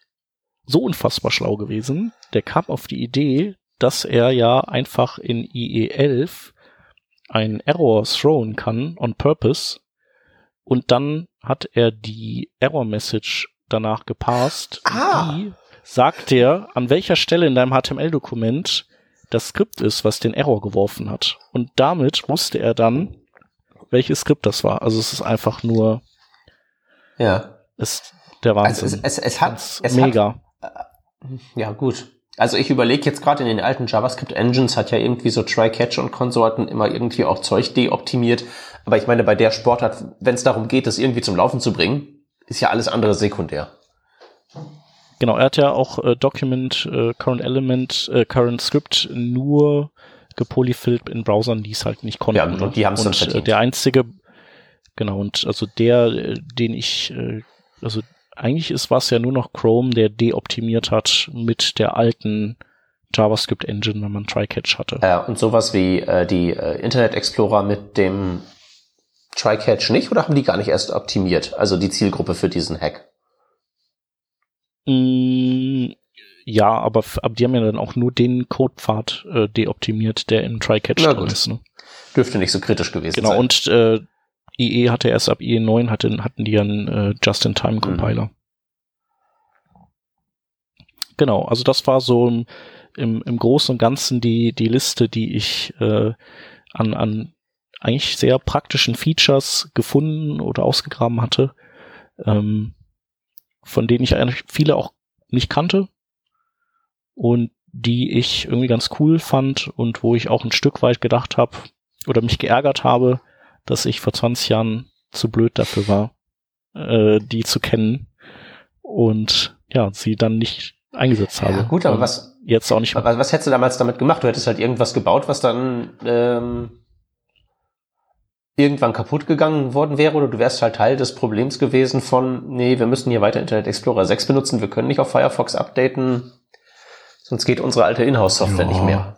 so unfassbar schlau gewesen, der kam auf die Idee, dass er ja einfach in IE11 ein Error throwen kann on purpose und dann hat er die Error Message danach gepasst. Ah. Die sagt er, an welcher Stelle in deinem HTML-Dokument das Skript ist, was den Error geworfen hat. Und damit wusste er dann, welches Skript das war. Also es ist einfach nur. Ja. Ist der Wahnsinn. Also es, es, es hat. Es mega. Hat, äh, ja, gut. Also ich überlege jetzt gerade in den alten JavaScript-Engines hat ja irgendwie so Try-Catch und Konsorten immer irgendwie auch Zeug deoptimiert. Aber ich meine, bei der Sportart, wenn es darum geht, das irgendwie zum Laufen zu bringen, ist ja alles andere sekundär. Genau, er hat ja auch äh, Document, äh, Current Element, äh, Current Script nur gepolyfillt in Browsern, die es halt nicht konnten. Ja, und ne? die haben es dann äh, verdient. Der einzige, genau, und also der, äh, den ich, äh, also eigentlich ist was ja nur noch Chrome, der deoptimiert hat mit der alten JavaScript Engine, wenn man Try-Catch hatte. Ja, und sowas wie äh, die äh, Internet Explorer mit dem Try-Catch nicht oder haben die gar nicht erst optimiert? Also die Zielgruppe für diesen Hack? Mm, Ja, aber, aber die haben ja dann auch nur den Codepfad äh, deoptimiert, der in Try-Catch drin ist. Ne? Dürfte nicht so kritisch gewesen genau, sein. Genau, und äh, IE hatte erst ab IE 9 hatten, hatten die einen äh, Just-in-Time-Compiler. Mhm. Genau, also das war so im, im, im Großen und Ganzen die, die Liste, die ich äh, an, an eigentlich sehr praktischen Features gefunden oder ausgegraben hatte, ähm, von denen ich eigentlich viele auch nicht kannte und die ich irgendwie ganz cool fand und wo ich auch ein Stück weit gedacht habe oder mich geärgert habe, dass ich vor 20 Jahren zu blöd dafür war, äh, die zu kennen und ja, sie dann nicht eingesetzt habe. Ja, gut, aber was jetzt auch nicht. Was, was hättest du damals damit gemacht? Du hättest halt irgendwas gebaut, was dann ähm, irgendwann kaputt gegangen worden wäre, oder du wärst halt Teil des Problems gewesen von, nee, wir müssen hier weiter Internet Explorer 6 benutzen, wir können nicht auf Firefox updaten, sonst geht unsere alte Inhouse-Software ja. nicht mehr.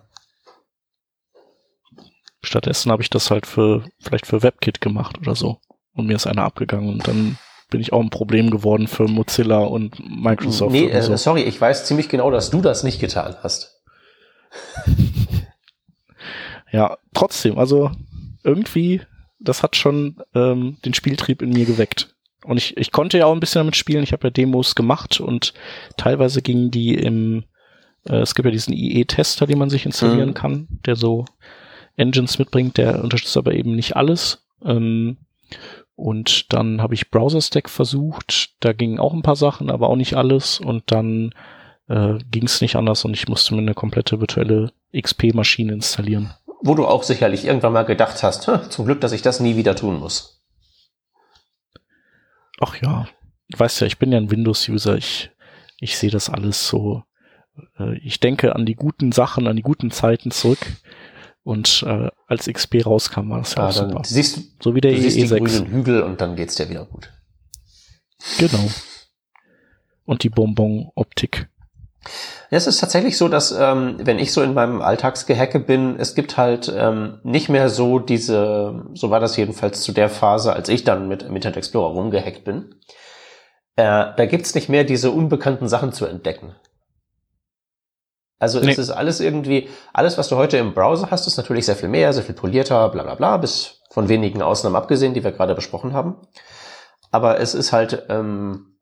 Stattdessen habe ich das halt für vielleicht für WebKit gemacht oder so. Und mir ist einer abgegangen und dann bin ich auch ein Problem geworden für Mozilla und Microsoft. Nee, äh, so. sorry, ich weiß ziemlich genau, dass du das nicht getan hast. ja, trotzdem, also irgendwie, das hat schon ähm, den Spieltrieb in mir geweckt. Und ich, ich konnte ja auch ein bisschen damit spielen. Ich habe ja Demos gemacht und teilweise gingen die im, äh, es gibt ja diesen IE-Tester, den man sich installieren mhm. kann, der so Engines mitbringt, der unterstützt aber eben nicht alles. Ähm, und dann habe ich Browser Stack versucht. Da gingen auch ein paar Sachen, aber auch nicht alles. Und dann äh, ging es nicht anders und ich musste mir eine komplette virtuelle XP-Maschine installieren. Wo du auch sicherlich irgendwann mal gedacht hast, zum Glück, dass ich das nie wieder tun muss. Ach ja, weißt ja, ich bin ja ein Windows-User. Ich, ich sehe das alles so. Äh, ich denke an die guten Sachen, an die guten Zeiten zurück. Und äh, als XP rauskam, war das ja, ja auch super. Siehst du, so wie der du siehst E6. die grünen Hügel und dann geht's dir wieder gut. Genau. Und die Bonbon-Optik. Es ist tatsächlich so, dass ähm, wenn ich so in meinem Alltagsgehacke bin, es gibt halt ähm, nicht mehr so diese, so war das jedenfalls zu der Phase, als ich dann mit Internet Explorer rumgehackt bin. Äh, da gibt's nicht mehr diese unbekannten Sachen zu entdecken. Also nee. es ist alles irgendwie, alles, was du heute im Browser hast, ist natürlich sehr viel mehr, sehr viel polierter, bla bla bla, bis von wenigen Ausnahmen abgesehen, die wir gerade besprochen haben. Aber es ist halt ähm,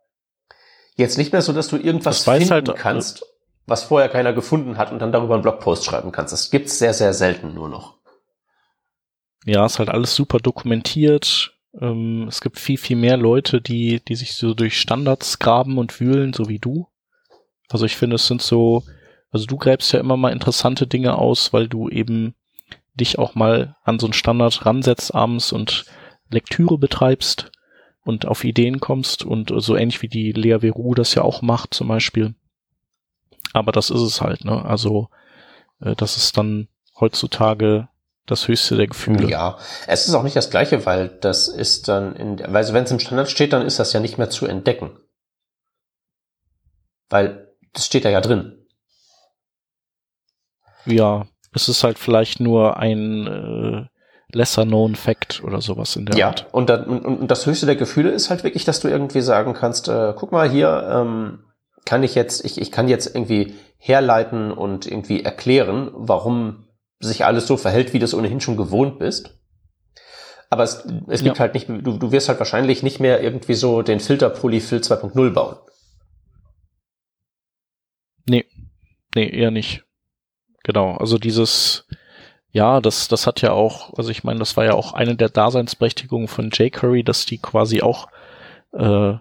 jetzt nicht mehr so, dass du irgendwas finden halt, äh, kannst, was vorher keiner gefunden hat und dann darüber einen Blogpost schreiben kannst. Das gibt's sehr, sehr selten nur noch. Ja, ist halt alles super dokumentiert. Ähm, es gibt viel, viel mehr Leute, die, die sich so durch Standards graben und wühlen, so wie du. Also ich finde, es sind so, also du gräbst ja immer mal interessante Dinge aus, weil du eben dich auch mal an so einen Standard ransetzt abends und Lektüre betreibst und auf Ideen kommst und so ähnlich wie die Lea Veru das ja auch macht zum Beispiel. Aber das ist es halt, ne? Also äh, das ist dann heutzutage das höchste der Gefühle. Ja, es ist auch nicht das gleiche, weil das ist dann in, weil wenn es im Standard steht, dann ist das ja nicht mehr zu entdecken. Weil das steht da ja drin ja, es ist halt vielleicht nur ein äh, lesser known fact oder sowas in der ja, Art. Ja, und, und, und das höchste der Gefühle ist halt wirklich, dass du irgendwie sagen kannst, äh, guck mal hier, ähm, kann ich jetzt, ich, ich kann jetzt irgendwie herleiten und irgendwie erklären, warum sich alles so verhält, wie du es ohnehin schon gewohnt bist. Aber es, es gibt ja. halt nicht, du, du wirst halt wahrscheinlich nicht mehr irgendwie so den Filter Polyfill 2.0 bauen. Nee. Nee, eher nicht. Genau, also dieses, ja, das, das hat ja auch, also ich meine, das war ja auch eine der Daseinsberechtigungen von jQuery, dass die quasi auch äh, äh,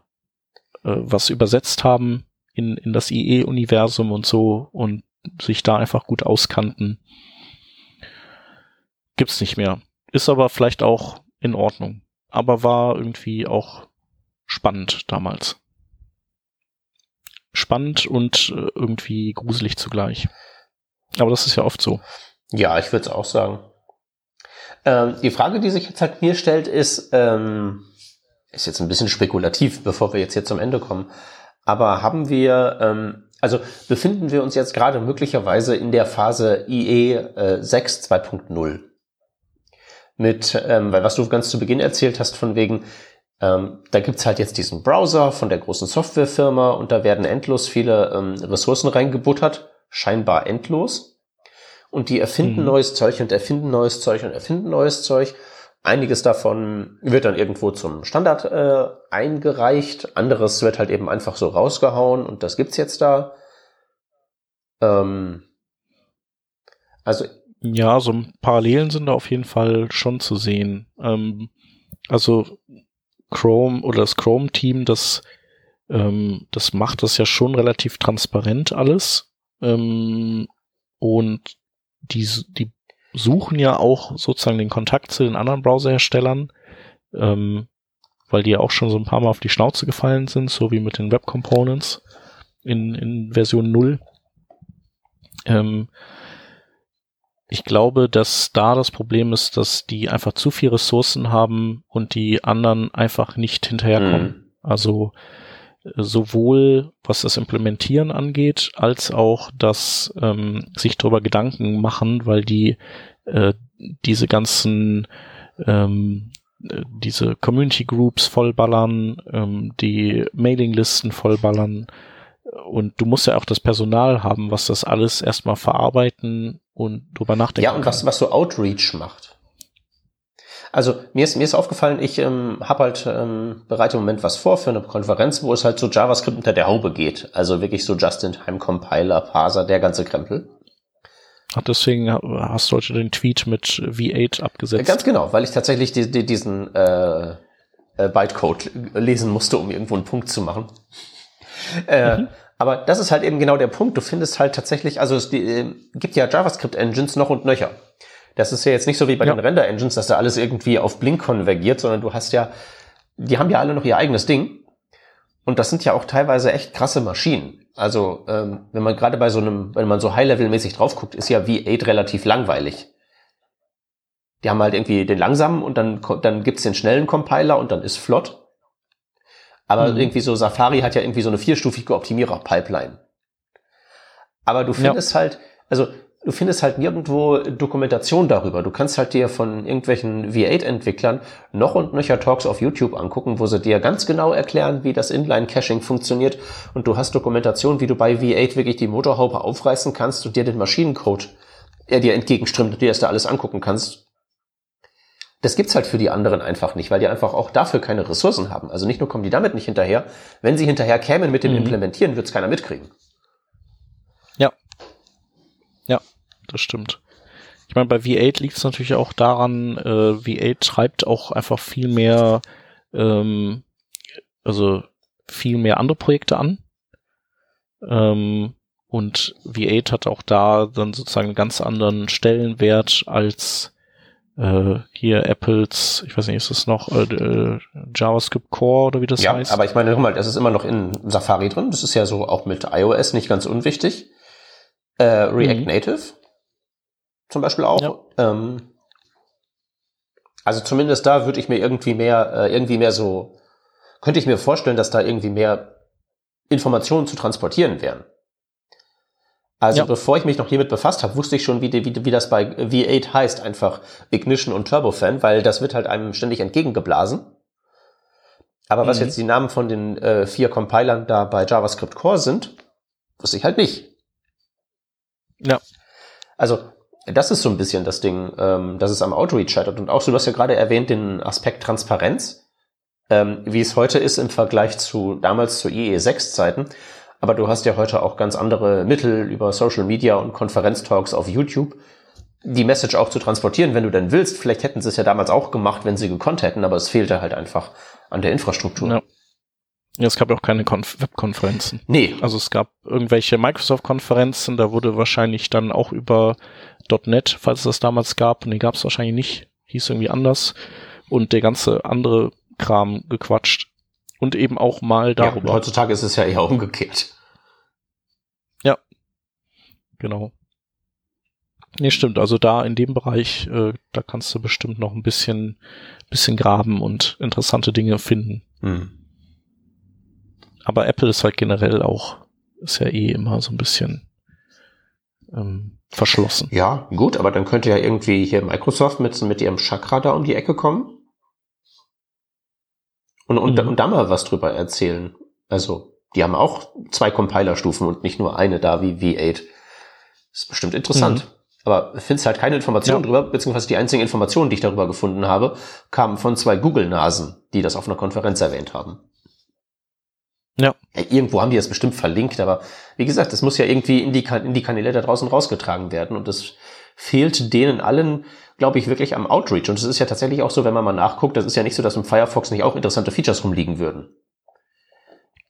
was übersetzt haben in, in das IE-Universum und so und sich da einfach gut auskannten. Gibt's nicht mehr. Ist aber vielleicht auch in Ordnung. Aber war irgendwie auch spannend damals. Spannend und äh, irgendwie gruselig zugleich. Aber das ist ja oft so. Ja, ich würde es auch sagen. Ähm, die Frage, die sich jetzt halt mir stellt, ist, ähm, ist jetzt ein bisschen spekulativ, bevor wir jetzt hier zum Ende kommen. Aber haben wir, ähm, also befinden wir uns jetzt gerade möglicherweise in der Phase IE äh, 6 2.0? Mit, ähm, weil was du ganz zu Beginn erzählt hast, von wegen, Ähm, da gibt's halt jetzt diesen Browser von der großen Softwarefirma und da werden endlos viele ähm, Ressourcen reingebuttert, scheinbar endlos. Und die erfinden mhm. neues Zeug und erfinden neues Zeug und erfinden neues Zeug. Einiges davon wird dann irgendwo zum Standard äh, eingereicht, anderes wird halt eben einfach so rausgehauen und das gibt's jetzt da. Ähm, also ja, so Parallelen sind da auf jeden Fall schon zu sehen. Ähm, also Chrome oder das Chrome-Team, das, ähm, das macht das ja schon relativ transparent alles. Ähm, und die, die suchen ja auch sozusagen den Kontakt zu den anderen Browserherstellern, ähm, weil die ja auch schon so ein paar Mal auf die Schnauze gefallen sind, so wie mit den Web Components in, in Version 0. Ähm, ich glaube, dass da das Problem ist, dass die einfach zu viel Ressourcen haben und die anderen einfach nicht hinterherkommen. Mhm. Also sowohl was das Implementieren angeht, als auch das ähm, sich darüber Gedanken machen, weil die äh, diese ganzen ähm, äh, diese Community Groups vollballern, ähm, die Mailinglisten vollballern und du musst ja auch das Personal haben, was das alles erstmal verarbeiten und drüber nachdenken. Ja, und was, was so Outreach macht. Also mir ist, mir ist aufgefallen, ich ähm, habe halt ähm, bereite im Moment was vor für eine Konferenz, wo es halt so JavaScript unter der Haube geht. Also wirklich so Just-in-Time-Compiler, Parser, der ganze Krempel. Ach, deswegen hast du heute den Tweet mit V8 abgesetzt. Ganz genau, weil ich tatsächlich die, die, diesen äh, äh, Bytecode lesen musste, um irgendwo einen Punkt zu machen. Äh, mhm. Aber das ist halt eben genau der Punkt. Du findest halt tatsächlich, also es äh, gibt ja JavaScript-Engines noch und nöcher. Das ist ja jetzt nicht so wie bei ja. den Render-Engines, dass da alles irgendwie auf Blink konvergiert, sondern du hast ja, die haben ja alle noch ihr eigenes Ding. Und das sind ja auch teilweise echt krasse Maschinen. Also ähm, wenn man gerade bei so einem, wenn man so High-Level-mäßig drauf guckt, ist ja V8 relativ langweilig. Die haben halt irgendwie den langsamen und dann, dann gibt's den schnellen Compiler und dann ist flott. Aber mhm. irgendwie so Safari hat ja irgendwie so eine vierstufige Optimierer-Pipeline. Aber du findest ja. halt, also du findest halt nirgendwo Dokumentation darüber. Du kannst halt dir von irgendwelchen V8-Entwicklern noch und nöcher Talks auf YouTube angucken, wo sie dir ganz genau erklären, wie das Inline-Caching funktioniert. Und du hast Dokumentation, wie du bei V8 wirklich die Motorhaube aufreißen kannst und dir den Maschinencode, er dir entgegenströmt und dir das da alles angucken kannst. Das gibt's halt für die anderen einfach nicht, weil die einfach auch dafür keine Ressourcen haben. Also nicht nur kommen die damit nicht hinterher, wenn sie hinterher kämen mit dem mhm. Implementieren, wird's keiner mitkriegen. Ja. Ja, das stimmt. Ich meine, bei V8 liegt es natürlich auch daran, äh, V8 schreibt auch einfach viel mehr, ähm, also viel mehr andere Projekte an. Ähm, und V8 hat auch da dann sozusagen einen ganz anderen Stellenwert als äh, hier Apples, ich weiß nicht, ist das noch äh, äh, JavaScript Core oder wie das ja, heißt? Ja, aber ich meine, mal, das ist immer noch in Safari drin. Das ist ja so auch mit iOS nicht ganz unwichtig. Äh, React mhm. Native zum Beispiel auch. Ja. Ähm, also zumindest da würde ich mir irgendwie mehr, äh, irgendwie mehr so, könnte ich mir vorstellen, dass da irgendwie mehr Informationen zu transportieren wären. Also ja. bevor ich mich noch hiermit befasst habe, wusste ich schon, wie, wie, wie das bei V8 heißt, einfach Ignition und Turbofan, weil das wird halt einem ständig entgegengeblasen. Aber mhm. was jetzt die Namen von den äh, vier Compilern da bei JavaScript Core sind, wusste ich halt nicht. Ja. Also das ist so ein bisschen das Ding, ähm, dass es am Outreach scheitert. Und auch so, du hast ja gerade erwähnt, den Aspekt Transparenz, ähm, wie es heute ist im Vergleich zu damals zu IE6-Zeiten. Aber du hast ja heute auch ganz andere Mittel über Social Media und Konferenztalks auf YouTube, die Message auch zu transportieren, wenn du denn willst. Vielleicht hätten sie es ja damals auch gemacht, wenn sie gekonnt hätten, aber es fehlte halt einfach an der Infrastruktur. Ja. Ja, es gab ja auch keine Konf Webkonferenzen. Nee. Also es gab irgendwelche Microsoft-Konferenzen, da wurde wahrscheinlich dann auch über .NET, falls es das damals gab, nee, gab es wahrscheinlich nicht, hieß irgendwie anders, und der ganze andere Kram gequatscht und eben auch mal darüber. Ja, heutzutage ist es ja eher umgekehrt. Ja, genau. Nee, stimmt. Also da in dem Bereich, äh, da kannst du bestimmt noch ein bisschen, bisschen graben und interessante Dinge finden. Hm. Aber Apple ist halt generell auch, ist ja eh immer so ein bisschen ähm, verschlossen. Ja, gut, aber dann könnte ja irgendwie hier Microsoft mit, mit ihrem Chakra da um die Ecke kommen und, und, mhm. und da mal was drüber erzählen. Also, die haben auch zwei Compiler-Stufen und nicht nur eine da wie V8. Das ist bestimmt interessant. Mhm. Aber findest halt keine Informationen ja. drüber, beziehungsweise die einzigen Informationen, die ich darüber gefunden habe, kamen von zwei Google-Nasen, die das auf einer Konferenz erwähnt haben. Ja. ja. Irgendwo haben die das bestimmt verlinkt, aber wie gesagt, das muss ja irgendwie in die, in die Kanäle da draußen rausgetragen werden und das fehlt denen allen, glaube ich, wirklich am Outreach. Und es ist ja tatsächlich auch so, wenn man mal nachguckt, das ist ja nicht so, dass im Firefox nicht auch interessante Features rumliegen würden.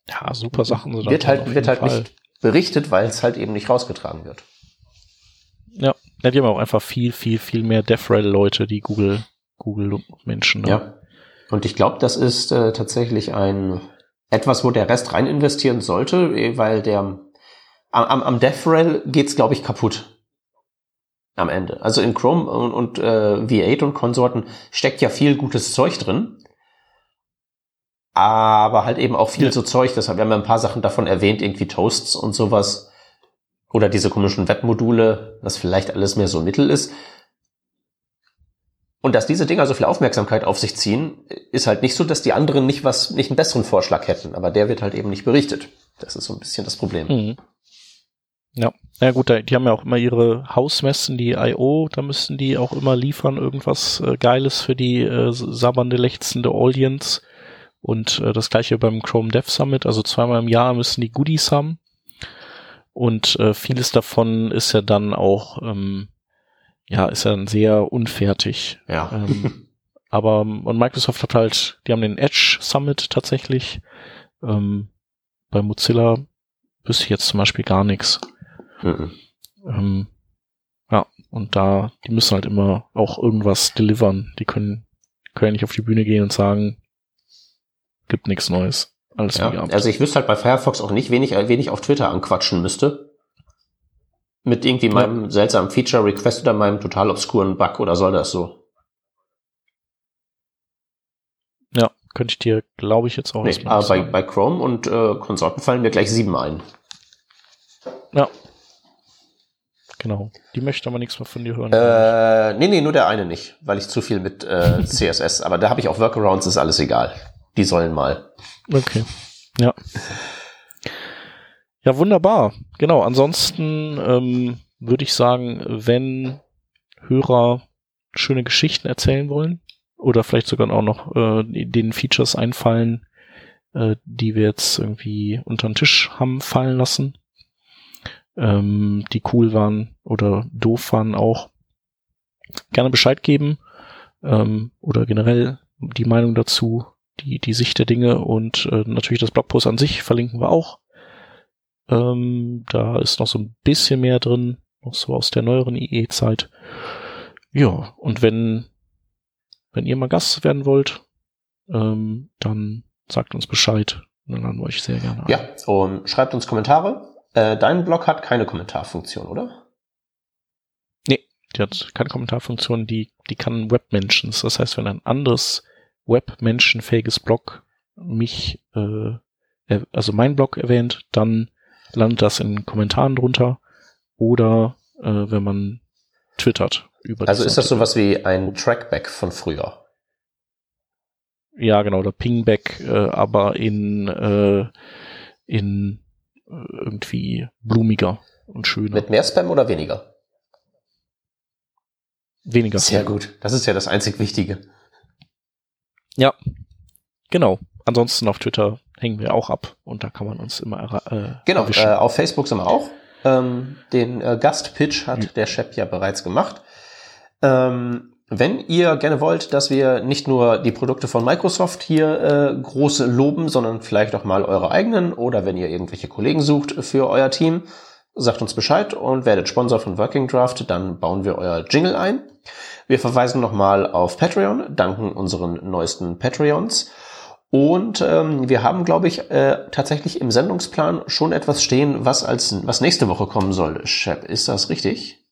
Ja, super Sachen. Sind wird halt, wird halt nicht berichtet, weil es halt eben nicht rausgetragen wird. Ja, ja, die haben auch einfach viel, viel, viel mehr DevRel-Leute, die Google, Google-Menschen. Ne? Ja. Und ich glaube, das ist äh, tatsächlich ein etwas, wo der Rest rein investieren sollte, eh, weil der am, am DevRel geht's, glaube ich, kaputt. Am Ende. Also in Chrome und, und äh, V8 und Konsorten steckt ja viel gutes Zeug drin. Aber halt eben auch viel ja. so Zeug, deshalb wir haben ja ein paar Sachen davon erwähnt, irgendwie Toasts und sowas oder diese komischen Webmodule, was vielleicht alles mehr so Mittel ist. Und dass diese Dinger so viel Aufmerksamkeit auf sich ziehen, ist halt nicht so, dass die anderen nicht was, nicht einen besseren Vorschlag hätten, aber der wird halt eben nicht berichtet. Das ist so ein bisschen das Problem. Mhm. Ja, ja gut, die haben ja auch immer ihre Hausmessen, die I.O., da müssen die auch immer liefern, irgendwas äh, Geiles für die äh, sabbernde, lechzende Audience. Und äh, das gleiche beim Chrome Dev Summit, also zweimal im Jahr müssen die Goodies haben. Und äh, vieles davon ist ja dann auch, ähm, ja, ist ja dann sehr unfertig. Ja. Ähm, aber und Microsoft hat halt, die haben den Edge Summit tatsächlich. Ähm, bei Mozilla wüsste ich jetzt zum Beispiel gar nichts. Mhm. Ähm, ja, und da, die müssen halt immer auch irgendwas delivern. Die können, können nicht auf die Bühne gehen und sagen, gibt nichts Neues. Alles ja, also ich wüsste halt bei Firefox auch nicht, wen ich, wen ich auf Twitter anquatschen müsste. Mit irgendwie ja. meinem seltsamen Feature-Request oder meinem total obskuren Bug oder soll das so? Ja, könnte ich dir, glaube ich, jetzt auch nee, aber bei, bei Chrome und äh, Konsorten fallen mir gleich sieben ein. Ja. Genau. Die möchte aber nichts mehr von dir hören. Äh, nee, nee, nur der eine nicht, weil ich zu viel mit äh, CSS, aber da habe ich auch Workarounds, ist alles egal. Die sollen mal. Okay. Ja. Ja, wunderbar. Genau. Ansonsten ähm, würde ich sagen, wenn Hörer schöne Geschichten erzählen wollen oder vielleicht sogar auch noch äh, den Features einfallen, äh, die wir jetzt irgendwie unter den Tisch haben fallen lassen, ähm, die cool waren oder doof waren auch, gerne Bescheid geben ähm, oder generell die Meinung dazu die, die Sicht der Dinge und äh, natürlich das Blogpost an sich verlinken wir auch. Ähm, da ist noch so ein bisschen mehr drin, noch so aus der neueren IE-Zeit. Ja, und wenn, wenn ihr mal Gast werden wollt, ähm, dann sagt uns Bescheid. Dann laden wir euch sehr gerne ein. Ja, und schreibt uns Kommentare. Äh, dein Blog hat keine Kommentarfunktion, oder? Nee, die hat keine Kommentarfunktion, die, die kann Webmentions. Das heißt, wenn ein anderes webmenschenfähiges Blog mich, äh, also mein Blog erwähnt, dann landet das in Kommentaren drunter oder äh, wenn man twittert über Also ist das sowas wie ein Trackback von früher? Ja, genau, oder Pingback, äh, aber in, äh, in äh, irgendwie blumiger und schöner. Mit mehr Spam oder weniger? Weniger. Sehr gut. Das ist ja das einzig Wichtige. Ja, genau. Ansonsten auf Twitter hängen wir auch ab und da kann man uns immer äh, Genau, äh, auf Facebook sind wir auch. Ähm, den äh, Gastpitch hat mhm. der Shep ja bereits gemacht. Ähm, wenn ihr gerne wollt, dass wir nicht nur die Produkte von Microsoft hier äh, groß loben, sondern vielleicht auch mal eure eigenen oder wenn ihr irgendwelche Kollegen sucht für euer Team, sagt uns Bescheid und werdet Sponsor von Working Draft, dann bauen wir euer Jingle ein. Wir verweisen nochmal auf Patreon, danken unseren neuesten Patreons. Und ähm, wir haben, glaube ich, äh, tatsächlich im Sendungsplan schon etwas stehen, was als was nächste Woche kommen soll. Shep, ist das richtig?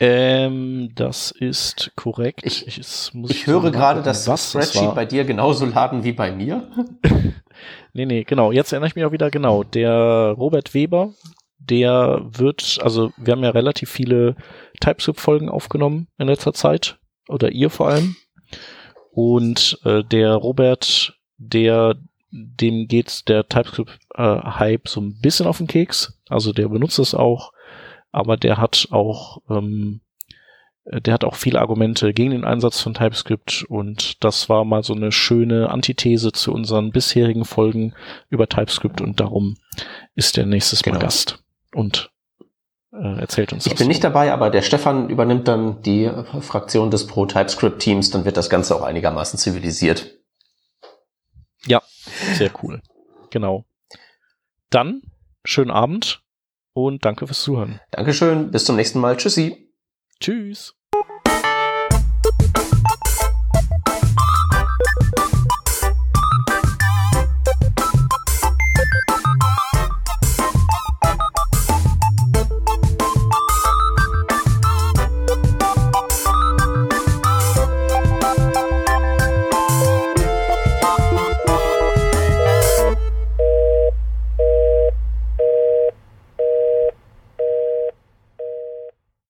Ähm, das ist korrekt. Ich, ich, ich höre gerade, dass das Spreadsheet bei dir genauso laden wie bei mir. nee, nee, genau. Jetzt erinnere ich mich auch wieder genau. Der Robert Weber, der wird, also wir haben ja relativ viele TypeScript-Folgen aufgenommen in letzter Zeit. Oder ihr vor allem. Und äh, der Robert, der dem geht der TypeScript-Hype äh, so ein bisschen auf den Keks. Also der benutzt es auch, aber der hat auch ähm, der hat auch viele Argumente gegen den Einsatz von TypeScript und das war mal so eine schöne Antithese zu unseren bisherigen Folgen über TypeScript und darum ist der nächstes genau. Mal Gast und äh, erzählt uns. Ich bin nicht dabei, aber der Stefan übernimmt dann die Fraktion des Pro TypeScript Teams, dann wird das Ganze auch einigermaßen zivilisiert. Ja, sehr cool. Genau. Dann schönen Abend und danke fürs Zuhören. Dankeschön, bis zum nächsten Mal. Tschüssi. Tschüss.